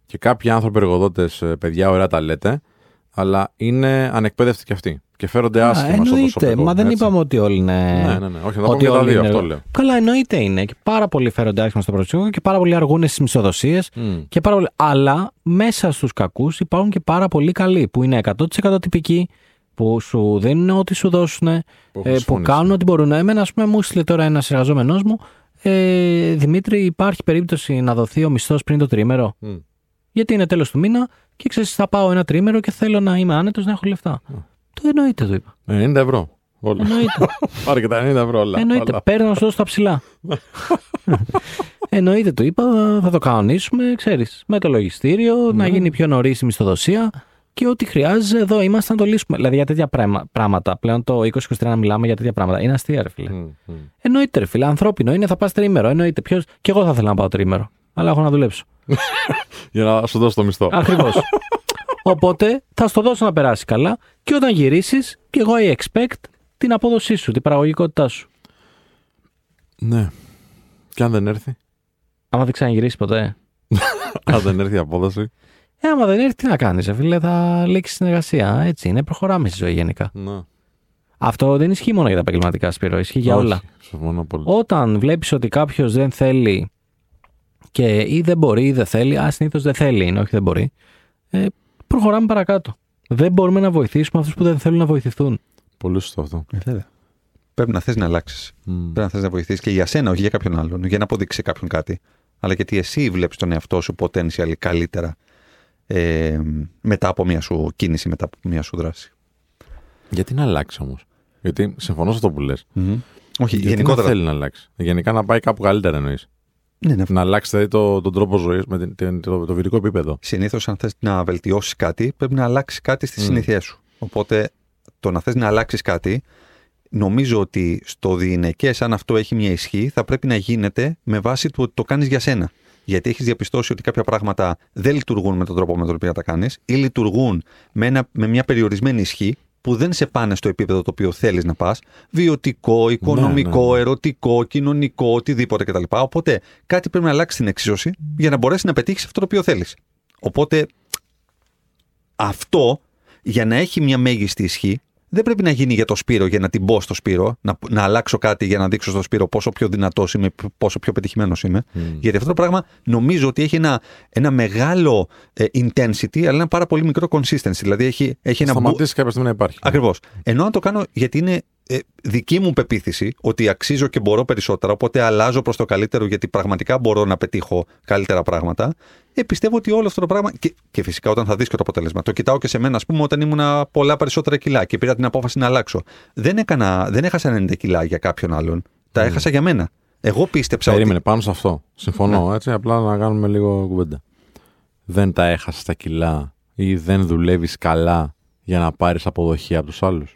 S1: και κάποιοι άνθρωποι εργοδότες, ε, παιδιά, ωραία τα λέτε, αλλά είναι ανεκπαίδευτοι κι αυτοί. Και φέρονται
S2: Α,
S1: άσχημα στο
S2: εννοείται.
S1: προσωπικό.
S2: Μα δεν
S1: έτσι.
S2: είπαμε ότι όλοι είναι.
S1: Ναι, ναι, ναι. Όχι, να τα πούμε
S2: ότι
S1: και τα
S2: όλοι
S1: δύο,
S2: είναι-
S1: αυτό λέω.
S2: Καλά, εννοείται είναι. Και πάρα πολλοί φέρονται άσχημα στο προσωπικό και πάρα πολλοί αργούν στις μισοδοσίες.
S1: Μμ.
S2: Και πάρα πολλοί... Αλλά μέσα στους κακούς υπάρχουν και πάρα πολλοί καλοί που είναι 100% τυπικοί, που σου δίνουν ό,τι σου δώσουν, ε,
S1: έχεις
S2: που
S1: φωνήσει.
S2: κάνουν ό,τι μπορούν. Εμένα, ας πούμε, μου στείλε τώρα ένας εργαζόμενός μου. Ε, Δημήτρη, υπάρχει περίπτωση να δοθεί ο μισθός πριν το τρίμερο;
S1: Μμ.
S2: Γιατί είναι τέλος του μήνα και ξέρεις, θα πάω ένα τρίμερο και θέλω να είμαι άνετος να έχω λεφτά. Το εννοείται, το είπα.
S1: 90 ευρώ. Όλα.
S2: Εννοείται.
S1: Πάρε και τα 90 ευρώ όλα.
S2: Εννοείται.
S1: όλα.
S2: Παίρνω να σου δώσω τα ψηλά. Εννοείται, του είπα, θα το κανονίσουμε, ξέρεις, με το λογιστήριο, να γίνει πιο νωρίς η μισθοδοσία και ό,τι χρειάζεται, εδώ είμαστε να το λύσουμε. Δηλαδή για τέτοια πράγμα- πράγματα. Πλέον το 2023 να μιλάμε για τέτοια πράγματα. Είναι αστεία, ρε φίλε.
S1: Μμ, μμ.
S2: Εννοείται, ρε φίλε. Ανθρώπινο είναι, θα πας τρίμερο. Εννοείται. Ποιος... Και εγώ θα ήθελα να πάω τρίμερο. Αλλά έχω να δουλέψω.
S1: Για να σου δώσω το μισθό.
S2: Ακριβώς. Οπότε θα στο δώσω να περάσει καλά και όταν γυρίσεις, και εγώ I expect την απόδοσή σου, την παραγωγικότητά σου.
S1: Ναι. Και αν δεν έρθει.
S2: Άμα δεν ξαναγυρίσεις ποτέ.
S1: αν δεν έρθει η απόδοση.
S2: Ε, άμα δεν έρθει, τι να κάνεις, φίλε, θα λήξει την εργασία. Έτσι είναι, προχωράμε στη ζωή γενικά.
S1: Ναι.
S2: Αυτό δεν ισχύει μόνο για τα επαγγελματικά, Σπύρο, ισχύει για
S1: Όχι,
S2: όλα.
S1: Συμφωνώ πολύ.
S2: Όταν βλέπεις ότι κάποιος δεν θέλει και ή δεν μπορεί ή δεν θέλει, α συνήθως δεν θέλει, είναι, όχι δεν μπορεί, ε, προχωράμε παρακάτω. Δεν μπορούμε να βοηθήσουμε αυτούς που δεν θέλουν να βοηθηθούν.
S1: Πολύ σωστό αυτό.
S3: Ε, βέβαια. Πρέπει να θες να αλλάξεις.
S1: Μμ.
S3: Πρέπει να θες να βοηθήσεις και για σένα, όχι για κάποιον άλλον, για να αποδείξει σε κάποιον κάτι. Αλλά γιατί εσύ βλέπεις τον εαυτό σου potential καλύτερα ε, μετά από μια σου κίνηση, μετά από μια σου δράση.
S1: Γιατί να αλλάξει όμως; Γιατί συμφωνώ σε αυτό που λες.
S3: Όχι,
S1: Γιατί
S3: γενικότερα.
S1: να θέλει να αλλάξει. Γενικά να πάει κάπου καλύτερα εννοείς.
S3: Ναι, ναι.
S1: Να αλλάξει δηλαδή το, τον τρόπο ζωής με την, την- το, το βιωτικό επίπεδο.
S3: Συνήθως, αν θες να βελτιώσεις κάτι, πρέπει να αλλάξεις κάτι στι
S1: Μμ.
S3: συνήθειέ σου. Οπότε, το να θες να αλλάξεις κάτι, νομίζω ότι στο διηνεκέ, αν αυτό έχει μια ισχύ, θα πρέπει να γίνεται με βάση του ότι το κάνεις για σένα. Γιατί έχεις διαπιστώσει ότι κάποια πράγματα δεν λειτουργούν με τον τρόπο με τον οποίο τα κάνεις ή λειτουργούν με, ένα, με μια περιορισμένη ισχύ που δεν σε πάνε στο επίπεδο το οποίο θέλεις να πας. Βιωτικό, οικονομικό,
S1: ναι, ναι.
S3: ερωτικό, κοινωνικό, οτιδήποτε κτλ. Οπότε κάτι πρέπει να αλλάξει την εξίσωση για να μπορέσεις να πετύχεις αυτό το οποίο θέλεις. Οπότε αυτό για να έχει μια μέγιστη ισχύ δεν πρέπει να γίνει για το Σπύρο για να την μπω στο Σπύρο, να, να αλλάξω κάτι για να δείξω στο Σπύρο πόσο πιο δυνατός είμαι, πόσο πιο πετυχημένος είμαι. Γιατί αυτό το πράγμα νομίζω ότι έχει ένα, ένα μεγάλο ε, intensity, αλλά ένα πάρα πολύ μικρό consistency. Δηλαδή έχει, έχει ένα.
S1: Σταματήσει κάποια στιγμή να υπάρχει.
S3: Ακριβώς. Ενώ αν το κάνω γιατί είναι ε, δική μου πεποίθηση ότι αξίζω και μπορώ περισσότερα, οπότε αλλάζω προς το καλύτερο γιατί πραγματικά μπορώ να πετύχω καλύτερα πράγματα. Ε, πιστεύω ότι όλο αυτό το πράγμα. Και, και φυσικά όταν θα δεις και το αποτέλεσμα. Το κοιτάω και σε μένα, ας πούμε, όταν ήμουν πολλά περισσότερα κιλά και πήρα την απόφαση να αλλάξω. Δεν, έκανα, δεν έχασα 90 κιλά για κάποιον άλλον. Τα έχασα για μένα. Εγώ πίστεψα
S1: Περίμενε
S3: ότι.
S1: πάνω σε αυτό. Συμφωνώ, έτσι. Απλά να κάνουμε λίγο κουβέντα. Δεν τα έχασες τα κιλά ή δεν δουλεύεις καλά για να πάρεις αποδοχή από τους άλλους;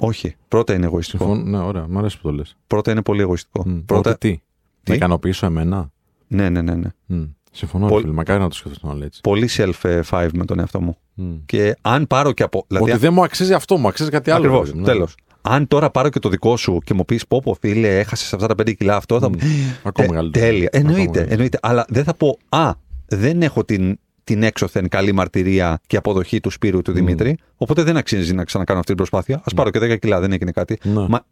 S3: Όχι. Πρώτα είναι εγωιστικό.
S1: Συμφωνώ. Ναι, ωραία. Μ' αρέσει που το λες.
S3: Πρώτα είναι πολύ εγωιστικό.
S1: Πρώτα
S3: Πρώτα...
S1: τι; Να ικανοποιήσω εμένα;
S3: Ναι, ναι, ναι. ναι.
S1: Μμ. Συμφωνώ,
S3: Πολ-
S1: ρε φίλε. Μακάρι να το σκεφτώ όλοι έτσι.
S3: Πολύ self-five με τον εαυτό μου.
S1: Μμ.
S3: Και αν πάρω και από. Δηλαδή,
S1: Ότι δεν μου αξίζει αυτό, μου αξίζει κάτι άλλο.
S3: Ακριβώς.
S1: ρε, ναι.
S3: Τέλος. Αν τώρα πάρω και το δικό σου και μου πεις πω, πω φίλε, έχασες αυτά τα 5 κιλά αυτό, θα μου.
S1: Ακόμα
S3: Ε,
S1: μεγαλύτερο.
S3: Τέλεια.
S1: Ακόμα
S3: Εννοείται,
S1: μεγαλύτερο.
S3: εννοείται. Αλλά δεν θα πω, Α, δεν έχω την, την έξωθεν καλή μαρτυρία και αποδοχή του Σπύρου του Δημήτρη, οπότε δεν αξίζει να ξανακάνω αυτή την προσπάθεια. Α πάρω και 10 κιλά, δεν έγινε κάτι.
S1: Ναι.
S3: Μα ο-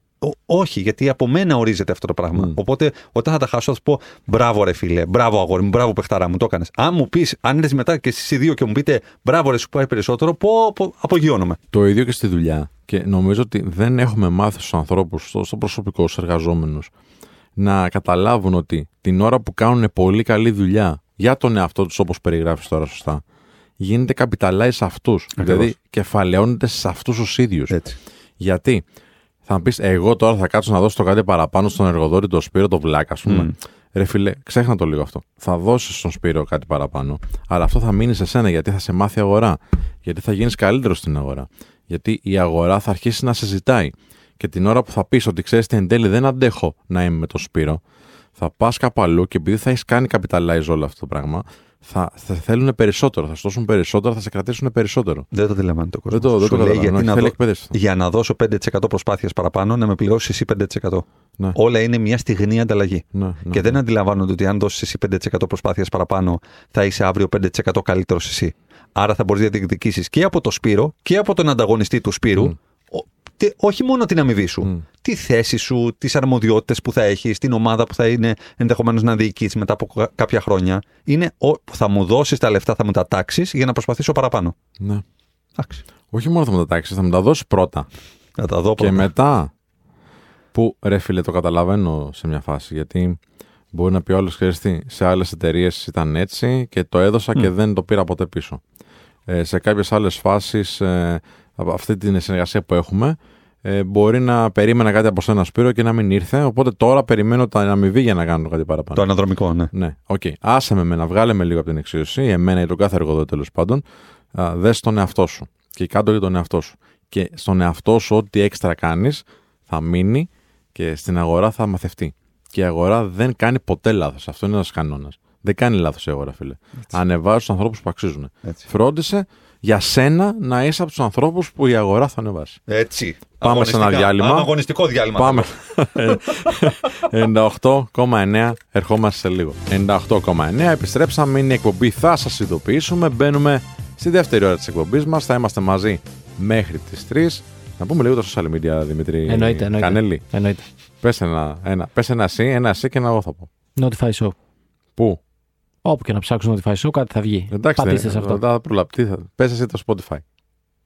S3: όχι, γιατί από μένα ορίζεται αυτό το πράγμα.
S1: Μμ.
S3: Οπότε όταν θα τα χάσω, θα σου πω μπράβο ρε φίλε, μπράβο αγόρι μου, μπράβο παιχταρά μου, το έκανες. Αν μου πεις, αν έρθεις μετά και εσείς οι δύο και μου πείτε μπράβο ρε, σου πάει περισσότερο, πω, πω απογειώνομαι.
S1: Το ίδιο και στη δουλειά. Και νομίζω ότι δεν έχουμε μάθει στους ανθρώπους, στο, στο προσωπικό, στους εργαζόμενους, να καταλάβουν ότι την ώρα που κάνουν πολύ καλή δουλειά για τον εαυτό τους, όπως περιγράφεις τώρα σωστά, γίνεται capitalize σε αυτούς. Δηλαδή κεφαλαιώνεται σε αυτούς τους ίδιους.
S3: Έτσι.
S1: Γιατί; Θα μου πεις, εγώ τώρα θα κάτσω να δώσω το κάτι παραπάνω στον εργοδότη, τον Σπύρο, τον Βλάκα, ας πούμε.
S3: Μμ.
S1: Ρε φίλε, ξέχνα το λίγο αυτό. Θα δώσεις στον Σπύρο κάτι παραπάνω, αλλά αυτό θα μείνει σε σένα γιατί θα σε μάθει η αγορά. Γιατί θα γίνεις καλύτερος στην αγορά. Γιατί η αγορά θα αρχίσει να σε ζητάει. Και την ώρα που θα πεις ότι ξέρεις τι εν τέλει δεν αντέχω να είμαι με τον Σπύρο, θα πας κάπου αλλού και επειδή θα έχεις κάνει capitalize όλο αυτό το πράγμα, θα, θα θέλουν περισσότερο, θα σου δώσουν περισσότερο, θα σε κρατήσουν περισσότερο.
S3: Δεν το αντιλαμβάνεται ο κόσμο.
S1: Δεν το, δεν το
S3: λέει
S1: καταλαβαίνω.
S3: γιατί να
S1: Θέλει
S3: δω-
S1: εκπαίδευση αυτό.
S3: για να δώσω 5% προσπάθεια παραπάνω, να με πληρώσεις εσύ 5%.
S1: Ναι.
S3: Όλα είναι μια στιγνή ανταλλαγή.
S1: Ναι, ναι,
S3: και δεν αντιλαμβάνονται ότι αν δώσεις εσύ 5% προσπάθεια παραπάνω, θα είσαι αύριο 5% καλύτερος εσύ. Άρα θα μπορείς να διεκδικήσεις και από το Σπύρο και από τον ανταγωνιστή του Σπύρου.
S1: Μμ.
S3: Ο- και όχι μόνο την αμοιβή σου,
S1: Μμ.
S3: τη θέση σου, τις αρμοδιότητες που θα έχεις, την ομάδα που θα είναι ενδεχομένως να διοικήσει μετά από κα- κάποια χρόνια. Είναι ο, θα μου δώσεις τα λεφτά, θα μου τα τάξεις για να προσπαθήσω παραπάνω.
S1: ναι.
S3: Εντάξει.
S1: Όχι μόνο θα μου τα τάξεις, θα μου τα δώσεις πρώτα.
S3: Να τα δω
S1: Και
S3: πρώτα.
S1: μετά. Που ρε φίλε, το καταλαβαίνω σε μια φάση. Γιατί μπορεί να πει όλο τι, σε άλλες εταιρείες ήταν έτσι και το έδωσα και δεν το πήρα ποτέ πίσω. Ε, σε κάποιες άλλες φάσεις, ε, από αυτή την συνεργασία που έχουμε, ε, μπορεί να περίμενα κάτι από σένα Σπύρο και να μην ήρθε. Οπότε τώρα περιμένω την αμοιβή για να κάνω κάτι παραπάνω.
S3: Το αναδρομικό, ναι.
S1: Ναι, οκ. Άσε με εμένα, βγάλε με λίγο από την εξίσωση, εμένα ή τον κάθε εργοδότη τέλος πάντων. Α, δες τον εαυτό σου και κάν' το για τον εαυτό σου. Και στον εαυτό σου, ό,τι έξτρα κάνεις, θα μείνει και στην αγορά θα μαθευτεί. Και η αγορά δεν κάνει ποτέ λάθος. Αυτό είναι ένας κανόνας. Δεν κάνει λάθος η αγορά, φίλε. Ανεβάζει τους ανθρώπους που αξίζουν.
S3: Έτσι.
S1: Φρόντισε για σένα να είσαι από τους ανθρώπους που η αγορά θα ανεβάσει.
S3: Έτσι.
S1: Πάμε σε ένα
S3: Αγωνιστικά.
S1: διάλειμμα.
S3: Πάμε αγωνιστικό διάλειμμα.
S1: Πάμε. 98,9. Ερχόμαστε σε λίγο. 98,9. Επιστρέψαμε. Είναι η εκπομπή. Θα σας ειδοποιήσουμε. Μπαίνουμε στη δεύτερη ώρα της εκπομπής μας. Θα είμαστε μαζί μέχρι τις 3. Να πούμε λίγο τα social media, Δημήτρη
S2: Εννοείται, εννοείται.
S1: Κανέλη.
S2: Εννοείται.
S1: Πες ένα, ένα, πες ένα εσύ, ένα εσύ και ένα εγώ θα πω.
S2: Notify Show.
S1: Πού;
S2: Όπου και να ψάξουν Notify Show, κάτι θα βγει.
S1: Εντάξει,
S2: Πατήστε
S1: δεν-
S2: σε αυτό.
S1: δεν θα προλαπτεί. Θα... Πες εσύ το Spotify.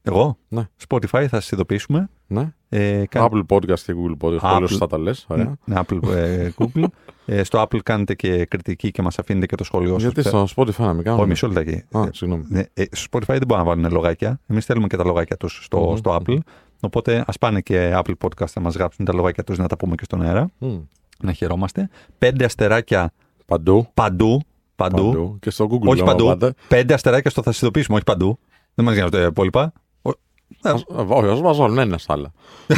S3: Εγώ;
S1: Ναι.
S3: Spotify θα σας ειδοποιήσουμε.
S1: Ναι.
S3: Ε, κα-
S1: Apple Podcast και Google Podcast.
S3: Apple.
S1: Πολύ σωστά τα λες. Ωραία.
S3: Ναι, Apple, ε, Google. ε, στο Apple κάνετε και κριτική και μας αφήνετε και το σχολείο σας.
S1: Γιατί στο Spotify να μην κάνουμε.
S3: Όχι, μισό λεπτάκι.
S1: Α,
S3: Ε,
S1: συγγνώμη.
S3: ναι, ε, στο Spotify δεν μπορούν να βάλουν λογάκια. Εμείς θέλουμε και τα λογάκια τους στο,
S1: Μμμ.
S3: στο Apple. Οπότε ας πάνε και Apple Podcast να μας γράψουν τα λογάκια τους να τα πούμε και στον αέρα.
S1: Μμ.
S3: Να χαιρόμαστε. Πέντε αστεράκια
S1: Παντού.
S3: παντού. Παντού.
S1: Και στο Google.
S3: Όχι
S1: άμα
S3: παντού.
S1: πάτε.
S3: Πέντε αστεράκια στο θα σας ειδοποιήσουμε, όχι παντού. Δεν μας γίνονται τα υπόλοιπα. Ο- Ε,
S1: Ας- ε, Όχι, ας βάζω ένα στα άλλα.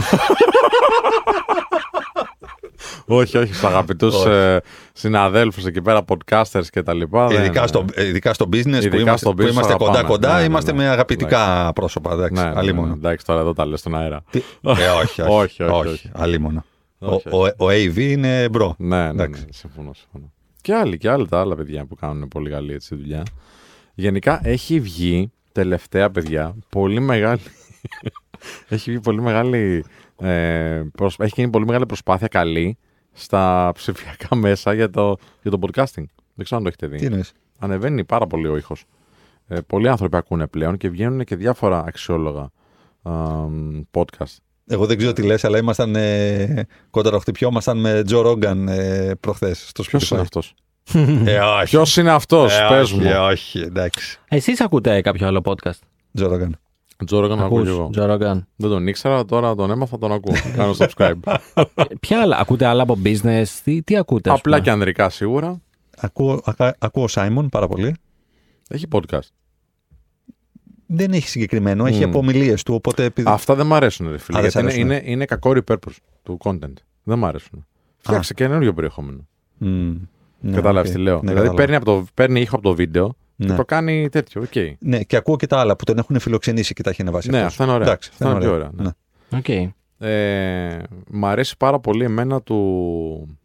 S1: όχι, όχι, στου αγαπητούς
S3: Όχι.
S1: ε, συναδέλφους εκεί πέρα, podcasters και τα λοιπά. δεν-
S3: Ειδικά, στο, ειδικά στο business
S1: Ειδικά
S3: που είμαστε,
S1: στο
S3: που
S1: business
S3: είμαστε
S1: θα πάμε.
S3: κοντά-κοντά,
S1: Ναι, ναι,
S3: είμαστε
S1: ναι.
S3: με αγαπητικά πρόσωπα. Εντάξει,
S1: Ναι, ναι, ναι,
S3: αλίμονο.
S1: εντάξει, τώρα εδώ τα λες στον αέρα.
S3: Τι- Ε, όχι, όχι,
S1: Όχι, όχι, όχι.
S3: αλίμονο.
S1: Όχι,
S3: ο, ο, ο AV είναι bro.
S1: Ναι, ναι, ναι,
S3: Εντάξει.
S1: συμφωνώ, συμφωνώ. Και άλλοι, και άλλοι τα άλλα παιδιά που κάνουν πολύ καλή έτσι δουλειά. Γενικά έχει βγει τελευταία παιδιά πολύ μεγάλη. έχει, γίνει πολύ μεγάλη, ε, προσ- έχει γίνει πολύ μεγάλη προσπάθεια καλή στα ψηφιακά μέσα για το, για το podcasting. Δεν ξέρω αν το έχετε δει.
S3: Τι εννοείς;
S1: Ανεβαίνει πάρα πολύ ο ήχος. Ε, πολλοί άνθρωποι ακούνε πλέον και βγαίνουν και διάφορα αξιόλογα α, podcast.
S3: Εγώ δεν ξέρω τι λες, αλλά ήμασταν ε, κόντρα χτυπιόμασταν με Τζο Ρόγκαν ε, προχθές στο
S1: Ποιος
S3: Spotify.
S1: είναι αυτός;
S3: Ε, όχι.
S1: Ποιος είναι αυτός,
S3: Ε,
S1: πες
S3: όχι,
S1: μου.
S3: ε, όχι, εντάξει.
S2: Εσείς ακούτε κάποιο άλλο podcast;
S3: Τζο Ρόγκαν.
S1: Τζο Ρόγκαν ακούω κι
S2: Ακούς,
S1: εγώ.
S2: Τζο Ρόγκαν.
S1: Δεν τον ήξερα, τώρα τον έμαθα, τον ακούω. Κάνω subscribe.
S2: Ε, Ποια άλλα, ακούτε άλλα από business, τι, τι ακούτε ας
S1: Απλά
S2: πούμε;
S1: και ανδρικά σίγουρα.
S3: Ακούω, ακα- ακούω Σάιμον πάρα πολύ.
S1: Έχει podcast.
S3: Δεν έχει συγκεκριμένο, έχει
S1: Μμ.
S3: από ομιλίες του. Οπότε επειδή...
S1: Αυτά δεν μ' αρέσουν, ρε φίλε.
S3: Α, δεν
S1: γιατί
S3: σ'
S1: είναι,
S3: αρέσουνε.
S1: είναι, είναι κακό repurpose του content. Δεν μ' αρέσουν. Φτιάξε και καινούριο περιεχόμενο.
S3: Μμ. Ναι,
S1: Κατάλαβε
S3: οκ.
S1: τι λέω.
S3: Ναι,
S1: δηλαδή
S3: κατάλαβα.
S1: παίρνει, από το, παίρνει ήχο από το βίντεο και
S3: Ναι.
S1: το κάνει τέτοιο. Οκ.
S3: Ναι, και ακούω και τα άλλα που τον έχουν φιλοξενήσει και τα έχει ανεβάσει.
S1: Ναι,
S3: αυτός.
S1: αυτά είναι ωραία.
S3: Εντάξει,
S1: Αυτά είναι πιο ωραία, ναι.
S2: Οκ.
S1: Ε, μ' αρέσει πάρα πολύ εμένα του.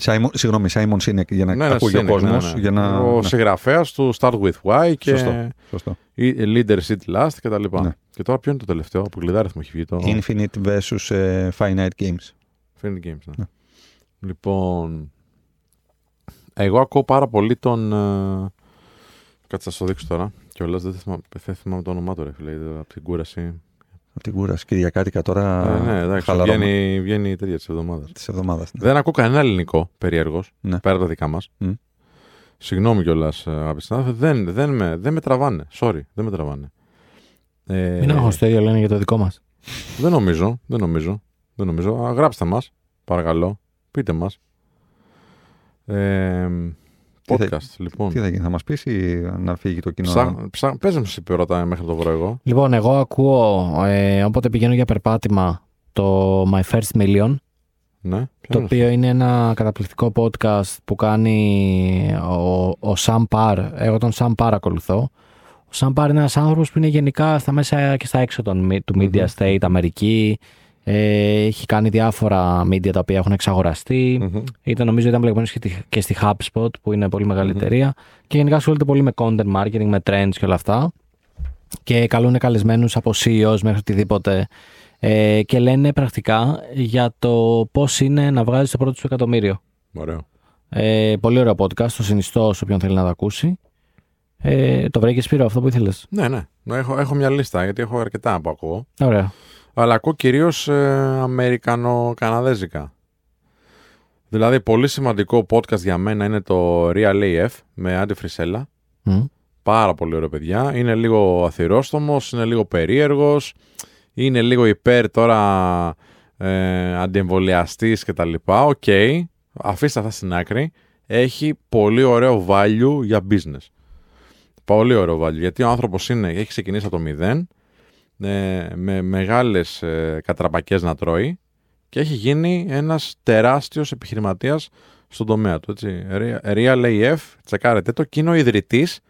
S3: Σάιμον, συγγνώμη, Σάιμον Σίνεκ για να
S1: Ναι, ναι,
S3: ακούει ο
S1: Sinek,
S3: κόσμος.
S1: ναι, ναι.
S3: Για να...
S1: Ο
S3: ναι.
S1: συγγραφέας του Start with Why και
S3: Σωστό. Σωστό.
S1: ή Leadership Last και τα λοιπά.
S3: Ναι.
S1: Και τώρα ποιο είναι το τελευταίο, από κλειδάριθμο έχει βγει το
S3: Infinite versus ε, Finite Games.
S1: Infinity Games. Ναι.
S3: Ναι.
S1: Λοιπόν, εγώ ακούω πάρα πολύ τον. Ε, κάτσε να σου το δείξω τώρα. Και όλα δεν θυμάμαι, δεν θυμάμαι το όνομά του, ρε φίλε, από την κούραση.
S3: Από την κούραση Κυριακάτικα τώρα.
S1: Ε, ναι, εντάξει,
S3: χαλαρώμα
S1: βγαίνει, βγαίνει τέτοια της εβδομάδας.
S3: της εβδομάδας. Ναι.
S1: Δεν ακούω κανένα ελληνικό περίεργο
S3: Ναι.
S1: πέρα από τα δικά μας.
S3: Μμ.
S1: Συγγνώμη κιόλας, αγαπητοί συνάδελφοι, δεν, δεν, με, δεν με τραβάνε. Sorry, δεν με τραβάνε. Ε,
S2: Μην αγχωστεί, το ίδιο λένε για το δικό μας.
S1: δεν νομίζω, δεν νομίζω. Δεν νομίζω. Α, γράψτε μας, παρακαλώ. Πείτε μας. Ε,
S3: Τι θα-
S1: podcast, λοιπόν.
S3: Τι θα γίνει, θα μας πει ή να φύγει το κοινό;
S1: Ψά, ψά, πες μου εσύ πρώτα μέχρι να το βρω εγώ.
S2: Λοιπόν, εγώ ακούω, ε, όποτε πηγαίνω για περπάτημα, το My First Million,
S1: Ναι, ποιος
S2: το
S1: είναι
S2: οποίο είναι ένα καταπληκτικό podcast που κάνει ο, ο Sam Parr. Εγώ τον Sam Parr ακολουθώ. Ο Sam Parr είναι ένας άνθρωπος που είναι γενικά στα μέσα και στα έξω των, μι- του Media State, Αμερική. Ε, έχει κάνει διάφορα media τα οποία έχουν εξαγοραστεί.
S1: αυτό; Μμμ.
S2: Ήταν, νομίζω ήταν μπλεγμένος και, τη- και στη HubSpot που είναι πολύ μεγάλη εταιρεία και γενικά ασχολείται πολύ με content marketing, με trends και όλα αυτά και καλούν καλεσμένους από CEOs μέχρι οτιδήποτε ε, και λένε πρακτικά για το πώς είναι να βγάζεις το πρώτο σου εκατομμύριο.
S1: Ωραίο.
S2: Ε, πολύ ωραίο podcast, το συνιστώ σε όποιον θέλει να το ακούσει. Ε, το βρήκες Σπύρο αυτό που ήθελες;
S1: Ναι, ναι. Έχω, έχω μια λίστα γιατί έχω αρκετά που ακούω.
S2: Ωραία.
S1: Αλλά ακούω κυρίως ε, Αμερικανο-Καναδέζικα. Δηλαδή, πολύ σημαντικό podcast για μένα είναι το Real AF με Andy Frisella.
S2: Μμ.
S1: Πάρα πολύ ωραίο, παιδιά. Είναι λίγο αθυρόστομος, είναι λίγο περίεργος, είναι λίγο υπέρ τώρα ε, αντιεμβολιαστής και τα λοιπά. Οκ, αφήστε αυτά στην άκρη. Έχει πολύ ωραίο value για business. Πολύ ωραίο value, γιατί ο άνθρωπος είναι, έχει ξεκινήσει από το μηδέν, ε, με μεγάλες ε, κατραπακές να τρώει και έχει γίνει ένας τεράστιος επιχειρηματίας στον τομέα του. Έτσι. Real AF, τσεκάρετε το, και είναι ο ιδρυτής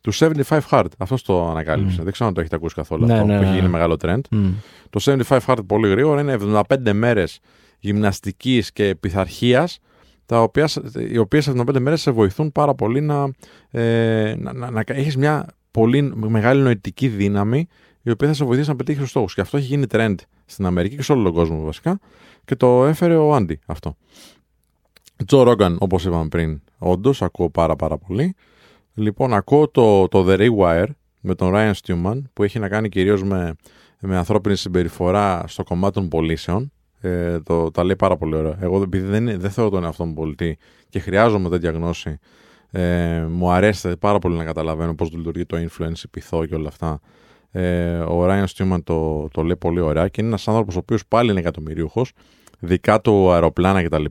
S1: του 75 Hard. Αυτός το ανακάλυψε.
S2: Μμ.
S1: Δεν ξέρω αν το έχετε ακούσει καθόλου
S2: Ναι,
S1: αυτό
S2: ναι,
S1: που έχει
S2: ναι.
S1: γίνει μεγάλο trend.
S2: Μμ.
S1: Το 75 Hard πολύ γρήγορα είναι 75 μέρες γυμναστικής και πειθαρχίας, τα οποία, οι οποίες 75 μέρες σε βοηθούν πάρα πολύ να, ε, να, να, να έχεις μια πολύ μεγάλη νοητική δύναμη η οποία θα σε βοηθήσει να πετύχεις τους στόχους. Και αυτό έχει γίνει trend στην Αμερική και σε όλο τον κόσμο βασικά. Και το έφερε ο Άντι αυτό. Τζο Ρόγκαν, όπως είπαμε πριν, όντως ακούω πάρα πάρα πολύ. Λοιπόν, ακούω το, το The Rewire με τον Ryan Stewman που έχει να κάνει κυρίως με, με ανθρώπινη συμπεριφορά στο κομμάτι των πωλήσεων. Ε, το, τα λέει πάρα πολύ ωραία. Εγώ επειδή δεν, δεν θεωρώ τον εαυτό μου πολιτή και χρειάζομαι τέτοια γνώση, ε, μου αρέσει πάρα πολύ να καταλαβαίνω πώς λειτουργεί το influence, η πειθό και όλα αυτά. Ε, ο Ryan Stewman το, το λέει πολύ ωραία και είναι ένας άνθρωπος ο οποίος πάλι είναι εκατομμυρίουχος, δικά του αεροπλάνα κτλ.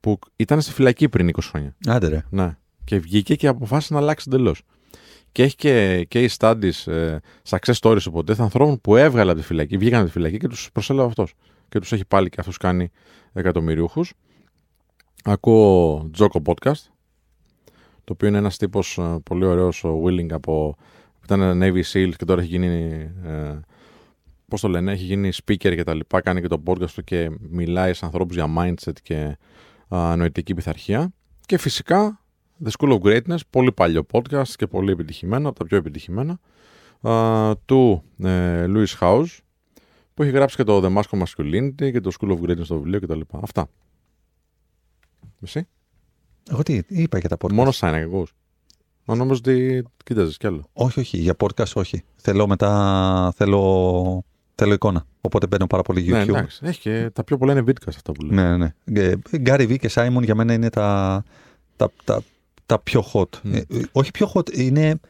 S1: που ήταν στη φυλακή πριν 20 χρόνια.
S3: Άντε ρε.
S1: Ναι. Και βγήκε και αποφάσισε να αλλάξει εντελώς. Και έχει και case studies, ε, success stories οπότε ανθρώπων που έβγαλε από τη φυλακή, βγήκαν από τη φυλακή και τους προσέλαβε αυτός. Και τους έχει πάλι και αυτούς κάνει εκατομμυρίουχους. Ακούω Τζόκο Podcast, το οποίο είναι ένας τύπος πολύ ωραίος, ο Willing από. Που ήταν Navy SEAL και τώρα έχει γίνει. Ε, Πώς το λένε, έχει γίνει speaker και τα λοιπά. Κάνει και το podcast του και μιλάει σε ανθρώπους για mindset και α, νοητική πειθαρχία. Και φυσικά The School of Greatness, πολύ παλιό podcast και πολύ επιτυχημένο, από τα πιο επιτυχημένα, α, του ε, Louis House, που έχει γράψει και το The Mask of Masculinity και το School of Greatness στο βιβλίο κτλ. Αυτά. Εσύ;
S3: Εγώ τι είπα για τα podcast.
S1: Μόνο σαν εγώ. Μα νόμιζα ότι κοίταζες κι άλλο.
S3: Όχι, όχι. Για podcast όχι. Θέλω μετά. Θέλω, θέλω εικόνα. Οπότε μπαίνω πάρα πολύ YouTube.
S1: Ναι, εντάξει. Έχει και τα πιο πολλά είναι vidcast αυτά που λέει.
S3: Ναι, ναι. ναι. Gary V και Simon για μένα είναι τα, τα, τα, τα πιο hot.
S1: Mm.
S3: Ε, όχι πιο hot, είναι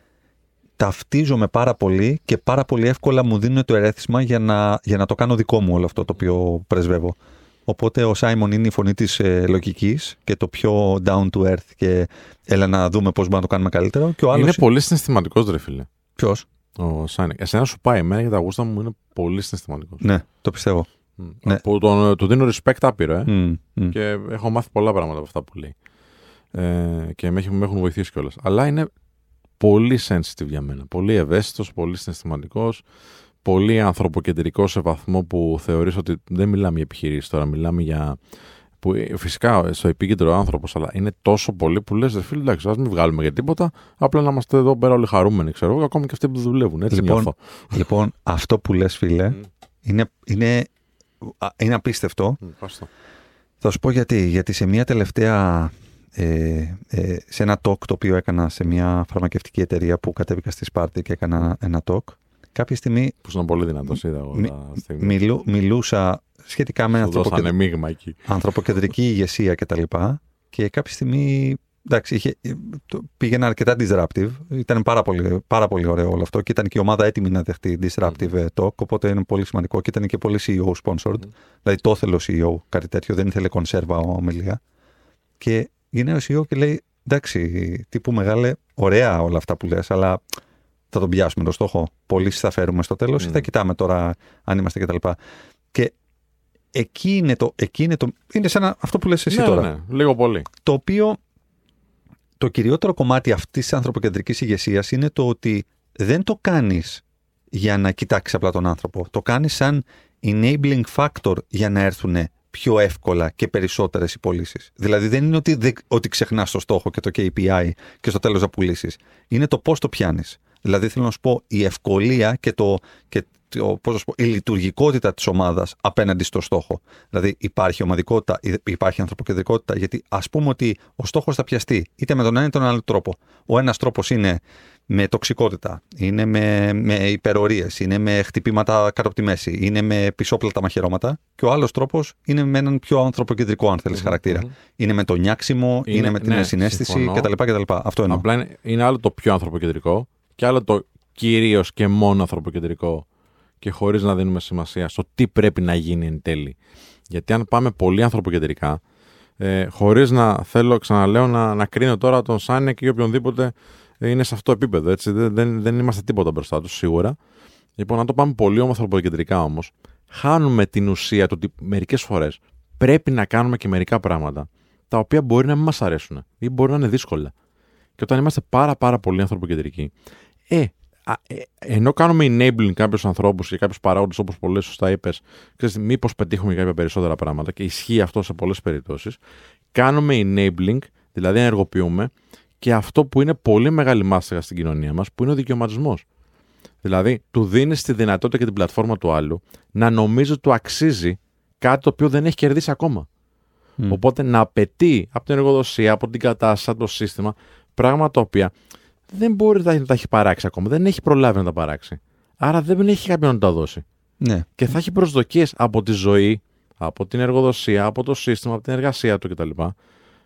S3: ταυτίζομαι πάρα πολύ και πάρα πολύ εύκολα μου δίνουν το ερέθισμα για να, για να το κάνω δικό μου όλο αυτό το οποίο πρεσβεύω. Οπότε ο Σάιμον είναι η φωνή της ε, λογικής και το πιο down to earth και έλα να δούμε πώς μπορούμε να το κάνουμε καλύτερο. Και ο άλλος...
S1: Είναι πολύ συναισθηματικός, ρε φίλε.
S3: Ποιος;
S1: Ο Σάινεκ. Εσένα σου πάει εμένα γιατί τα γούστα μου είναι πολύ συναισθηματικός.
S3: Ναι, το πιστεύω. Ναι.
S1: Που τον, του δίνω respect άπειρο, ε.
S3: Mm, mm.
S1: Και έχω μάθει πολλά πράγματα από αυτά που λέει. Ε, και με, έχουν- με έχουν βοηθήσει κιόλας. Αλλά είναι πολύ sensitive για μένα. Πολύ ευαίσθητος, πολύ συναισθηματικός, πολύ ανθρωποκεντρικό σε βαθμό που θεωρείς ότι δεν μιλάμε για επιχειρήσεις τώρα, μιλάμε για. Που, ε, φυσικά στο επίκεντρο άνθρωπος, αλλά είναι τόσο πολύ που λες: Φίλε, εντάξει, ας μην βγάλουμε για τίποτα. Απλά να είμαστε εδώ πέρα όλοι χαρούμενοι, ξέρω εγώ, ακόμη και αυτοί που δουλεύουν. Έτσι
S3: Λοιπόν,
S1: νιώθω.
S3: λοιπόν, αυτό που λες φίλε
S1: Μμ.
S3: είναι, είναι, α, είναι απίστευτο.
S1: Μ, ευχαριστώ.
S3: Θα σου πω γιατί. Γιατί σε μια τελευταία. Ε, ε, σε ένα talk το οποίο έκανα σε μια φαρμακευτική εταιρεία που κατέβηκα στη Σπάρτη και έκανα ένα talk. Κάποια στιγμή
S1: Που ήσουν πολύ δυνατός, είδα εγώ.
S3: Μι-
S1: τα στιγμή.
S3: μιλού, μιλούσα σχετικά με
S1: Σου δώσανε
S3: ανθρωποκεντρική,
S1: μείγμα εκεί.
S3: ανθρωποκεντρική ηγεσία κτλ. Και κάποια στιγμή εντάξει, είχε, το- πήγαινα αρκετά disruptive. Ήταν πάρα πολύ, πάρα πολύ ωραίο όλο αυτό και ήταν και η ομάδα έτοιμη να δεχτεί disruptive ε, talk. Οπότε είναι πολύ σημαντικό και ήταν και πολύ CEO sponsored. Δηλαδή το ήθελε ο CEO κάτι τέτοιο, δεν ήθελε κονσέρβα ομιλία. Και γεννάει ο CEO και λέει: Εντάξει, τύπου μεγάλε, ωραία όλα αυτά που λες, αλλά θα τον πιάσουμε το στόχο. Πωλήσει θα φέρουμε στο τέλος ή
S1: Μμ.
S3: θα κοιτάμε τώρα αν είμαστε κτλ. Και, και εκεί είναι το. Εκεί είναι, το είναι σαν να- αυτό που λες εσύ
S1: ναι,
S3: τώρα.
S1: ναι, λίγο πολύ.
S3: Το οποίο το κυριότερο κομμάτι αυτής της ανθρωποκεντρικής ηγεσίας είναι το ότι δεν το κάνεις για να κοιτάξεις απλά τον άνθρωπο. Το κάνεις σαν enabling factor για να έρθουν πιο εύκολα και περισσότερες οι πωλήσει. Δηλαδή δεν είναι ότι, δεν- ότι ξεχνάς το στόχο και το KPI και στο τέλος να πουλήσεις. Είναι το πώς το πιάνεις. Δηλαδή θέλω να σου πω η ευκολία και, το, και το, πώς να σου πω, η λειτουργικότητα της ομάδας απέναντι στο στόχο. Δηλαδή υπάρχει ομαδικότητα, υπάρχει ανθρωποκεντρικότητα, γιατί ας πούμε ότι ο στόχος θα πιαστεί είτε με τον ένα είτε τον άλλο τρόπο. Ο ένας τρόπος είναι με τοξικότητα, είναι με, με υπερορίες, είναι με χτυπήματα κάτω από τη μέση, είναι με πισόπλατα μαχαιρώματα. Και ο άλλος τρόπος είναι με έναν πιο ανθρωποκεντρικό, αν θέλεις,
S1: Μμμ,
S3: χαρακτήρα.
S1: μμμ.
S3: Είναι με το νιάξιμο, είναι,
S1: Είναι-
S3: με την
S1: ναι,
S3: συνέστηση
S1: συμφωνώ.
S3: κτλ, κτλ. Αυτό εννοώ.
S1: Απλά είναι, είναι άλλο το πιο ανθρωποκεντρικό και άλλο το κυρίως και μόνο ανθρωποκεντρικό και χωρίς να δίνουμε σημασία στο τι πρέπει να γίνει εν τέλει. Γιατί αν πάμε πολύ ανθρωποκεντρικά, ε, χωρίς να θέλω, ξαναλέω, να, να κρίνω τώρα τον Σάνεκ ή οποιονδήποτε είναι σε αυτό το επίπεδο. Έτσι. Δεν, δεν, δεν είμαστε τίποτα μπροστά τους, σίγουρα. Λοιπόν, αν το πάμε πολύ ανθρωποκεντρικά όμως, χάνουμε την ουσία του ότι μερικές φορές πρέπει να κάνουμε και μερικά πράγματα τα οποία μπορεί να μην μας αρέσουν ή μπορεί να είναι δύσκολα. Και όταν είμαστε πάρα πάρα πολύ ανθρωποκεντρικοί, ε, α, ε, ενώ κάνουμε enabling κάποιους ανθρώπους και κάποιους παράγοντες, όπως πολλές σωστά είπες, μήπως πετύχουμε κάποια περισσότερα πράγματα και ισχύει αυτό σε πολλές περιπτώσεις, κάνουμε enabling, δηλαδή ενεργοποιούμε και αυτό που είναι πολύ μεγάλη μάστιγα στην κοινωνία μας, που είναι ο δικαιωματισμός. Δηλαδή, του δίνεις τη δυνατότητα και την πλατφόρμα του άλλου να νομίζει ότι του αξίζει κάτι το οποίο δεν έχει κερδίσει ακόμα.
S3: Μμ.
S1: Οπότε να απαιτεί από την εργοδοσία, από την κατάσταση, από το σύστημα, πράγματα τα οποία δεν μπορεί να τα έχει παράξει ακόμα. Δεν έχει προλάβει να τα παράξει. Άρα δεν έχει κάποιον να τα δώσει.
S3: Ναι.
S1: Και θα έχει προσδοκίες από τη ζωή, από την εργοδοσία, από το σύστημα, από την εργασία του κτλ.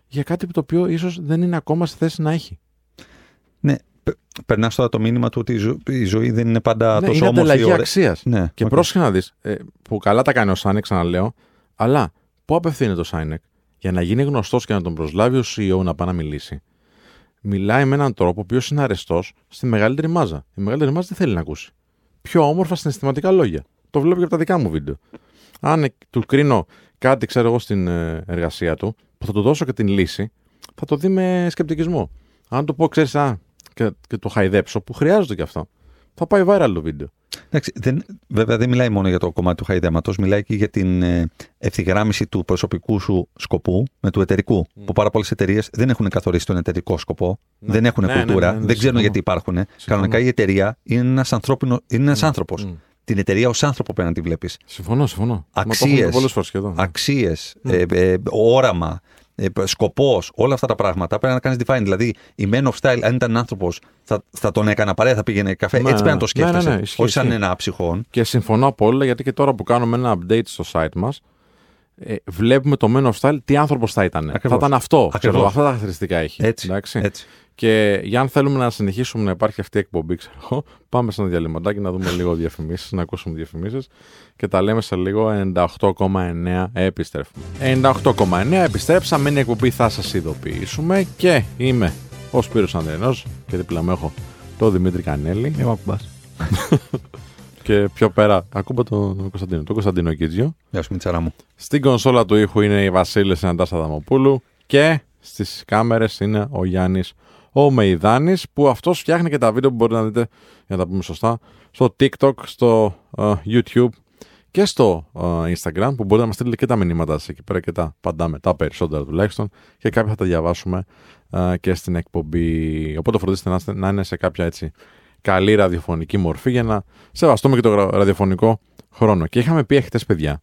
S1: Για κάτι το οποίο ίσως δεν είναι ακόμα στη θέση να έχει.
S3: ναι. Περνάς τώρα το μήνυμα του ότι η, ζω- η ζωή δεν είναι πάντα
S1: ναι,
S3: τόσο
S1: είναι
S3: όμορφη.
S1: ανταλλαγή
S3: ωραία.
S1: αξίας.
S3: Ναι,
S1: Και
S3: οκ.
S1: πρόσεχε να δεις, που καλά τα κάνει ο Σάνεκ, ξαναλέω, αλλά πού απευθύνεται ο Σάνεκ; Για να γίνει γνωστός και να τον προσλάβει ο CEO να πάει να μιλήσει. Μιλάει με έναν τρόπο ο οποίος είναι αρεστός στη μεγαλύτερη μάζα. Η μεγαλύτερη μάζα δεν θέλει να ακούσει. Πιο όμορφα συναισθηματικά λόγια. Το βλέπω και από τα δικά μου βίντεο. Αν ε, του κρίνω κάτι, ξέρω εγώ, στην ε, εργασία του, που θα του δώσω και την λύση, θα το δει με σκεπτικισμό. Αν του πω, ξέρεις, α, και, και το χαϊδέψω, που χρειάζεται και αυτό, θα πάει viral το βίντεο.
S3: Εντάξει, δεν, βέβαια δεν μιλάει μόνο για το κομμάτι του χαϊδέματο, μιλάει και για την ε, ευθυγράμμιση του προσωπικού σου σκοπού με του εταιρικού. Που πάρα πολλές εταιρείες δεν έχουν καθορίσει τον εταιρικό σκοπό,
S1: Ναι.
S3: δεν έχουν
S1: Ναι, ναι,
S3: κουλτούρα,
S1: ναι, ναι,
S3: δεν ξέρουν
S1: συμφωνώ.
S3: γιατί υπάρχουν. Κανονικά η εταιρεία είναι ένας είναι ένας
S1: Μμ,
S3: άνθρωπος.
S1: μμ.
S3: την εταιρεία ως άνθρωπο πρέπει να τη βλέπεις.
S1: Συμφωνώ, συμφωνώ.
S3: Αξίες.
S1: Πολλές φορές σχεδόν.
S3: Αξίες, ε, ε, όραμα, ε, σκοπός, όλα αυτά τα πράγματα πρέπει να κάνεις define. Δηλαδή, η Men of Style, αν ήταν άνθρωπος, θα, θα τον έκανα παρέα, θα πήγαινε καφέ.
S1: Ναι,
S3: Έτσι πρέπει να το
S1: ναι, ναι,
S3: σκέφτεσαι.
S1: ναι, ισχύει,
S3: Όχι σαν
S1: ισχύει.
S3: ένα ψυχόν.
S1: Και συμφωνώ απόλυτα γιατί και τώρα που κάνουμε ένα update στο site μας, ε, βλέπουμε το Men of Style τι άνθρωπος θα ήταν. Θα
S3: Ακριβώς.
S1: ήταν αυτό. Ξέρω,
S3: Ακριβώς.
S1: αυτά τα χαρακτηριστικά έχει.
S3: Έτσι.
S1: Εντάξει.
S3: έτσι.
S1: Και για αν θέλουμε να συνεχίσουμε να υπάρχει αυτή η εκπομπή, ξέρω εγώ, πάμε σε ένα διαλυματάκι να δούμε λίγο διαφημίσεις, να ακούσουμε διαφημίσεις και τα λέμε σε λίγο 98,9 επιστρέφουμε. 98,9 επιστρέψαμε, είναι η εκπομπή θα σας ειδοποιήσουμε και είμαι ο Σπύρος Ανδρενός και δίπλα μου έχω τον Δημήτρη Κανέλη
S2: Εγώ ακουμπάς.
S1: και πιο πέρα ακούω τον Κωνσταντίνο, τον Κωνσταντίνο Κίτζιο.
S3: Γεια σου, Μιτσάρα μου.
S1: Στην κονσόλα του ήχου είναι η Βασίλη Αναντάστα Δαμοπούλου και στις κάμερες είναι ο Γιάννης ο Μεϊδάνης που αυτός φτιάχνει και τα βίντεο που μπορείτε να δείτε, για να τα πούμε σωστά, στο TikTok, στο ε, YouTube και στο ε, Instagram που μπορείτε να μας στείλετε και τα μηνύματα σας εκεί πέρα και τα παντάμε, τα περισσότερα τουλάχιστον και κάποια θα τα διαβάσουμε ε, και στην εκπομπή. Οπότε φροντίστε να, είστε- να είναι σε κάποια έτσι καλή ραδιοφωνική μορφή για να σεβαστούμε και το ρα- ραδιοφωνικό χρόνο. Και είχαμε πει εχθές παιδιά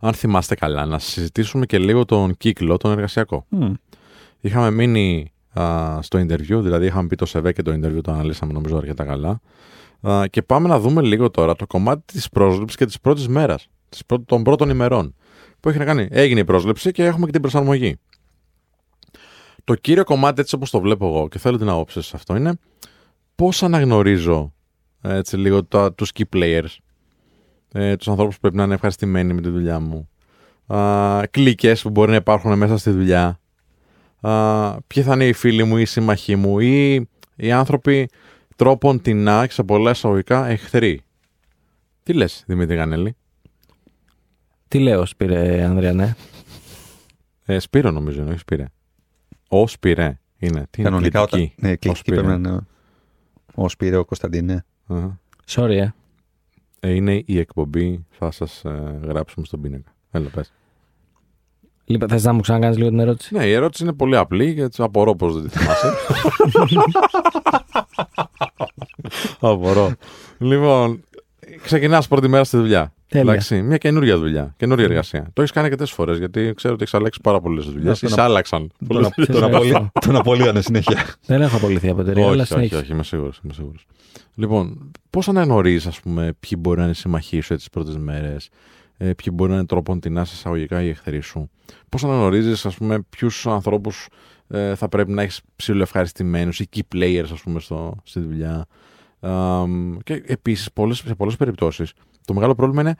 S1: αν θυμάστε καλά, να συζητήσουμε και λίγο τον κύκλο, τον εργασιακό.
S3: Μμ.
S1: Είχαμε μείνει α, στο interview, δηλαδή είχαμε πει το ΣΕΒΕ και το interview το αναλύσαμε νομίζω αρκετά καλά. Α, και πάμε να δούμε λίγο τώρα το κομμάτι της πρόσληψης και της πρώτης μέρας, της πρω- των πρώτων ημερών. Που έχει να κάνει, έγινε η πρόσληψη και έχουμε και την προσαρμογή. Το κύριο κομμάτι, έτσι όπως το βλέπω εγώ και θέλω την άποψη σας σε αυτό, είναι πώς αναγνωρίζω έτσι λίγο τα, τους key players ε, τους ανθρώπους που πρέπει να είναι ευχαριστημένοι με τη δουλειά μου, α, κλίκες που μπορεί να υπάρχουν μέσα στη δουλειά, α, ποιοι θα είναι οι φίλοι μου ή οι σύμμαχοί μου ή οι άνθρωποι τρόπον τεινά και σε πολλά εισαγωγικά εχθροί. Τι λες Δημήτρη Γανέλη,
S2: Τι λέω, Σπύρε Ανδριανέ.
S1: ε, Σπύρο νομίζω είναι, όχι Σπύρε. Ο Σπυρέ είναι. Τι είναι
S3: Κανονικά όταν.
S1: κλητική.
S3: Ναι,
S1: Ο
S3: κλητική
S1: Σπύρε.
S3: πρέπει να είναι. Ο Σπύρο, ο Κωνσταντίνε.
S1: Αχα.
S2: Sorry, ε.
S1: Ε, είναι η εκπομπή, θα σας ε, γράψουμε στον πίνακα. Έλα πες.
S2: Λοιπόν, θες να μου ξανακάνεις λίγο την ερώτηση;
S1: Ναι, η ερώτηση είναι πολύ απλή και έτσι απορώ πώς δεν τη θυμάσαι. απορώ. Λοιπόν, ξεκινάς πρώτη μέρα στη δουλειά.
S2: Τέλεια.
S1: Εντάξει, μια καινούργια δουλειά, καινούργια εργασία. Το έχεις κάνει αρκετές φορές γιατί ξέρω ότι έχεις αλλάξει πάρα πολλές δουλειές.
S3: Ναι,
S1: Ή
S3: τον
S1: σε
S3: απ-
S1: άλλαξαν.
S3: Τον,
S1: πολλές
S3: απ-
S1: δουλειές.
S3: τον, απολύ- τον απολύανε συνέχεια.
S2: Δεν έχω απολυθεί από εταιρεία, αλλά
S1: όχι, όχι,
S2: συνέχισε.
S1: όχι, είμαι σίγουρος. Είμαι σίγουρος. Λοιπόν, πώς αναγνωρίζεις, ας πούμε, ποιοι μπορεί να είναι συμμαχοί σου τις πρώτες μέρες, ε, ποιοι μπορεί να είναι τρόπον την εισαγωγικά οι εχθροί σου. Πώς αναγνωρίζεις, ας πούμε, ποιους ανθρώπους ε, θα πρέπει να έχεις ψηλοευχαριστημένους ή key players, ας πούμε, στο, στη δουλειά; Αμ, και επίσης, σε πολλές περιπτώσεις, το μεγάλο πρόβλημα είναι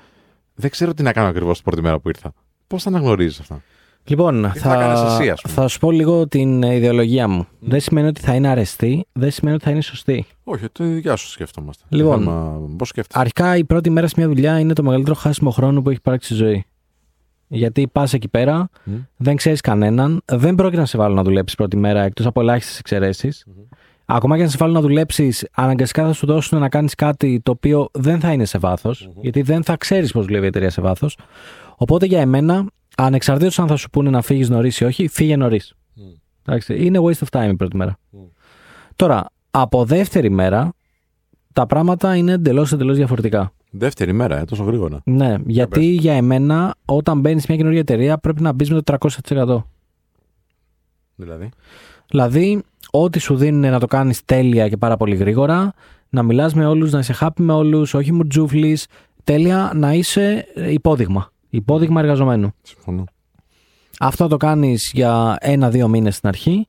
S1: δεν ξέρω τι να κάνω ακριβώς την πρώτη μέρα που ήρθα. Πώς θα αναγνωρίζεις αυτά;
S2: Λοιπόν,
S1: Τι θα κάνεις
S2: θα,
S1: εσύ, ας πούμε;
S2: θα σου πω λίγο την ε, ιδεολογία μου. Δεν σημαίνει ότι θα είναι αρεστή, δεν σημαίνει ότι θα είναι σωστή.
S1: Όχι, το δικιά σου σκέφτομαστε.
S2: Λοιπόν,
S1: Πώς σκέφτεσαι;
S2: Αρχικά η πρώτη μέρα σε μια δουλειά είναι το μεγαλύτερο χάσιμο χρόνο που έχει υπάρξει στη ζωή. Γιατί πας εκεί πέρα,
S1: Μμ.
S2: δεν ξέρεις κανέναν, δεν πρόκειται να σε βάλουν να δουλέψεις πρώτη μέρα εκτός από ελάχιστες εξαιρέσεις. Ακόμα και να σε βάλουν να δουλέψεις, αναγκαστικά θα σου δώσουν να κάνεις κάτι το οποίο δεν θα είναι σε βαθο γιατί δεν θα ξέρεις πώς δουλεύει η εταιρεία σε βάθος. Οπότε για εμένα, ανεξαρτήτως αν θα σου πούνε να φύγεις νωρίς ή όχι, φύγε νωρίς. Εντάξει, είναι waste of time η πρώτη μέρα. Τώρα, από δεύτερη μέρα, τα πράγματα είναι εντελώς εντελώς διαφορετικά.
S1: Δεύτερη μέρα, ε, τόσο γρήγορα.
S2: Ναι, γιατί για εμένα, όταν μπαίνεις σε μια καινούργια εταιρεία, πρέπει να μπεις με το 300%.
S1: Δηλαδή.
S2: Δηλαδή, ό,τι σου δίνουν να το κάνεις τέλεια και πάρα πολύ γρήγορα, να μιλάς με όλους, να είσαι happy με όλους, όχι μου τζούφλι, τέλεια να είσαι υπόδειγμα. Υπόδειγμα εργαζομένου.
S1: Συμφωνώ.
S2: Αυτό θα το κάνεις για ένα-δύο μήνες στην αρχή.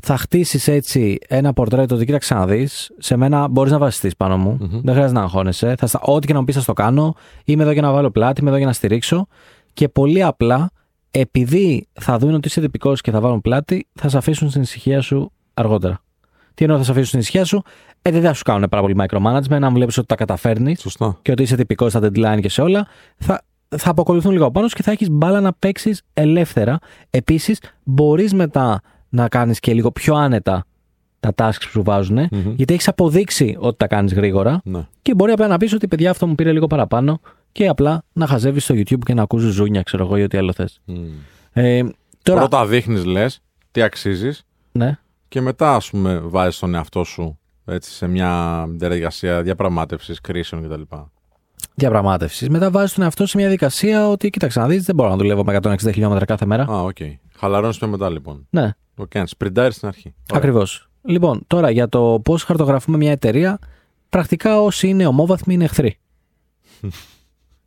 S2: Θα χτίσεις έτσι ένα πορτρέτο ότι κοίταξε να δεις. Σε μένα μπορείς να βασιστείς πάνω μου.
S1: Μμμ.
S2: Δεν χρειάζεται να αγχώνεσαι. Θα στα... Ό,τι και να μου πεις, θα το κάνω. Είμαι εδώ για να βάλω πλάτη, είμαι εδώ για να στηρίξω. Και πολύ απλά, επειδή θα δουν ότι είσαι τυπικός και θα βάλουν πλάτη, θα σε αφήσουν στην ησυχία σου αργότερα. Τι εννοώ θα σε αφήσουν στην ησυχία σου, ε, δεν θα σου κάνουν πάρα πολύ micromanagement, να βλέπεις ότι τα καταφέρνει
S1: Σωστά.
S2: και ότι είσαι τυπικός στα deadline και σε όλα, θα, θα αποκολουθούν λίγο πάνω σου και θα έχεις μπάλα να παίξεις ελεύθερα. Επίσης, μπορείς μετά να κάνεις και λίγο πιο άνετα τα tasks που σου βάζουν,
S1: Μμμ.
S2: γιατί έχεις αποδείξει ότι τα κάνεις γρήγορα
S1: Ναι.
S2: και μπορεί απλά να πεις ότι παιδιά αυτό μου πήρε λίγο παραπάνω και απλά να χαζεύεις στο YouTube και να ακούσει ζούνια, ξέρω εγώ, ή ό,τι άλλο θες.
S1: Μμ.
S2: Ε, τώρα,
S1: Πρώτα δείχνεις, λες, τι αξίζεις
S2: ναι,
S1: και μετά, ας πούμε, βάζεις τον εαυτό σου έτσι, σε μια διαδικασία διαπραγμάτευσης, κρίσεων κτλ.
S2: Διαπραγμάτευσης. Μετά βάζεις τον εαυτό σε μια διαδικασία ότι κοίταξε να δεις, δεν μπορώ να δουλεύω με 160 χιλιόμετρα κάθε μέρα.
S1: Α, OK. Okay. Χαλαρώνεις πιο μετά λοιπόν.
S2: Ναι,
S1: Το κάνεις. Σπριντάρεις στην αρχή. Ωραία.
S2: ακριβώς. Λοιπόν, τώρα για το πώς χαρτογραφούμε μια εταιρεία, πρακτικά όσοι είναι ομόβαθμοι είναι εχθροί.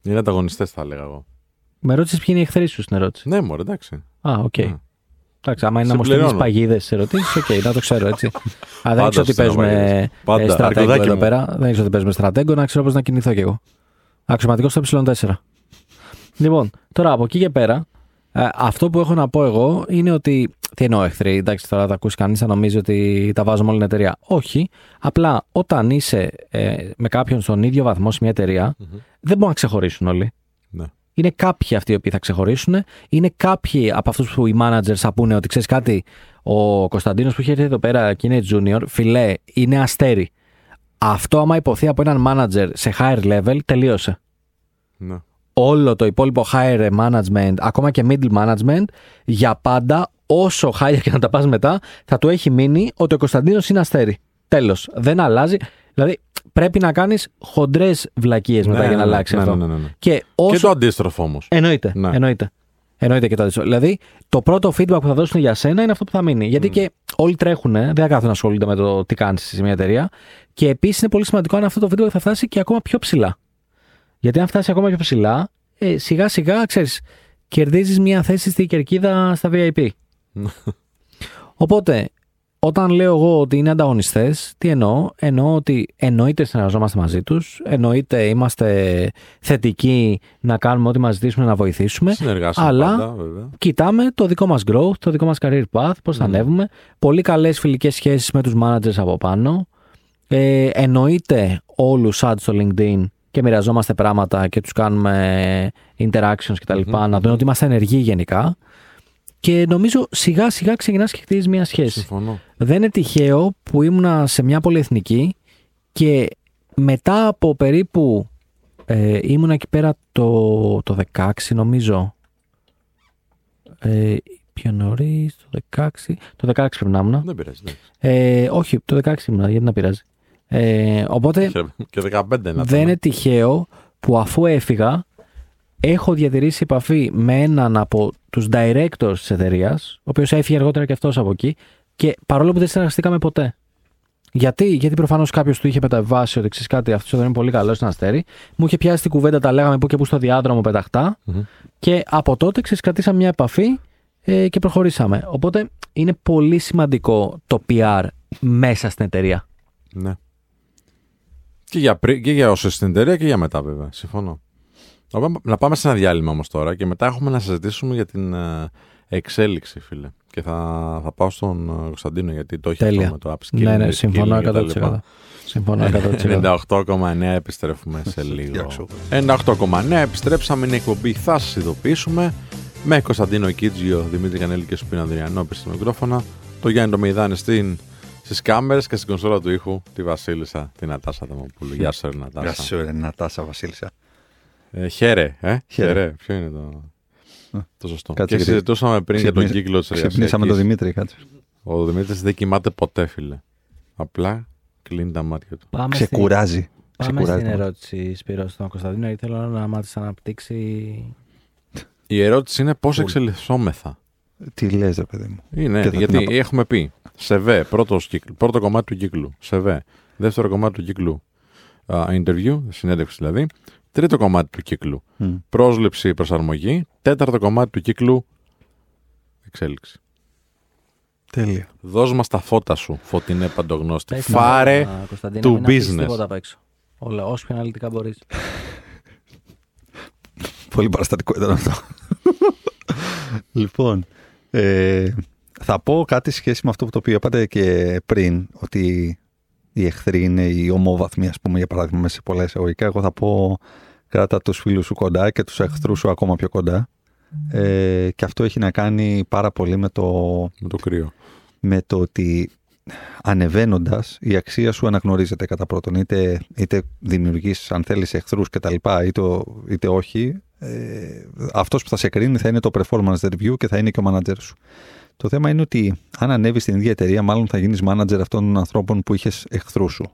S1: Είναι ανταγωνιστές, θα έλεγα εγώ.
S2: Με ρώτησες ποιοι είναι οι εχθροί σου στην ερώτηση.
S1: Ναι, μωρέ, εντάξει.
S2: Α, οκ.
S1: Ναι.
S2: Εντάξει, άμα είναι να μου
S1: Συμπληρώνω.
S2: στείλει παγίδες σε ερωτήσεις, οκ, να το ξέρω έτσι. Α, δεν
S1: Πάντα
S2: ξέρω ότι
S1: στέλνω
S2: παίζουμε
S1: παγίδες. Πάντα.
S2: ε, Stratego
S1: Αρκουδάκι
S2: εδώ
S1: μου.
S2: πέρα. Δεν ξέρω ότι παίζουμε Stratego, να ξέρω πώς να κινηθώ κι εγώ. Αξιωματικός στο ε4. Λοιπόν, τώρα από εκεί και πέρα, ε, αυτό που έχω να πω εγώ είναι ότι. Τι εννοώ εχθροί, εντάξει, τώρα τα ακούσει κανείς, θα νομίζει ότι τα βάζουμε όλη την εταιρεία. Όχι. Απλά όταν είσαι ε, με κάποιον στον ίδιο βαθμό σε μια εταιρεία, δεν μπορούν να ξεχωρίσουν όλοι.
S1: Ναι.
S2: Είναι κάποιοι αυτοί οι οποίοι θα ξεχωρίσουν. Είναι κάποιοι από αυτούς που οι managers θα πούνε ότι ξέρεις κάτι, ο Κωνσταντίνος που είχε έρθει εδώ πέρα και είναι junior, φιλέ, είναι αστέρι. Αυτό, άμα υποθεί από έναν manager σε higher level, τελείωσε.
S1: Ναι.
S2: Όλο το υπόλοιπο higher management, ακόμα και middle management, για πάντα, όσο χάλια και να τα πας μετά, θα του έχει μείνει ότι ο Κωνσταντίνος είναι αστέρι. Τέλος. Δεν αλλάζει. Δηλαδή, πρέπει να κάνεις χοντρές βλακίες μετά
S1: Ναι,
S2: για να
S1: ναι,
S2: αλλάξει
S1: ναι,
S2: αυτό.
S1: ναι, ναι, ναι.
S2: Και όσο
S1: Και το αντίστροφο όμως.
S2: Εννοείται.
S1: Ναι.
S2: Εννοείται. Εννοείται και το αντίστοιχο. Δηλαδή, το πρώτο feedback που θα δώσουν για σένα είναι αυτό που θα μείνει. Γιατί και όλοι τρέχουν, δεν θα κάθονται να ασχολούνται με το τι κάνεις σε μια εταιρεία. Και επίσης είναι πολύ σημαντικό αν αυτό το feedback θα φτάσει και ακόμα πιο ψηλά. Γιατί αν φτάσει ακόμα πιο ψηλά, ε, σιγά σιγά, ξέρεις, κερδίζεις μια θέση στη κερκίδα στα VIP. Οπότε, όταν λέω εγώ ότι είναι ανταγωνιστές, τι εννοώ; Εννοώ ότι εννοείται συνεργαζόμαστε μαζί τους, εννοείται είμαστε θετικοί να κάνουμε ό,τι μας ζητήσουν να βοηθήσουμε.
S1: Συνεργάσαμε
S2: αλλά
S1: πάντα, βέβαια.
S2: κοιτάμε το δικό μας growth, το δικό μας career path, πώς θα ανέβουμε. Πολύ καλές φιλικές σχέσεις με τους managers από πάνω. Ε, εννοείται όλους ads στο LinkedIn και μοιραζόμαστε πράγματα και τους κάνουμε interactions κτλ. Να δουν ότι είμαστε ενεργοί γενικά. Και νομίζω σιγά σιγά ξεκινάς και χτίζεις μια σχέση.
S1: Συμφωνώ.
S2: Δεν είναι τυχαίο που ήμουνα σε μια πολυεθνική και μετά από περίπου ε, ήμουνα εκεί πέρα το, το 16 νομίζω ε, πιο νωρίς, το 16 το 16 πρέπει να ήμουνα
S1: Δεν πειράζει. εντάξει.
S2: ε, όχι το 16 ήμουνα γιατί να πειράζει ε, οπότε
S1: Και 15 να
S2: δεν
S1: ήταν.
S2: είναι τυχαίο που αφού έφυγα έχω διατηρήσει επαφή με έναν από τους directors της εταιρείας, ο οποίος έφυγε αργότερα και αυτός από εκεί και παρόλο που δεν συνεργαστήκαμε ποτέ. Γιατί, γιατί προφανώς κάποιος του είχε μεταβάσει ότι ξέρεις κάτι, αυτός εδώ είναι πολύ καλός, είναι αστέρι. Μου είχε πιάσει την κουβέντα, τα λέγαμε που και που στο διάδρομο πεταχτά.
S1: Μμμ.
S2: Και από τότε ξεκρατήσαμε μια επαφή ε, και προχωρήσαμε. Οπότε είναι πολύ σημαντικό το PR μέσα στην εταιρεία.
S1: Ναι. Και για, πρι... και για όσο στην εταιρεία και για μετά, βέβαια. Συμφωνώ. Να πάμε- Να πάμε σε ένα διάλειμμα όμως τώρα και μετά έχουμε να συζητήσουμε για την ε, εξέλιξη, φίλε. Και θα, θα πάω στον ε, Κωνσταντίνο γιατί το έχει
S2: Τέλεια.
S1: αυτό με το upskilling.
S2: ναι, ναι,
S1: reskilling
S2: συμφωνώ
S1: και τα
S2: 100%.
S1: λοιπά.
S2: Συμφωνώ 100%.
S1: 98,9 επιστρέφουμε σε λίγο.
S3: Γεια σου.
S1: 98,9 επιστρέψαμε. Είναι η εκπομπή. Θα σας ειδοποιήσουμε. Με Κωνσταντίνο Κίτζιο, Δημήτρη Κανέλη και Σπίνα Ανδριανό πίσω στο μικρόφωνα. Το Γιάννη το Μεϊδάνη στην, στις κάμερες και στην κονσόλα του ήχου τη Βασίλισσα, την Νατάσα Δαμοπούλου. Γεια σου, ρε Νατάσα.
S3: Γεια σου, ρε Νατάσα Βασίλισσα.
S1: Ε, χαίρε, ε.
S3: Χαίρε.
S1: Χαίρε. Ποιο είναι το,
S3: Α,
S1: το σωστό.
S3: κάτσε
S1: και
S3: γιατί
S1: συζητούσαμε πριν για τον
S3: ξυπνήσα-
S1: κύκλο της
S3: Ξυπνήσαμε
S1: εργασιακής.
S3: τον Δημήτρη, κάτσε.
S1: Ο Δημήτρης δεν κοιμάται ποτέ, φίλε. Απλά κλείνει τα μάτια του.
S2: Πάμε
S3: Ξεκουράζει.
S2: Πάμε
S3: Ξεκουράζει
S2: στην
S3: το-
S2: ερώτηση, Σπύρο, στον Κωνσταντίνο, γιατί θέλω να μάθεις να αναπτύξει...
S1: Η ερώτηση είναι πώς
S3: Πολύ.
S1: εξελισσόμεθα.
S3: Τι λες, ρε παιδί μου.
S1: Είναι,
S3: Και θα
S1: γιατί
S3: την απο-
S1: έχουμε πει ΣΕΒΕ, πρώτος κύκλ- πρώτο κομμάτι του κύκλου. ΣΕΒΕ. Δεύτερο κομμάτι του κύκλου. α, interview, συνέντευξη δηλαδή. Τρίτο κομμάτι του κύκλου.
S3: Μμ.
S1: Πρόσληψη, προσαρμογή. Τέταρτο κομμάτι του κύκλου. Εξέλιξη.
S3: Τέλεια.
S1: Δώσ' μας τα φώτα σου, φωτεινέ παντογνώστη.
S2: Πες να
S1: Φάρε
S2: δω, Κωνσταντίνε,
S1: to
S2: μην αφήσεις
S1: business.
S2: τίποτα απ' έξω. Όλα, όσο πιο αναλυτικά μπορείς.
S3: Πολύ παραστατικό ήταν αυτό. λοιπόν, ε, θα πω κάτι σε σχέση με αυτό που το οποίο είπατε και πριν, ότι οι εχθροί είναι οι ομόβαθμοι, ας πούμε, για παράδειγμα, μέσα σε πολλά εισαγωγικά. Εγώ θα πω κράτα τους φίλους σου κοντά και τους εχθρούς σου ακόμα πιο κοντά. Ε, και αυτό έχει να κάνει πάρα πολύ με το,
S1: με το κρύο.
S3: με το ότι ανεβαίνοντας, η αξία σου αναγνωρίζεται κατά πρώτον. Είτε, είτε δημιουργείς, αν θέλεις, εχθρούς κτλ., είτε, είτε όχι. Ε, Αυτός που θα σε κρίνει θα είναι το performance review και θα είναι και ο manager σου. Το θέμα είναι ότι αν ανέβεις στην ίδια εταιρεία, μάλλον θα γίνεις manager αυτών των ανθρώπων που είχες εχθρού σου.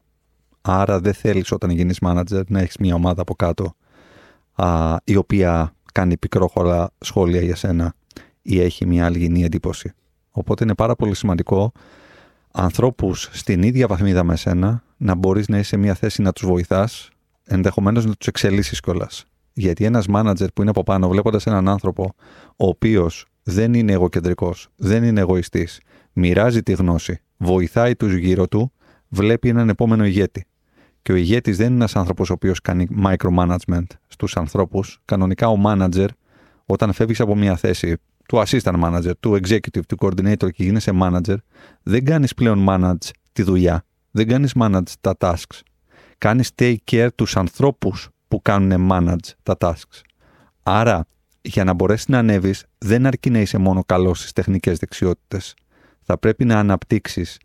S3: Άρα δεν θέλεις όταν γίνεις manager να έχεις μια ομάδα από κάτω α, η οποία κάνει πικρόχωρα σχόλια για σένα ή έχει μια αλγινή εντύπωση. Οπότε είναι πάρα πολύ σημαντικό ανθρώπους στην ίδια βαθμίδα με σένα να μπορείς να είσαι σε μια θέση να τους βοηθάς, ενδεχομένως να τους εξελίσσεις κιόλας. Γιατί ένας manager που είναι από πάνω, βλέποντας έναν άνθρωπο ο οποίος δεν είναι εγωκεντρικός, δεν είναι εγωιστής, μοιράζει τη γνώση, βοηθάει τους γύρω του, βλέπει έναν επόμενο ηγέτη. Και ο ηγέτης δεν είναι ένας άνθρωπος ο οποίος κάνει micromanagement στους ανθρώπους. Κανονικά ο manager, όταν φεύγεις από μια θέση του assistant manager, του executive, του coordinator και γίνεσαι manager, δεν κάνεις πλέον manage τη δουλειά. Δεν κάνεις manage τα tasks. Κάνεις take care τους ανθρώπους που κάνουν manage τα tasks. Άρα, για να μπορέσεις να ανέβεις, δεν αρκεί να είσαι μόνο καλός στις τεχνικές δεξιότητες. Θα πρέπει να αναπτύξεις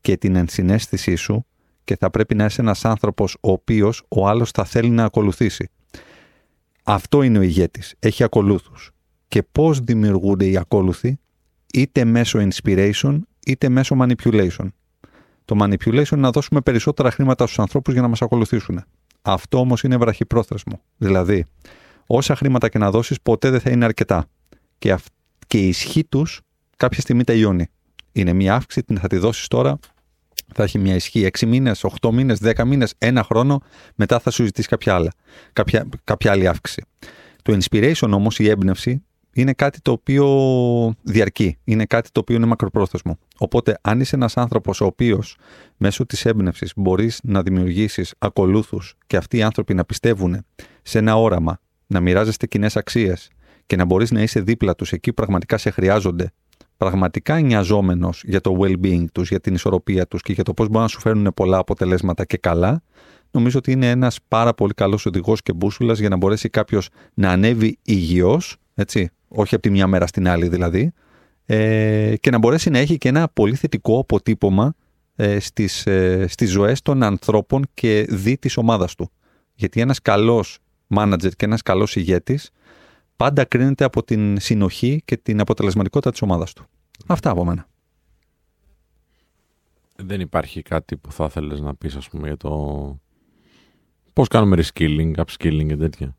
S3: και την ενσυναίσθησή σου και θα πρέπει να είσαι ένας άνθρωπος ο οποίος ο άλλος θα θέλει να ακολουθήσει. Αυτό είναι ο ηγέτης. Έχει ακολούθους. Και πώς δημιουργούνται οι ακόλουθοι, είτε μέσω inspiration είτε μέσω manipulation. Το manipulation είναι να δώσουμε περισσότερα χρήματα στους ανθρώπους για να μας ακολουθήσουν. Αυτό όμως είναι βραχυπρόθεσμο. Δηλαδή, όσα χρήματα και να δώσεις, ποτέ δεν θα είναι αρκετά. Και, αυ... και η ισχύ τους κάποια στιγμή τελειώνει. Είναι μια αύξηση, την θα τη δώσεις τώρα, θα έχει μια ισχύ 6 μήνες, 8 μήνες, 10 μήνες, ένα χρόνο, μετά θα σου ζητήσει κάποια, άλλα, κάποια, κάποια άλλη αύξηση. Το inspiration όμως, η έμπνευση, είναι κάτι το οποίο διαρκεί. Είναι κάτι το οποίο είναι μακροπρόθεσμο. Οπότε, αν είσαι ένας άνθρωπος ο οποίος μέσω της έμπνευσης μπορείς να δημιουργήσεις ακολούθους και αυτοί οι άνθρωποι να πιστεύουν σε ένα όραμα, να μοιράζεστε κοινές αξίες και να μπορείς να είσαι δίπλα τους εκεί που πραγματικά σε χρειάζονται, πραγματικά νοιαζόμενος για το well-being τους, για την ισορροπία τους και για το πώς μπορούν να σου φέρουν πολλά αποτελέσματα και καλά, νομίζω ότι είναι ένας πάρα πολύ καλός οδηγός και μπούσουλας για να μπορέσει κάποιος να ανέβει υγιώς, έτσι, όχι από τη μια μέρα στην άλλη δηλαδή, ε, και να μπορέσει να έχει και ένα πολύ θετικό αποτύπωμα ε, στις, ε, στις ζωές των ανθρώπων και δι της ομάδας του. Γιατί ένας καλός manager και ένας καλός ηγέτης πάντα κρίνεται από την συνοχή και την αποτελεσματικότητα της ομάδας του. Αυτά από μένα.
S1: Δεν υπάρχει κάτι που θα ήθελε να πεις, ας πούμε, για το πώς κάνουμε reskilling, upskilling και τέτοια.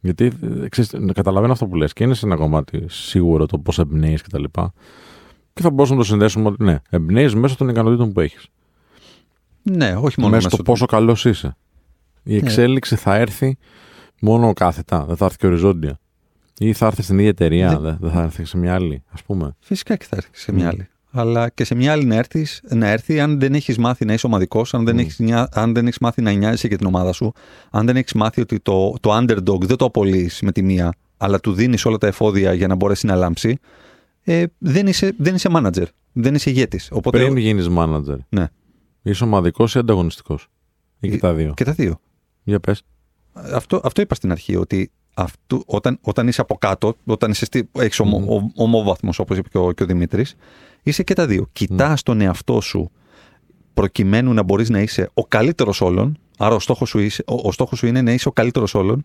S1: Γιατί ε, ξέρεις, καταλαβαίνω αυτό που λες και είναι σε ένα κομμάτι σίγουρο το πώς εμπνέεις και τα λοιπά. Και θα μπορούσαμε να το συνδέσουμε ότι ναι, εμπνέεις μέσω των ικανοτήτων που έχεις.
S3: Ναι, όχι μόνο
S1: Μέσω το πόσο καλός είσαι. Η
S3: Ναι.
S1: εξέλιξη θα έρθει μόνο κάθετα, δεν θα έρθει και οριζόντια. Ή θα έρθει στην ίδια εταιρεία,
S3: Ναι.
S1: δεν δεν θα έρθει σε μια άλλη, ας πούμε.
S3: Φυσικά και θα έρθει σε μια
S1: Mm.
S3: άλλη. Αλλά και σε μια άλλη να, έρθεις, να έρθει αν δεν έχεις μάθει να είσαι ομαδικός, αν, δεν
S1: Mm.
S3: έχεις νιά- αν δεν έχεις μάθει να νοιάζεσαι για την ομάδα σου, αν δεν έχεις μάθει ότι το, το underdog δεν το απολύεις με τη μία, αλλά του δίνεις όλα τα εφόδια για να μπορέσει να λάμψει, ε, δεν, είσαι, δεν είσαι manager. Δεν είσαι ηγέτης. Οπότε.
S1: Πριν γίνεις manager,
S3: Ναι.
S1: είσαι ομαδικός ή ανταγωνιστικός; Ή και
S3: Ε,
S1: τα δύο;
S3: Και τα δύο.
S1: Για πες.
S3: Αυτό, αυτό είπα στην αρχή, ότι αυτού, όταν, όταν είσαι από κάτω, όταν είσαι στη, έχεις ομο,
S1: Μμμ.
S3: ο- ομόβαθμος, όπως είπε και ο, και ο Δημήτρης, είσαι και τα δύο. Κοιτάς τον εαυτό σου προκειμένου να μπορείς να είσαι ο καλύτερος όλων, άρα ο στόχος σου, είσαι, ο, ο στόχος σου είναι να είσαι ο καλύτερος όλων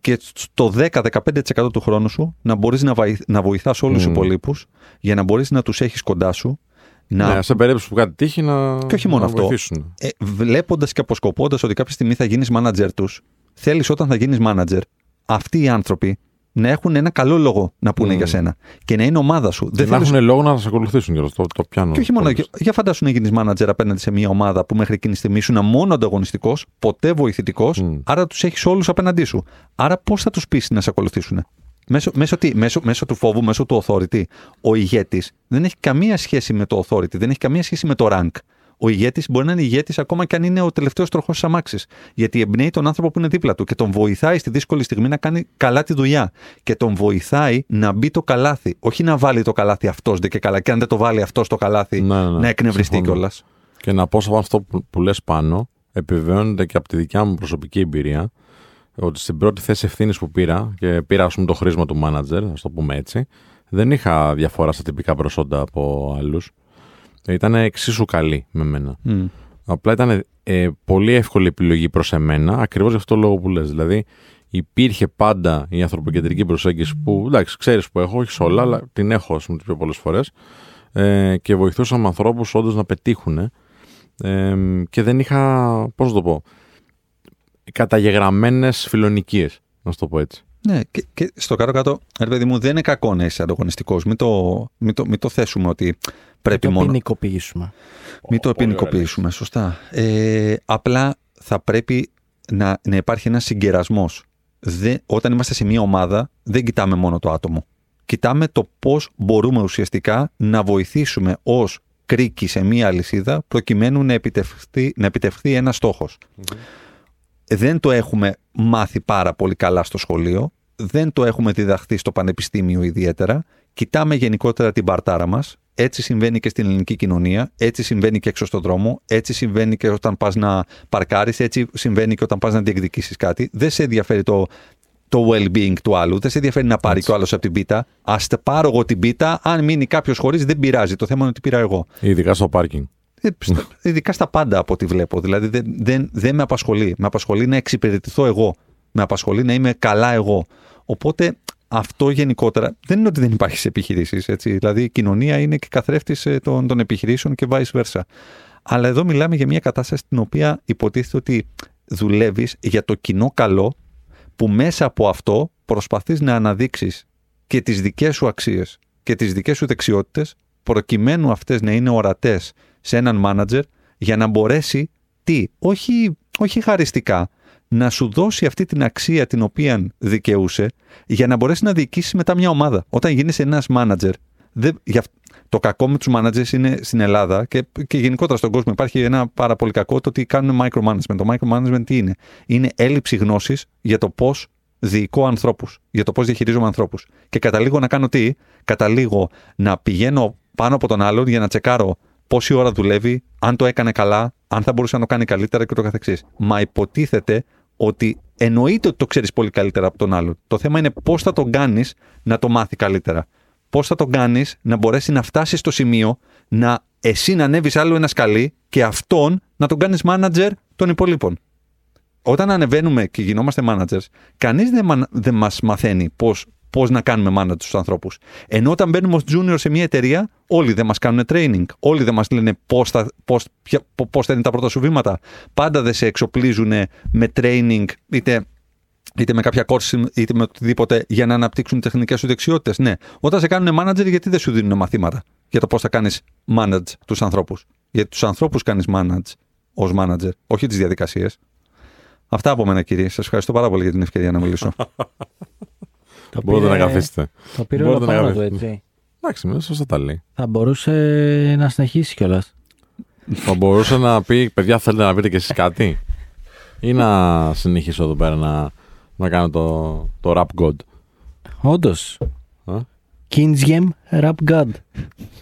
S3: και στο 10-15% του χρόνου σου να μπορείς να, βαϊ- να βοηθάς όλους τους
S1: Μμ.
S3: υπολείπους για να μπορείς να τους έχεις κοντά σου, να
S1: Ναι, σε περίπτωση που κάτι τύχει να,
S3: Και όχι μόνο
S1: να
S3: αυτό.
S1: βοηθήσουν.
S3: ε, βλέποντας και αποσκοπώντας ότι κάποια στιγμή θα γίνεις manager τους, θέλεις όταν θα γίνεις manager αυτοί οι άνθρωποι να έχουν ένα καλό λόγο να πούνε
S1: Μμμ.
S3: για σένα και να είναι ομάδα σου.
S1: Και
S3: Δεν
S1: να
S3: θέλεις-
S1: έχουν λόγο να σα ακολουθήσουν κιόλα. Το, το πιάνω.
S3: Και όχι μόνο.
S1: πολύ.
S3: Για, για φαντάσου να γίνεις manager απέναντι σε μια ομάδα που μέχρι εκείνη τη στιγμή ήσουν μόνο ανταγωνιστικός, ποτέ βοηθητικός,
S1: Μμ.
S3: άρα τους έχεις όλους απέναντί σου. Άρα πώς θα τους πείσει να σε ακολουθήσουν. Μέσω, μέσω, τι, μέσω, μέσω του φόβου, μέσω του authority. Ο ηγέτης δεν έχει καμία σχέση με το authority, δεν έχει καμία σχέση με το rank. Ο ηγέτης μπορεί να είναι ηγέτης ακόμα και αν είναι ο τελευταίος τροχός της αμάξης. Γιατί εμπνέει τον άνθρωπο που είναι δίπλα του και τον βοηθάει στη δύσκολη στιγμή να κάνει καλά τη δουλειά. Και τον βοηθάει να μπει το καλάθι. Όχι να βάλει το καλάθι αυτός δεν και καλά. Και αν δεν το βάλει αυτός το καλάθι,
S1: Ναι, ναι, ναι.
S3: να εκνευριστεί
S1: Συμφωνώ.
S3: κιόλας.
S1: Και να πω σε αυτό που, που λες πάνω, επιβεβαιώνεται και από τη δικιά μου προσωπική εμπειρία, ότι στην πρώτη θέση ευθύνης που πήρα, και πήρα ας πούμε, το χρήσμα του manager, ας το πούμε έτσι, δεν είχα διαφορά στα τυπικά προσόντα από άλλους. Ήταν εξίσου καλή με μένα. Απλά ήταν ε, πολύ εύκολη επιλογή προς εμένα, ακριβώς για αυτό το λόγο που λες. Δηλαδή, υπήρχε πάντα η ανθρωποκεντρική προσέγγιση που εντάξει, ξέρεις που έχω, όχι σε όλα, αλλά την έχω ας πούμε, πιο πολλές φορές. Ε, και βοηθούσαμε ανθρώπους όντως να πετύχουν. Ε, και δεν είχα, πώς να το πω, καταγεγραμμένες φιλονικίες, να σου το πω έτσι.
S3: Ναι, και, και στο κάτω-κάτω, ρε παιδί μου, δεν είναι κακό να είσαι ανταγωνιστικός. Μην το, μην, το, μην το θέσουμε ότι πρέπει
S2: το
S3: μόνο.
S2: ποινικοποιήσουμε.
S3: Μην το
S1: Πολύ
S3: ποινικοποιήσουμε, σωστά. Ε, απλά θα πρέπει να, να υπάρχει ένας συγκερασμός. Όταν είμαστε σε μια ομάδα, δεν κοιτάμε μόνο το άτομο. Κοιτάμε το πώς μπορούμε ουσιαστικά να βοηθήσουμε ως κρίκη σε μια αλυσίδα προκειμένου να επιτευχθεί, να επιτευχθεί ένας στόχος. Δεν το έχουμε μάθει πάρα πολύ καλά στο σχολείο, δεν το έχουμε διδαχθεί στο πανεπιστήμιο ιδιαίτερα. Κοιτάμε γενικότερα την παρτάρα μας, έτσι συμβαίνει και στην ελληνική κοινωνία, έτσι συμβαίνει και έξω στον δρόμο, έτσι συμβαίνει και όταν πας να παρκάρεις, έτσι συμβαίνει και όταν πας να διεκδικήσεις κάτι. Δεν σε ενδιαφέρει το, το well-being του άλλου, δεν σε ενδιαφέρει να πάρει
S1: Έτσι.
S3: κι ο άλλος από την πίτα. Ας τε πάρω εγώ την πίτα, αν μείνει κάποιος χωρίς δεν πειράζει. Το θέμα είναι ότι πήρα εγώ.
S1: Ειδικά στο πάρκινγκ.
S3: Ε, στα- Ειδικά στα πάντα από ό,τι βλέπω. Δηλαδή δεν, δεν, δεν με απασχολεί. Με απασχολεί να εξυπηρετηθώ εγώ. Με απασχολεί να είμαι καλά εγώ. Οπότε αυτό γενικότερα δεν είναι ότι δεν υπάρχει σε επιχειρήσεις. Δηλαδή η κοινωνία είναι και καθρέφτης των, των επιχειρήσεων και vice versa. Αλλά εδώ μιλάμε για μια κατάσταση στην οποία υποτίθεται ότι δουλεύεις για το κοινό καλό που μέσα από αυτό προσπαθείς να αναδείξεις και τις δικές σου αξίες και τις δικές σου δεξιότητες προκειμένου αυτές να είναι ορατές σε έναν μάνατζερ για να μπορέσει τι, όχι, όχι χαριστικά, να σου δώσει αυτή την αξία την οποία δικαιούσε για να μπορέσει να διοικήσει μετά μια ομάδα. Όταν γίνεις ένας μάνατζερ, δεν, για, αυ- το κακό με τους managers είναι στην Ελλάδα και, και γενικότερα στον κόσμο υπάρχει ένα πάρα πολύ κακό το ότι κάνουν micromanagement. Το micromanagement τι είναι; Είναι έλλειψη γνώσης για το πώς διοικώ ανθρώπους, για το πώς διαχειρίζομαι ανθρώπους. Και καταλήγω να κάνω τι; Καταλήγω να πηγαίνω πάνω από τον άλλον για να τσεκάρω πόση ώρα δουλεύει, αν το έκανε καλά, αν θα μπορούσε να το κάνει καλύτερα και το καθεξής. Μα υποτίθεται ότι εννοείται ότι το ξέρεις πολύ καλύτερα από τον άλλον. Το θέμα είναι πώς θα τον κάνεις να το μάθει καλύτερα. Πώς θα τον κάνεις να μπορέσει να φτάσεις στο σημείο να εσύ να ανέβεις άλλο ένα σκαλί και αυτόν να τον κάνεις manager των υπολείπων. Όταν ανεβαίνουμε και γινόμαστε managers, κανείς δεν, μα- δεν μας μαθαίνει πώς, πώς να κάνουμε managers στους ανθρώπους. Ενώ όταν μπαίνουμε ως junior σε μια εταιρεία, όλοι δεν μας κάνουν training. Όλοι δεν μας λένε πώς θα, πώς, ποια- πώς θα είναι τα πρώτα σου βήματα. Πάντα δεν σε εξοπλίζουν με training, είτε είτε με κάποια course είτε με οτιδήποτε για να αναπτύξουν τεχνικές σου δεξιότητες. Ναι. Όταν σε κάνουν manager, γιατί δεν σου δίνουν μαθήματα για το πώς θα κάνεις manage τους ανθρώπους; Γιατί τους ανθρώπους κάνεις manage ως manager, όχι τις διαδικασίες. Αυτά από μένα κύριε. Σας ευχαριστώ πάρα πολύ για την ευκαιρία να μιλήσω.
S2: Το
S1: Μπορείτε
S2: πήρε-
S1: να καθίσετε.
S2: Το πήρε όλο
S1: Μπορείτε να
S2: πάνω του,
S1: καθίσετε.
S2: έτσι.
S1: Εντάξει, με σωστά τα λέει.
S2: Θα μπορούσε να συνεχίσει κιόλας.
S1: Θα μπορούσε να πει, παιδιά, θέλετε να πείτε κι εσείς κάτι, ή να συνεχίσω εδώ πέρα να, να κάνω το, το rap god.
S2: Όντως.
S1: Α;
S2: Kinsgem Rap God.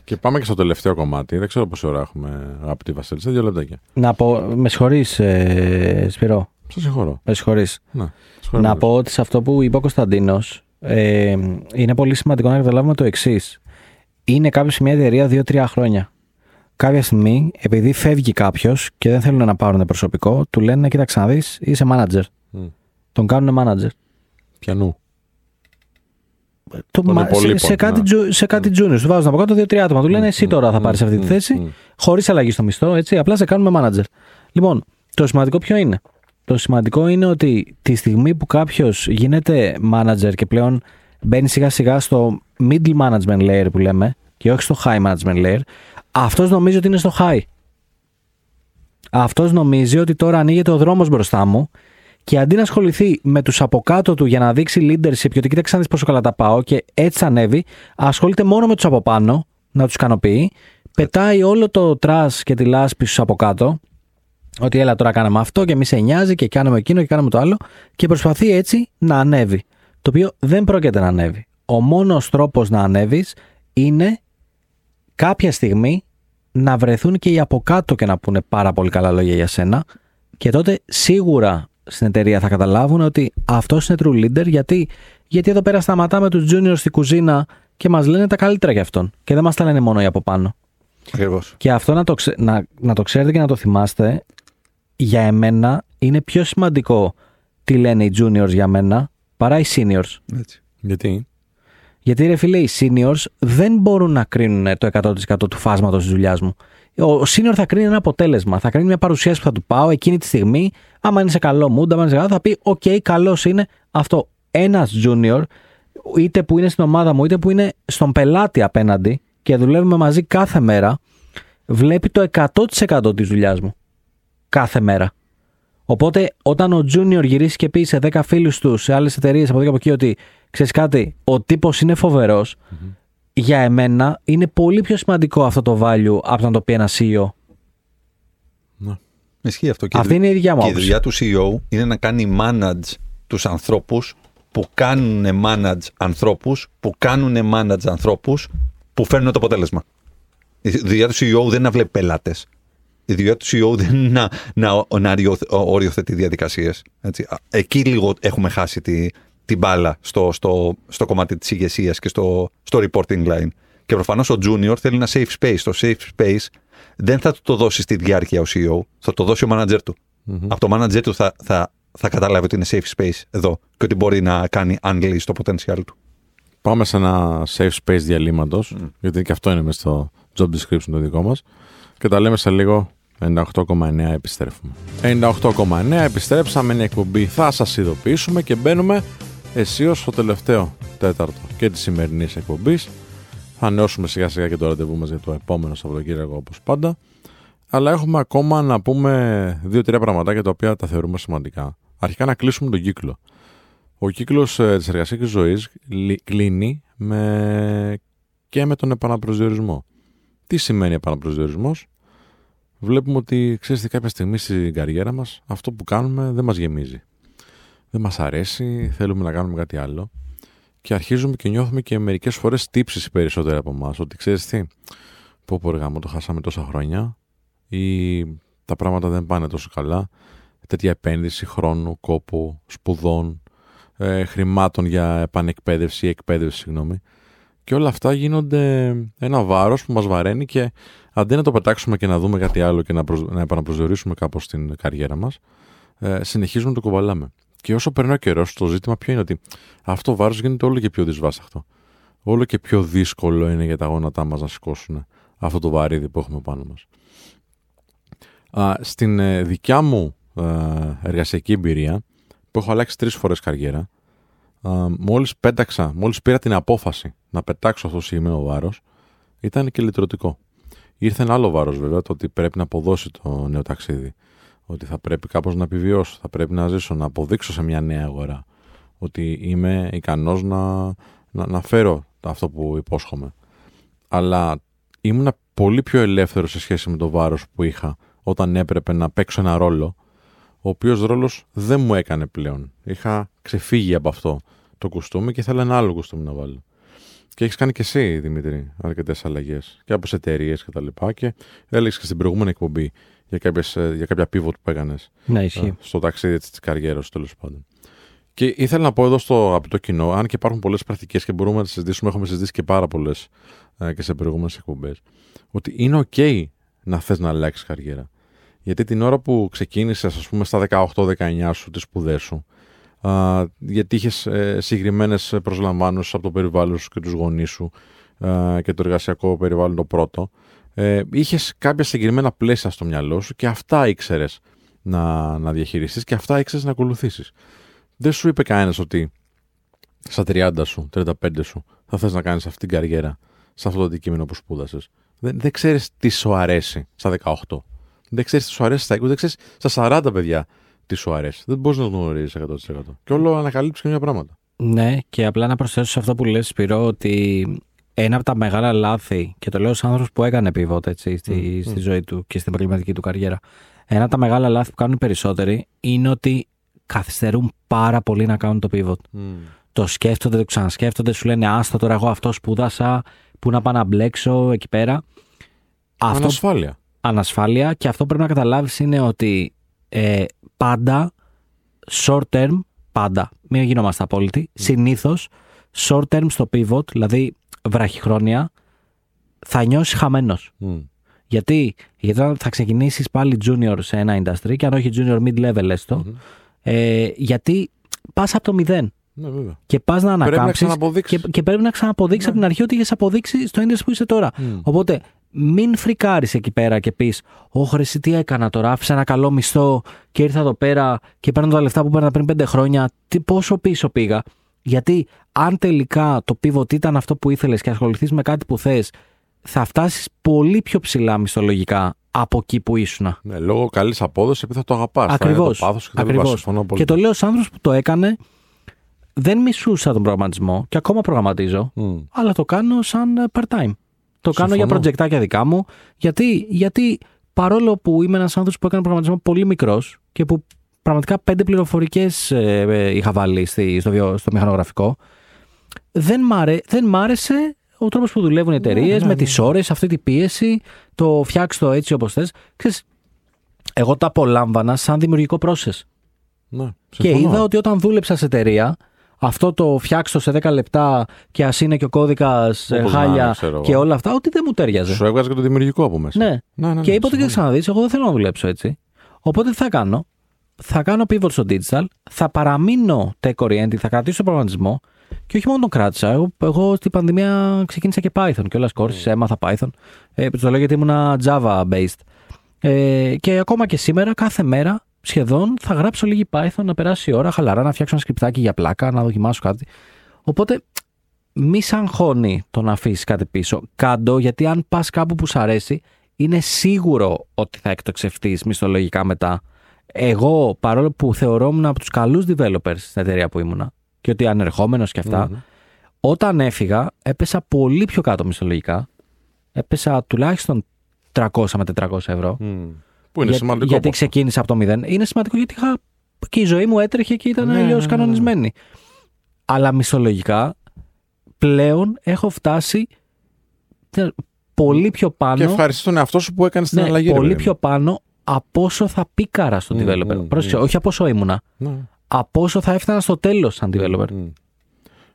S1: Και πάμε και στο τελευταίο κομμάτι. Δεν ξέρω πόση ώρα έχουμε, αγαπητή Βασίλισσα. Δύο λεπτάκια.
S2: Να πω, με συγχωρείς ε, Σπυρό,
S1: Σα συγχωρώ.
S2: με συγχωρείς.
S1: Να, συγχωρώ
S2: Να
S1: πολύ.
S2: πω ότι σε αυτό που είπε ο Κωνσταντίνος, ε, είναι πολύ σημαντικό να καταλάβουμε το εξής. Είναι κάποιος σε μια εταιρεία 2-3 χρόνια. Κάποια στιγμή, επειδή φεύγει κάποιος και δεν θέλουν να πάρουν προσωπικό, του λένε: Κοίταξε να δεις, είσαι manager.
S1: Μμ.
S2: Τον κάνουν manager.
S1: Πιανού.
S2: Το,
S1: Των
S2: μα- σε,
S1: υπολείπων,
S2: σε κάτι,
S1: ναι.
S2: τζου- σε κάτι juniors. Του βάζουν από κάτω δύο-τρία άτομα. Του λένε: Εσύ
S1: μ,
S2: τώρα θα
S1: μ,
S2: πάρεις αυτή τη
S1: μ,
S2: θέση,
S1: μ.
S2: χωρίς αλλαγή στο μισθό, έτσι. Απλά σε κάνουμε manager. Λοιπόν, το σημαντικό ποιο είναι; Το σημαντικό είναι ότι τη στιγμή που κάποιος γίνεται manager και πλέον μπαίνει σιγά σιγά στο middle management layer που λέμε και όχι στο high management layer, αυτός νομίζει ότι είναι στο high. Αυτός νομίζει ότι τώρα ανοίγεται ο δρόμος μπροστά μου και αντί να ασχοληθεί με τους από κάτω του για να δείξει leadership και ότι κοίταξε να δεις πόσο καλά τα πάω και έτσι θα ανέβει, ασχολείται μόνο με τους από πάνω να τους ικανοποιεί, πετάει όλο το trash και τη λάσπη στους από κάτω ότι έλα τώρα κάναμε αυτό και μη σε νοιάζει και κάναμε εκείνο και κάναμε το άλλο και προσπαθεί έτσι να ανέβει. Το οποίο δεν πρόκειται να ανέβει. Ο μόνος τρόπος να ανέβεις είναι κάποια στιγμή να βρεθούν και οι από κάτω και να πούνε πάρα πολύ καλά λόγια για σένα και τότε σίγουρα στην εταιρεία θα καταλάβουν ότι αυτός είναι true leader γιατί, γιατί εδώ πέρα σταματάμε τους juniors στη κουζίνα και μας λένε τα καλύτερα για αυτόν και δεν μας τα λένε μόνο οι από πάνω.
S3: Ακριβώς.
S2: Και αυτό να το, ξε- να, να το ξέρετε και να το θυμάστε, για εμένα είναι πιο σημαντικό τι λένε οι juniors για μένα παρά οι seniors.
S3: Έτσι.
S1: Γιατί;
S2: Γιατί ρε φίλε, οι seniors δεν μπορούν να κρίνουν το 100% του φάσματος της δουλειάς μου. Ο senior θα κρίνει ένα αποτέλεσμα. Θα κρίνει μια παρουσίαση που θα του πάω εκείνη τη στιγμή. Άμα είναι σε καλό mood, άμα είναι σε καλό, θα πει: OK, okay, καλός είναι αυτό. Ένας junior, είτε που είναι στην ομάδα μου, είτε που είναι στον πελάτη απέναντι και δουλεύουμε μαζί κάθε μέρα, βλέπει το 100% της δουλειάς μου. Κάθε μέρα. Οπότε, όταν ο Junior γυρίσει και πει σε 10 φίλους τους σε άλλες εταιρείες από εδώ και από εκεί ότι ξέρεις κάτι, ο τύπος είναι φοβερός, για εμένα είναι πολύ πιο σημαντικό αυτό το value από το να το πει ένα CEO.
S3: Ισχύει αυτό. Και
S2: Αυτή είναι η ίδια μου
S3: Και η
S2: άποψη.
S3: δουλειά του CEO είναι να κάνει manage τους ανθρώπους που κάνουν manage ανθρώπους, που κάνουν manage ανθρώπους που φέρνουν το αποτέλεσμα. Η δουλειά του CEO δεν είναι να βλέπει πελάτες. Η δουλειά τους CEO δεν είναι να, να, να αριοθε- οριοθετεί διαδικασίες. Έτσι. Α, Εκεί λίγο έχουμε χάσει τη, την μπάλα στο, στο, στο κομμάτι της ηγεσίας και στο, στο reporting line. Και προφανώς ο junior θέλει ένα safe space. Το safe space δεν θα του το δώσει στη διάρκεια ο CEO, θα το δώσει ο manager του. Από το manager του θα, θα, θα καταλάβει ότι είναι safe space εδώ και ότι μπορεί να κάνει unleash το potential του.
S1: Πάμε σε ένα safe space διαλύματος, γιατί και αυτό είναι μέσα στο job description το δικό μας. Και τα λέμε σε λίγο. 98,9 επιστρέφουμε. 98,9 επιστρέψαμε, είναι η εκπομπή. Θα σας ειδοποιήσουμε και μπαίνουμε αισίως στο τελευταίο τέταρτο και της σημερινής εκπομπής. Θα νεώσουμε σιγά σιγά και το ραντεβού μας για το επόμενο Σαββατοκύριακο όπως πάντα. Αλλά έχουμε ακόμα να πούμε δύο-τρία πραγματάκια τα οποία τα θεωρούμε σημαντικά. Αρχικά να κλείσουμε τον κύκλο. Ο κύκλος ε, της εργασιακής ζωής λυ- κλείνει με... και με τον επαναπροσδιορισμό. Τι σημαίνει επαναπροσδιορισμός; Βλέπουμε ότι, ξέρεις τι, κάποια στιγμή στην καριέρα μας αυτό που κάνουμε δεν μας γεμίζει. Δεν μας αρέσει, θέλουμε να κάνουμε κάτι άλλο και αρχίζουμε και νιώθουμε και μερικές φορές τύψεις οι περισσότεροι από εμάς. Ότι ξέρεις τι, πω πω εργάμο, το χάσαμε τόσα χρόνια ή τα πράγματα δεν πάνε τόσο καλά. Τέτοια επένδυση χρόνου, κόπου, σπουδών, ε, χρημάτων για επανεκπαίδευση ή εκπαίδευση, συγγνώμη. Και όλα αυτά γίνονται ένα βάρος που μας βαραίνει και αντί να το πετάξουμε και να δούμε κάτι άλλο και να, προσ- να επαναπροσδιορίσουμε κάπως την καριέρα μας, ε, συνεχίζουμε να το κουβαλάμε. Και όσο περνάει ο καιρός, το ζήτημα ποιο είναι ότι αυτό το βάρος γίνεται όλο και πιο δυσβάσταχτο. Όλο και πιο δύσκολο είναι για τα γόνατά μας να σηκώσουν αυτό το βαρύδι που έχουμε πάνω μας. Α, στην ε, δικιά μου ε, εργασιακή εμπειρία, που έχω αλλάξει τρεις φορές καριέρα, α, μόλις πέταξα, μόλις πήρα την απόφαση να πετάξω αυτό το σημείο βάρος, ήταν και λυτρωτικό. Ήρθε ένα άλλο βάρος βέβαια, το ότι πρέπει να αποδώσει το νέο ταξίδι. Ότι θα πρέπει κάπως να επιβιώσω, θα πρέπει να ζήσω, να αποδείξω σε μια νέα αγορά. Ότι είμαι ικανός να, να, να φέρω αυτό που υπόσχομαι. Αλλά ήμουν πολύ πιο ελεύθερος σε σχέση με το βάρος που είχα όταν έπρεπε να παίξω ένα ρόλο, ο οποίος ρόλος δεν μου έκανε πλέον. Είχα ξεφύγει από αυτό το κουστούμι και ήθελα ένα άλλο κουστούμι να βάλω. Και έχεις κάνει και εσύ, Δημήτρη, αρκετές αλλαγές και από εταιρείες και τα λοιπά. Και έλεγε και στην προηγούμενη εκπομπή για, κάποιες, ε, για κάποια pivot που έκανες
S2: Ναι, ισχύει.
S1: στο ταξίδι της καριέρας σου, τέλος πάντων. Και ήθελα να πω εδώ στο αγαπητό κοινό, αν και υπάρχουν πολλές πρακτικές και μπορούμε να τις συζητήσουμε, έχουμε συζητήσει και πάρα πολλές και σε προηγούμενες εκπομπές, ότι είναι OK να θες να αλλάξεις καριέρα. Γιατί την ώρα που ξεκίνησες, ας πούμε, στα 18-19 σου τις σπουδές σου, α, γιατί είχες ε, συγκεκριμένες προσλαμβάνωση από το περιβάλλον σου και τους γονείς σου α, και το εργασιακό περιβάλλον το πρώτο, ε, είχες κάποια συγκεκριμένα πλαίσια στο μυαλό σου και αυτά ήξερες να, να διαχειριστείς και αυτά ήξερες να ακολουθήσεις. Δεν σου είπε κανένας ότι στα 30 σου, 35 σου, θα θες να κάνεις αυτή την καριέρα σε αυτό το αντικείμενο που σπούδασες. Δεν, δεν ξέρεις τι σου αρέσει στα 18. Δεν ξέρεις τι σου αρέσει στα 20, δεν ξέρεις στα 40 παιδιά τι σου αρέσει. Δεν μπορείς να το γνωρίζεις 100%. Και όλο ανακαλύψει και μια πράγματα.
S2: Ναι, και απλά να προσθέσω σε αυτό που λες Σπυρό ότι ένα από τα μεγάλα λάθη, και το λέω σαν άνθρωπος που έκανε pivot έτσι, στη, στη ζωή του και στην επαγγελματική του καριέρα, ένα από τα μεγάλα λάθη που κάνουν οι περισσότεροι είναι ότι καθυστερούν πάρα πολύ να κάνουν το pivot. Το σκέφτονται, το ξανασκέφτονται, σου λένε Άστα τώρα, εγώ αυτό σπούδασα, πού να πάω να μπλέξω εκεί πέρα. Αυτό
S1: Ανασφάλεια.
S2: ανασφάλεια και αυτό πρέπει να καταλάβεις είναι ότι ε, πάντα short term, πάντα, μην γινόμαστε απόλυτοι, συνήθως short term στο pivot, δηλαδή βραχυχρόνια, θα νιώσεις χαμένος.
S1: Μμ.
S2: Γιατί, γιατί όταν θα ξεκινήσεις πάλι junior σε ένα industry και αν όχι junior mid level έστω, Ε, γιατί πας από το μηδέν
S1: Ναι, βέβαια.
S2: και πας να
S1: Πρέπει να
S2: ανακάμψεις.
S1: ξαναποδείξεις.
S2: Και, και πρέπει να ξαναποδείξεις από την αρχή ότι έχει αποδείξει στο ίντερνετ που είσαι τώρα. Οπότε μην φρικάρεις εκεί πέρα και πεις: Ωχ, ρε, εσύ τι έκανα τώρα. Άφησα ένα καλό μισθό και ήρθα εδώ πέρα και παίρνω τα λεφτά που παίρνα πριν πέντε χρόνια. Τι, πόσο πίσω πήγα. Γιατί αν τελικά το pivot ήταν αυτό που ήθελες και ασχοληθείς με κάτι που θες, θα φτάσεις πολύ πιο ψηλά μισθολογικά από εκεί που ήσουν.
S1: Ναι, λόγω καλής απόδοσης, επειδή θα το αγαπάς.
S2: Ακριβώ.
S1: Το πάθος και τα λοιπά. Συμφωνώ πολύ.
S2: Και το λέω σαν άνθρωπος που το έκανε. Δεν μισούσα τον προγραμματισμό και ακόμα προγραμματίζω,
S1: Μμ.
S2: αλλά το κάνω σαν ε, part-time. Το κάνω για
S1: Συμφωνώ.
S2: προτζεκτάκια δικά μου. Γιατί, γιατί παρόλο που είμαι ένας άνθρωπος που έκανε προγραμματισμό πολύ μικρός και που πραγματικά πέντε πληροφορικές είχα βάλει στη, στο, βιο- στο μηχανογραφικό, δεν μ' άρε- δεν μ' άρεσε ο τρόπος που δουλεύουν οι εταιρείες
S1: ναι,
S2: με
S1: ναι.
S2: τις ώρες, αυτή τη πίεση, το φτιάξει το έτσι όπως θες. Εγώ τα απολάμβανα σαν δημιουργικό process.
S1: Ναι,
S2: Και
S1: συμφωνώ.
S2: είδα ότι όταν δούλεψα σε εταιρεία, αυτό το φτιάξω σε 10 λεπτά και ας είναι και ο κώδικας
S1: Όπως να είναι,
S2: χάλια
S1: ξέρω εγώ.
S2: και όλα αυτά, ότι δεν μου τέριαζε.
S1: Σου έβγαζε και το δημιουργικό από μέσα.
S2: Ναι.
S1: ναι, ναι,
S2: και
S1: ναι,
S2: είπα ότι και
S1: συμφωνώ.
S2: ξαναδείς, εγώ δεν θέλω να δουλέψω έτσι. Οπότε τι θα κάνω; Θα κάνω pivot στο digital, θα παραμείνω tech oriented, θα κρατήσω τον προγραμματισμό και όχι μόνο τον κράτησα. Εγώ, εγώ στην πανδημία ξεκίνησα και Python και όλα κόρσεις, έμαθα Python. Ε, το λέω γιατί ήμουν Java based. Ε, και ακόμα και σήμερα, κάθε μέρα σχεδόν θα γράψω λίγη Python να περάσει η ώρα, χαλαρά, να φτιάξω ένα σκριπτάκι για πλάκα, να δοκιμάσω κάτι. Οπότε μη σ' αγχώνει το να αφήσεις κάτι πίσω. Κάντο, γιατί αν πας κάπου που σ' αρέσει, είναι σίγουρο ότι θα εκτοξευτείς μισθολογικά μετά. Εγώ, παρόλο που θεωρόμουν από τους καλούς developers στην εταιρεία που ήμουνα και ότι ανερχόμενος και αυτά,
S1: Μμμ.
S2: όταν έφυγα, έπεσα πολύ πιο κάτω μισθολογικά. Έπεσα τουλάχιστον 300 με 400 ευρώ.
S1: Μμ. Που είναι
S2: Για-
S1: σημαντικό.
S2: Γιατί
S1: ποσό.
S2: ξεκίνησα από το μηδέν. Είναι σημαντικό γιατί είχα... και η ζωή μου έτρεχε και ήταν
S1: Ναι,
S2: αλλιώς
S1: ναι, ναι, ναι.
S2: κανονισμένη. Αλλά μισολογικά πλέον έχω φτάσει τε- πολύ πιο πάνω.
S1: Και ευχαριστώ τον εαυτό σου που έκανες την
S2: ναι,
S1: αλλαγή. ρε
S2: πολύ
S1: παιδί μου.
S2: πιο πάνω από όσο θα peak αρα στο
S1: Μμ,
S2: developer.
S1: μμ,
S2: Πρόσεξε,
S1: μμ.
S2: όχι από όσο ήμουνα.
S1: Ναι.
S2: Από όσο θα έφτανα στο τέλος σαν developer.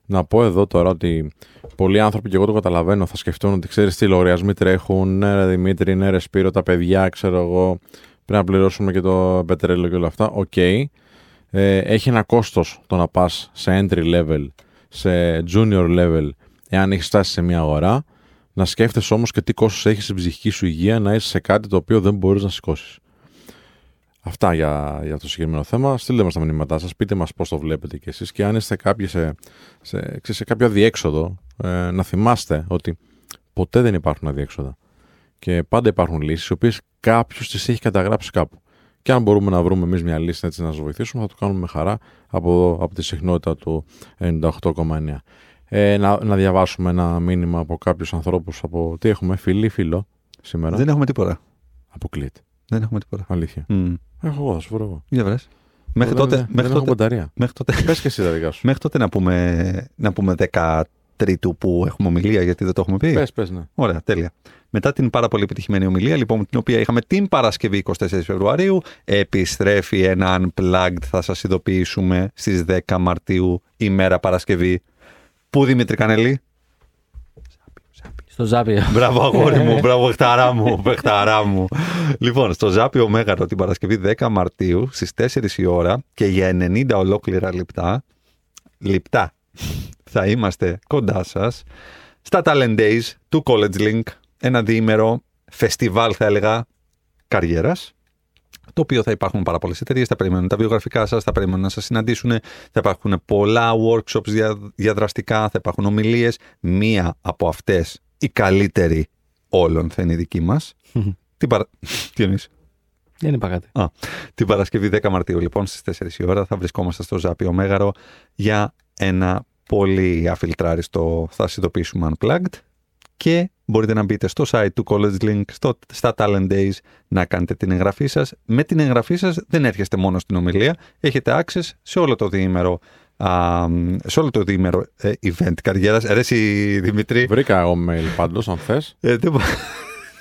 S1: Μμ. Να πω εδώ τώρα ότι πολλοί άνθρωποι και εγώ το καταλαβαίνω θα σκεφτούν ότι ξέρεις τι λογαριασμοί τρέχουν. Ναι, ρε Δημήτρη, ναι, ρε Σπύρο, τα παιδιά, ξέρω εγώ. Πρέπει να πληρώσουμε και το πετρέλαιο και όλα αυτά. Οκ. Ε, έχει ένα κόστος το να πας σε entry level, σε junior level, εάν έχεις φτάσει σε μια αγορά. Να σκέφτεσαι όμως και τι κόστος έχεις στην ψυχική σου υγεία να είσαι σε κάτι το οποίο δεν μπορείς να σηκώσεις. Αυτά για, για αυτό το συγκεκριμένο θέμα. Στείλτε μας τα μηνύματά σας, πείτε μας πώς το βλέπετε κι εσείς και αν είστε κάποιοι σε, σε, ξέρεις, σε κάποιο αδιέξοδο, ε, να θυμάστε ότι ποτέ δεν υπάρχουν αδιέξοδα. Και πάντα υπάρχουν λύσεις, οι οποίες κάποιος τις έχει καταγράψει κάπου. Και αν μπορούμε να βρούμε εμείς μια λύση έτσι να σας βοηθήσουμε, θα το κάνουμε με χαρά από, εδώ, από τη συχνότητα του 98,9. Ε, να, να διαβάσουμε ένα μήνυμα από κάποιους ανθρώπους. Από τι έχουμε, φίλοι, φίλο σήμερα.
S3: Δεν έχουμε τίποτα.
S1: Αποκλείεται.
S3: Δεν έχουμε τίποτα.
S1: Αλήθεια.
S3: Μμ.
S1: Έχω εγώ, θα σου βρω εγώ.
S3: Για βρες. Μέχρι
S1: Δεν-
S3: τότε,
S1: δεν,
S3: μέχρι,
S1: δεν έχω
S3: τότε,
S1: μπαταρία.
S3: μέχρι, τότε,
S1: Πες και εσύ τα δικά σου.
S3: μέχρι τότε να πούμε, να πούμε 13 που έχουμε ομιλία, γιατί δεν το έχουμε πει.
S1: Πες, πες, ναι.
S3: Ωραία, τέλεια. Μετά την πάρα πολύ επιτυχημένη ομιλία, λοιπόν, την οποία είχαμε την Παρασκευή 24 Φεβρουαρίου, επιστρέφει ένα Unplugged, θα σας ειδοποιήσουμε στις 10 Μαρτίου, ημέρα Παρασκευή. Πού Δημήτρη Κανελή;
S2: Στο Ζάπιο.
S3: Μπράβο αγόρι μου, μπράβο παιχταρά μου, παιχταρά μου. Λοιπόν, στο Ζάπιο Μέγαρο την Παρασκευή 10 Μαρτίου στις 4 η ώρα και για 90 ολόκληρα λεπτά, λεπτά θα είμαστε κοντά σας στα Talent Days του College Link, ένα διήμερο φεστιβάλ θα έλεγα καριέρας το οποίο θα υπάρχουν πάρα πολλές εταιρείες, θα περιμένουν τα βιογραφικά σας, θα περιμένουν να σας συναντήσουν, θα υπάρχουν πολλά workshops δια, διαδραστικά, θα υπάρχουν ομιλίες. Μία από αυτές, η καλύτερη όλων, θα είναι η δική μας. την παρα... Τι εννοείς;
S2: Δεν είπα κάτι.
S3: Α, την Παρασκευή 10 Μαρτίου, λοιπόν, στις 4 η ώρα, θα βρισκόμαστε στο Ζάπιο Μέγαρο για ένα πολύ αφιλτράριστο θα συνειδητοποιήσουμε Unplugged και μπορείτε να μπείτε στο site του College Link, στο, στα Talent Days, να κάνετε την εγγραφή σας. Με την εγγραφή σας δεν έρχεστε μόνο στην ομιλία, έχετε access σε όλο το διήμερο, α, σε όλο το διήμερο ε, event καριέρας. Ρε εσύ, Δημήτρη.
S1: Βρήκα εγώ mail πάντως, αν θες.
S3: Ε, δεν μπο-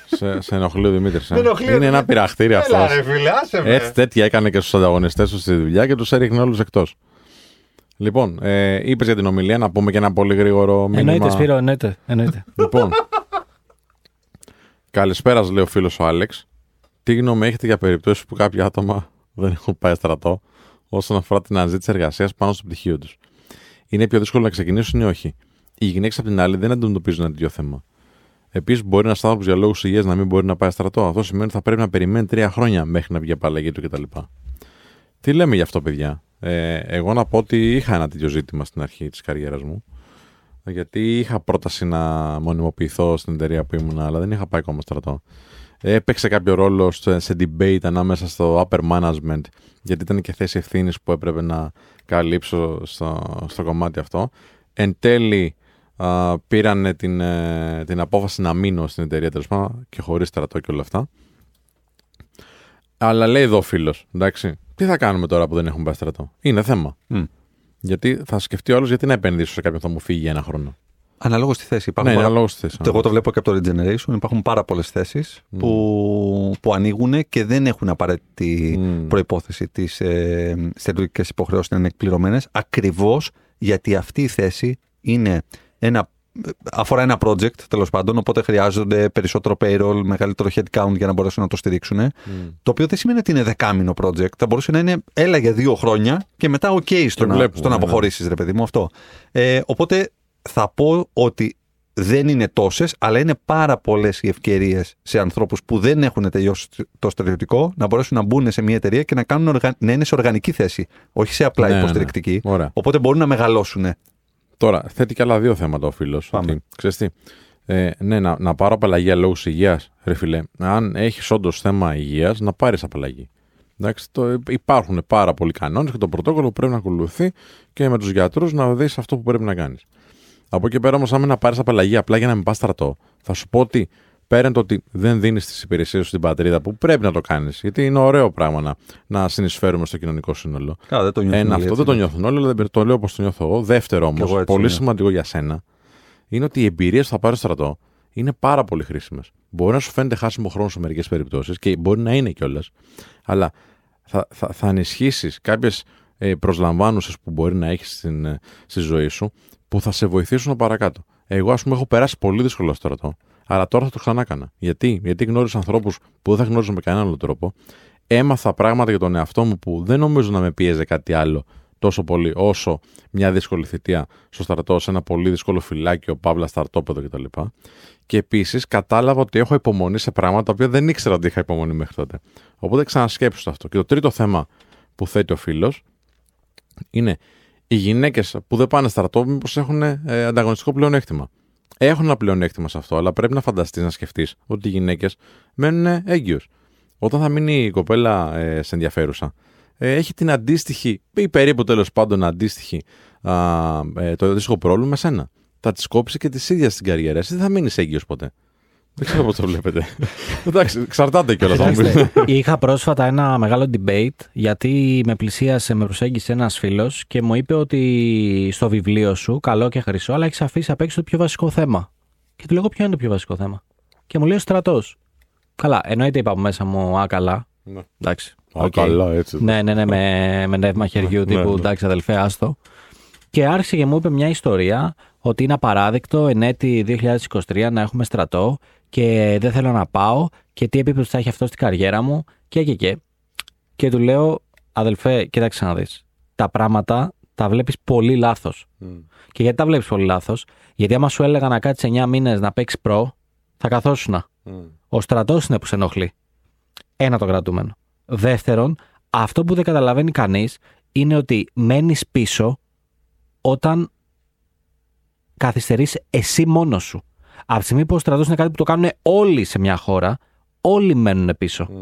S1: σε, σε ενοχλεί ο Δημήτρης.
S3: Με ενοχλεί ο
S1: Είναι ένα
S3: Δημήτρης.
S1: πειραχτήρι αυτός.
S3: Έλα ρε φίλε, άσε με.
S1: Έτσι τέτοια έκανε και στους ανταγωνιστές τους στη δουλειά και τους έριχνε όλους εκτός. Λοιπόν, ε, είπες για την ομιλία, να πούμε και ένα πολύ γρήγορο μήνυμα.
S2: Εννοείται, Σπύρο, εννοείται. εννοείται.
S1: Λοιπόν, καλησπέρα, λέει ο φίλος ο Άλεξ. Τι γνώμη έχετε για περιπτώσεις που κάποια άτομα δεν έχουν πάει στρατό, όσον αφορά την αναζήτηση εργασίας πάνω στο πτυχίο τους. Είναι πιο δύσκολο να ξεκινήσουν ή όχι. Οι γυναίκες, απ' την άλλη, δεν αντιμετωπίζουν ένα τέτοιο θέμα. Επίσης, μπορεί ένας άνθρωπος για λόγους υγείας να μην μπορεί να πάει στρατό. Αυτό σημαίνει ότι θα πρέπει να περιμένει τρία χρόνια μέχρι να βγει απαλλαγή του κτλ. Τι λέμε γι' αυτό, παιδιά; Ε, εγώ να πω ότι είχα ένα τέτοιο ζήτημα στην αρχή της καριέρας μου. Γιατί είχα πρόταση να μονιμοποιηθώ στην εταιρεία που ήμουν, αλλά δεν είχα πάει ακόμα στρατό. Έπαιξε κάποιο ρόλο σε debate ανάμεσα στο upper management, γιατί ήταν και θέση ευθύνης που έπρεπε να καλύψω στο, στο κομμάτι αυτό. Εν τέλει, πήραν την, ε, την απόφαση να μείνω στην εταιρεία τέλος πάντων και χωρίς στρατό και όλα αυτά. Αλλά λέει εδώ ο φίλος, εντάξει, τι θα κάνουμε τώρα που δεν έχουμε πάει στρατό; Είναι θέμα. Γιατί θα σκεφτεί όλο γιατί να επενδύσω σε κάποιον που θα μου φύγει για ένα χρόνο;
S3: Αναλόγως στη θέση. Υπάρχουν
S1: Ναι,
S3: πάρα-
S1: αναλόγως στη θέση.
S3: Εγώ το βλέπω και από το Regeneration. Υπάρχουν πάρα πολλές θέσεις που, που ανοίγουν και δεν έχουν απαραίτητη
S1: Μμ.
S3: προπόθεση τις ε, στελτουργικέ υποχρεώσεις να είναι εκπληρωμένες. Ακριβώς γιατί αυτή η θέση είναι ένα, αφορά ένα project τέλος πάντων. Οπότε χρειάζονται περισσότερο payroll, μεγαλύτερο headcount για να μπορέσουν να το στηρίξουν. Το οποίο δεν σημαίνει ότι είναι δεκάμινο project. Θα μπορούσε να είναι έλα για δύο χρόνια και μετά OK στο,
S1: Και
S3: να,
S1: βλέπουμε,
S3: στο να
S1: ναι.
S3: αποχωρήσεις, ρε παιδί μου αυτό. Ε, οπότε θα πω ότι δεν είναι τόσες, αλλά είναι πάρα πολλές οι ευκαιρίες σε ανθρώπους που δεν έχουν τελειώσει το στρατιωτικό να μπορέσουν να μπουν σε μια εταιρεία και να, κάνουν οργα... να είναι σε οργανική θέση, όχι σε απλά
S1: Ναι, ναι.
S3: υποστηρικτική.
S1: Ωραία.
S3: Οπότε μπορούν να μεγαλώσουν.
S1: Τώρα, θέτει και άλλα δύο θέματα ο φίλος.
S3: Πάμε.
S1: Ξέρεις τι, ε, ναι, να, να πάρω απαλλαγή λόγω υγείας, ρε φιλέ. Αν έχεις όντως θέμα υγείας, να πάρεις απαλλαγή. Εντάξει, το, υπάρχουν πάρα πολλοί κανόνες και το πρωτόκολλο που πρέπει να ακολουθεί και με τους γιατρούς να δεις αυτό που πρέπει να κάνεις. Από εκεί πέρα όμως, αν να πάρεις απαλλαγή απλά για να μην πας στρατό, θα σου πω ότι πέραν το ότι δεν δίνεις τις υπηρεσίες σου στην πατρίδα που πρέπει να το κάνεις, γιατί είναι ωραίο πράγμα να, να συνεισφέρουμε στο κοινωνικό σύνολο.
S3: Καλά, δεν το νιώθουν
S1: Ένα,
S3: όλοι
S1: αυτό
S3: έτσι.
S1: δεν το νιώθουν όλοι, αλλά δεν- το λέω όπως το νιώθω εγώ. Δεύτερο
S3: Κι εγώ
S1: όμω,
S3: έτσι
S1: πολύ
S3: νιώθω.
S1: σημαντικό για σένα, είναι ότι οι εμπειρίες που θα πάρεις στο στρατό είναι πάρα πολύ χρήσιμες. Μπορεί να σου φαίνεται χάσιμο χρόνο σε μερικές περιπτώσεις και μπορεί να είναι κιόλας, αλλά θα, θα, θα ενισχύσει κάποιες ε, προσλαμβάνουσες που μπορεί να έχεις στην, ε, στη ζωή σου που θα σε βοηθήσουν παρακάτω. Εγώ, ας πούμε, έχω περάσει πολύ δύσκολο στο στρατό, αλλά τώρα θα το ξανά έκανα. Γιατί, Γιατί γνώρισα ανθρώπους που δεν θα γνώριζα με κανέναν άλλο τρόπο. Έμαθα πράγματα για τον εαυτό μου που δεν νομίζω να με πίεζε κάτι άλλο τόσο πολύ όσο μια δύσκολη θητεία στο στρατό, σε ένα πολύ δύσκολο φυλάκιο, παύλα στρατόπεδο κτλ. Και επίσης κατάλαβα ότι έχω υπομονή σε πράγματα τα οποία δεν ήξερα ότι είχα υπομονή μέχρι τότε. Οπότε ξανασκέψου το αυτό. Και το τρίτο θέμα που θέτει ο φίλος είναι οι γυναίκες που δεν πάνε στρατό, μήπως έχουν ε, ανταγωνιστικό πλεονέκτημα. Έχουν ένα πλεονέκτημα σε αυτό, αλλά πρέπει να φανταστείς να σκεφτείς ότι οι γυναίκες μένουν έγκυος. Όταν θα μείνει η κοπέλα ε, σε ενδιαφέρουσα, ε, έχει την αντίστοιχη, ή περίπου τέλος πάντων αντίστοιχη, α, ε, το αντίστοιχο πρόβλημα με σένα. Θα της κόψει και της ίδιας την καριέρα. Εσύ δεν θα μείνεις έγκυος ποτέ. Δεν ξέρω πώς το βλέπετε. Εντάξει, εξαρτάται κιόλας.
S2: Κοιτάξτε, είχα πρόσφατα ένα μεγάλο debate γιατί με πλησίασε, με προσέγγισε ένας φίλος και μου είπε ότι στο βιβλίο σου, καλό και χρυσό, αλλά έχεις αφήσει απ' έξω το πιο βασικό θέμα. Και του λέω, Ποιο είναι το πιο βασικό θέμα; Και μου λέει ο στρατός. Καλά, εννοείται είπα από μέσα μου, Α, καλά.
S1: Ναι.
S2: Εντάξει.
S1: Α,
S2: οκ.
S1: καλά, έτσι.
S2: Ναι, ναι, ναι, με, με νεύμα χεριού
S1: Ναι,
S2: τύπου,
S1: ναι.
S2: εντάξει, αδελφέ, άστο. Και άρχισε και μου είπε μια ιστορία ότι είναι απαράδεκτο εν έτη 2023 να έχουμε στρατό και δεν θέλω να πάω και τι επίπτωση θα έχει αυτό στην καριέρα μου και και και. Και του λέω, αδελφέ, κοίταξε να δεις. Τα πράγματα τα βλέπεις πολύ λάθος.
S1: Μμ.
S2: Και γιατί τα βλέπεις πολύ λάθος; Γιατί άμα σου έλεγα να κάτσεις 9 μήνες να παίξεις προ, θα καθόσουνα.
S1: Μμ.
S2: Ο στρατός είναι που σε ενοχλεί. Ένα το κρατούμενο. Δεύτερον, αυτό που δεν καταλαβαίνει κανείς είναι ότι μένεις πίσω όταν καθυστερείς εσύ μόνος σου. Από τη στιγμή που ο στρατός είναι κάτι που το κάνουν όλοι σε μια χώρα, όλοι μένουν πίσω.
S1: Μμ.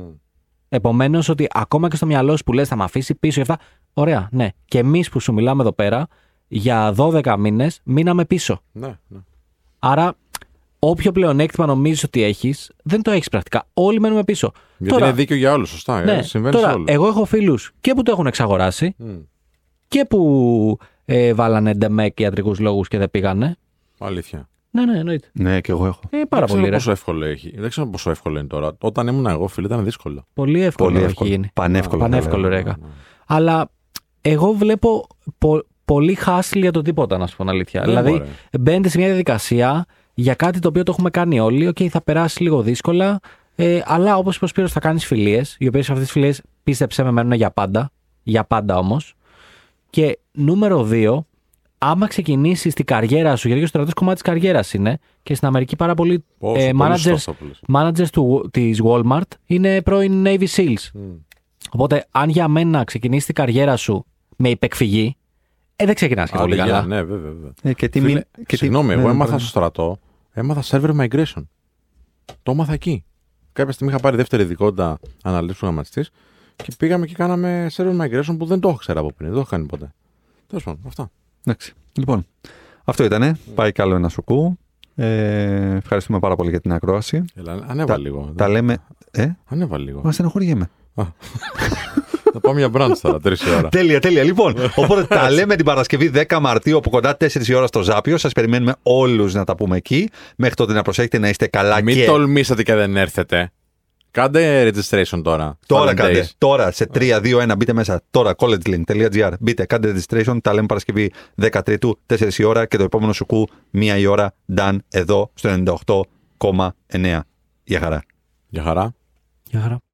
S2: Επομένως, ότι ακόμα και στο μυαλό σου που λες θα με αφήσει πίσω και αυτά. Ωραία, ναι. Και εμείς που σου μιλάμε εδώ πέρα, για 12 μήνες μείναμε πίσω.
S1: Ναι, ναι.
S2: Άρα, όποιο πλεονέκτημα νομίζεις ότι έχεις, δεν το έχεις πρακτικά. Όλοι μένουμε πίσω.
S1: Γιατί
S2: τώρα,
S1: είναι δίκαιο για όλους, σωστά.
S2: ναι,
S1: ε, συμβαίνει
S2: τώρα,
S1: σε όλους.
S2: εγώ έχω φίλους και που το έχουν εξαγοράσει
S1: Μμ.
S2: και που ε, βάλανε ντεμέκ ιατρικούς λόγους και δεν πήγανε.
S1: Αλήθεια.
S2: Ναι, ναι, εννοείται.
S3: Ναι, και εγώ έχω.
S2: Ε, πάρα
S1: δεν
S2: πολύ,
S1: ξέρω
S2: ρε.
S1: πόσο εύκολο έχει. Δεν ξέρω πόσο εύκολο είναι τώρα. Όταν ήμουν εγώ, φίλε, ήταν δύσκολο.
S2: Πολύ εύκολο
S3: Πολύ
S2: έχει
S3: εύκολο.
S2: γίνει.
S3: Πανεύκολο.
S2: Πανεύκολο,
S3: θα
S2: ρε.
S3: λέγαμε.
S2: Ρέγα. Αλλά εγώ βλέπω πο- πολύ hassle για το τίποτα, να σου πω την αλήθεια.
S1: Ναι,
S2: δηλαδή,
S1: μωρέ.
S2: μπαίνετε σε μια διαδικασία για κάτι το οποίο το έχουμε κάνει όλοι. Οκ, θα περάσει λίγο δύσκολα. Ε, αλλά όπως είπε ο Σπύρος, θα κάνεις φιλίες, οι οποίες αυτές τις φιλίες πίστεψέ με μένουν για πάντα. Για πάντα όμως. Και νούμερο 2, άμα ξεκινήσεις την καριέρα σου, γιατί ο στρατός κομμάτι της καριέρας είναι και στην Αμερική πάρα πολλοί
S1: Πόσο,
S2: ε,
S1: πολύ
S2: managers,
S1: σωστό αυτό που λες.
S2: managers του, της Walmart είναι πρώην Navy SEALs.
S1: Μμ.
S2: Οπότε, αν για μένα ξεκινήσεις την καριέρα σου με υπεκφυγή, ε, δεν ξεκινάς και πολύ
S1: Άντε,
S2: καλά.
S1: γεια, Ναι, βέβαια. βέβαια.
S3: Ε, και τι
S1: Φίλε,
S3: μην- και τι-
S1: Συγγνώμη, εγώ
S3: ναι,
S1: έμαθα
S3: ναι.
S1: στο στρατό, έμαθα server migration. Το έμαθα εκεί. Κάποια στιγμή είχα πάρει δεύτερη ειδικότητα αναλύσου προγραμματιστή και πήγαμε και κάναμε server migration που δεν το έχω ξέρει από πριν. Δεν το έχω κάνει ποτέ. Τέλος πάντων, αυτά.
S3: Εντάξει. Λοιπόν, αυτό ήτανε. Πάει καλό ένα σουκού. Ε, ευχαριστούμε πάρα πολύ για την ακρόαση.
S1: Έλα, ανέβα
S3: Τα-
S1: λίγο.
S3: Τα λέμε. Ε,
S1: Ανέβα λίγο.
S3: μα στενοχωριέμαι.
S1: Θα πάμε για brunch τώρα, τρεις η ώρα.
S3: Τέλεια, τέλεια. Λοιπόν, οπότε τα λέμε την Παρασκευή 10 Μαρτίου από κοντά 4 η ώρα στο Ζάπιο. Σας περιμένουμε όλους να τα πούμε εκεί. Μέχρι τότε να προσέχετε να είστε καλά
S1: Μην
S3: και.
S1: τολμήσατε και δεν έρθετε. Κάντε registration τώρα.
S3: Τώρα
S1: Valentine's.
S3: κάντε. Τώρα σε 3, 2, 1 μπείτε μέσα. Τώρα collegelink.gr. Μπείτε, κάντε registration. Τα λέμε Παρασκευή 13 4 η ώρα και το επόμενο σουκού 1 η ώρα. Done εδώ στο 98,9. Γεια χαρά.
S1: Γεια χαρά.
S2: Γεια χαρά.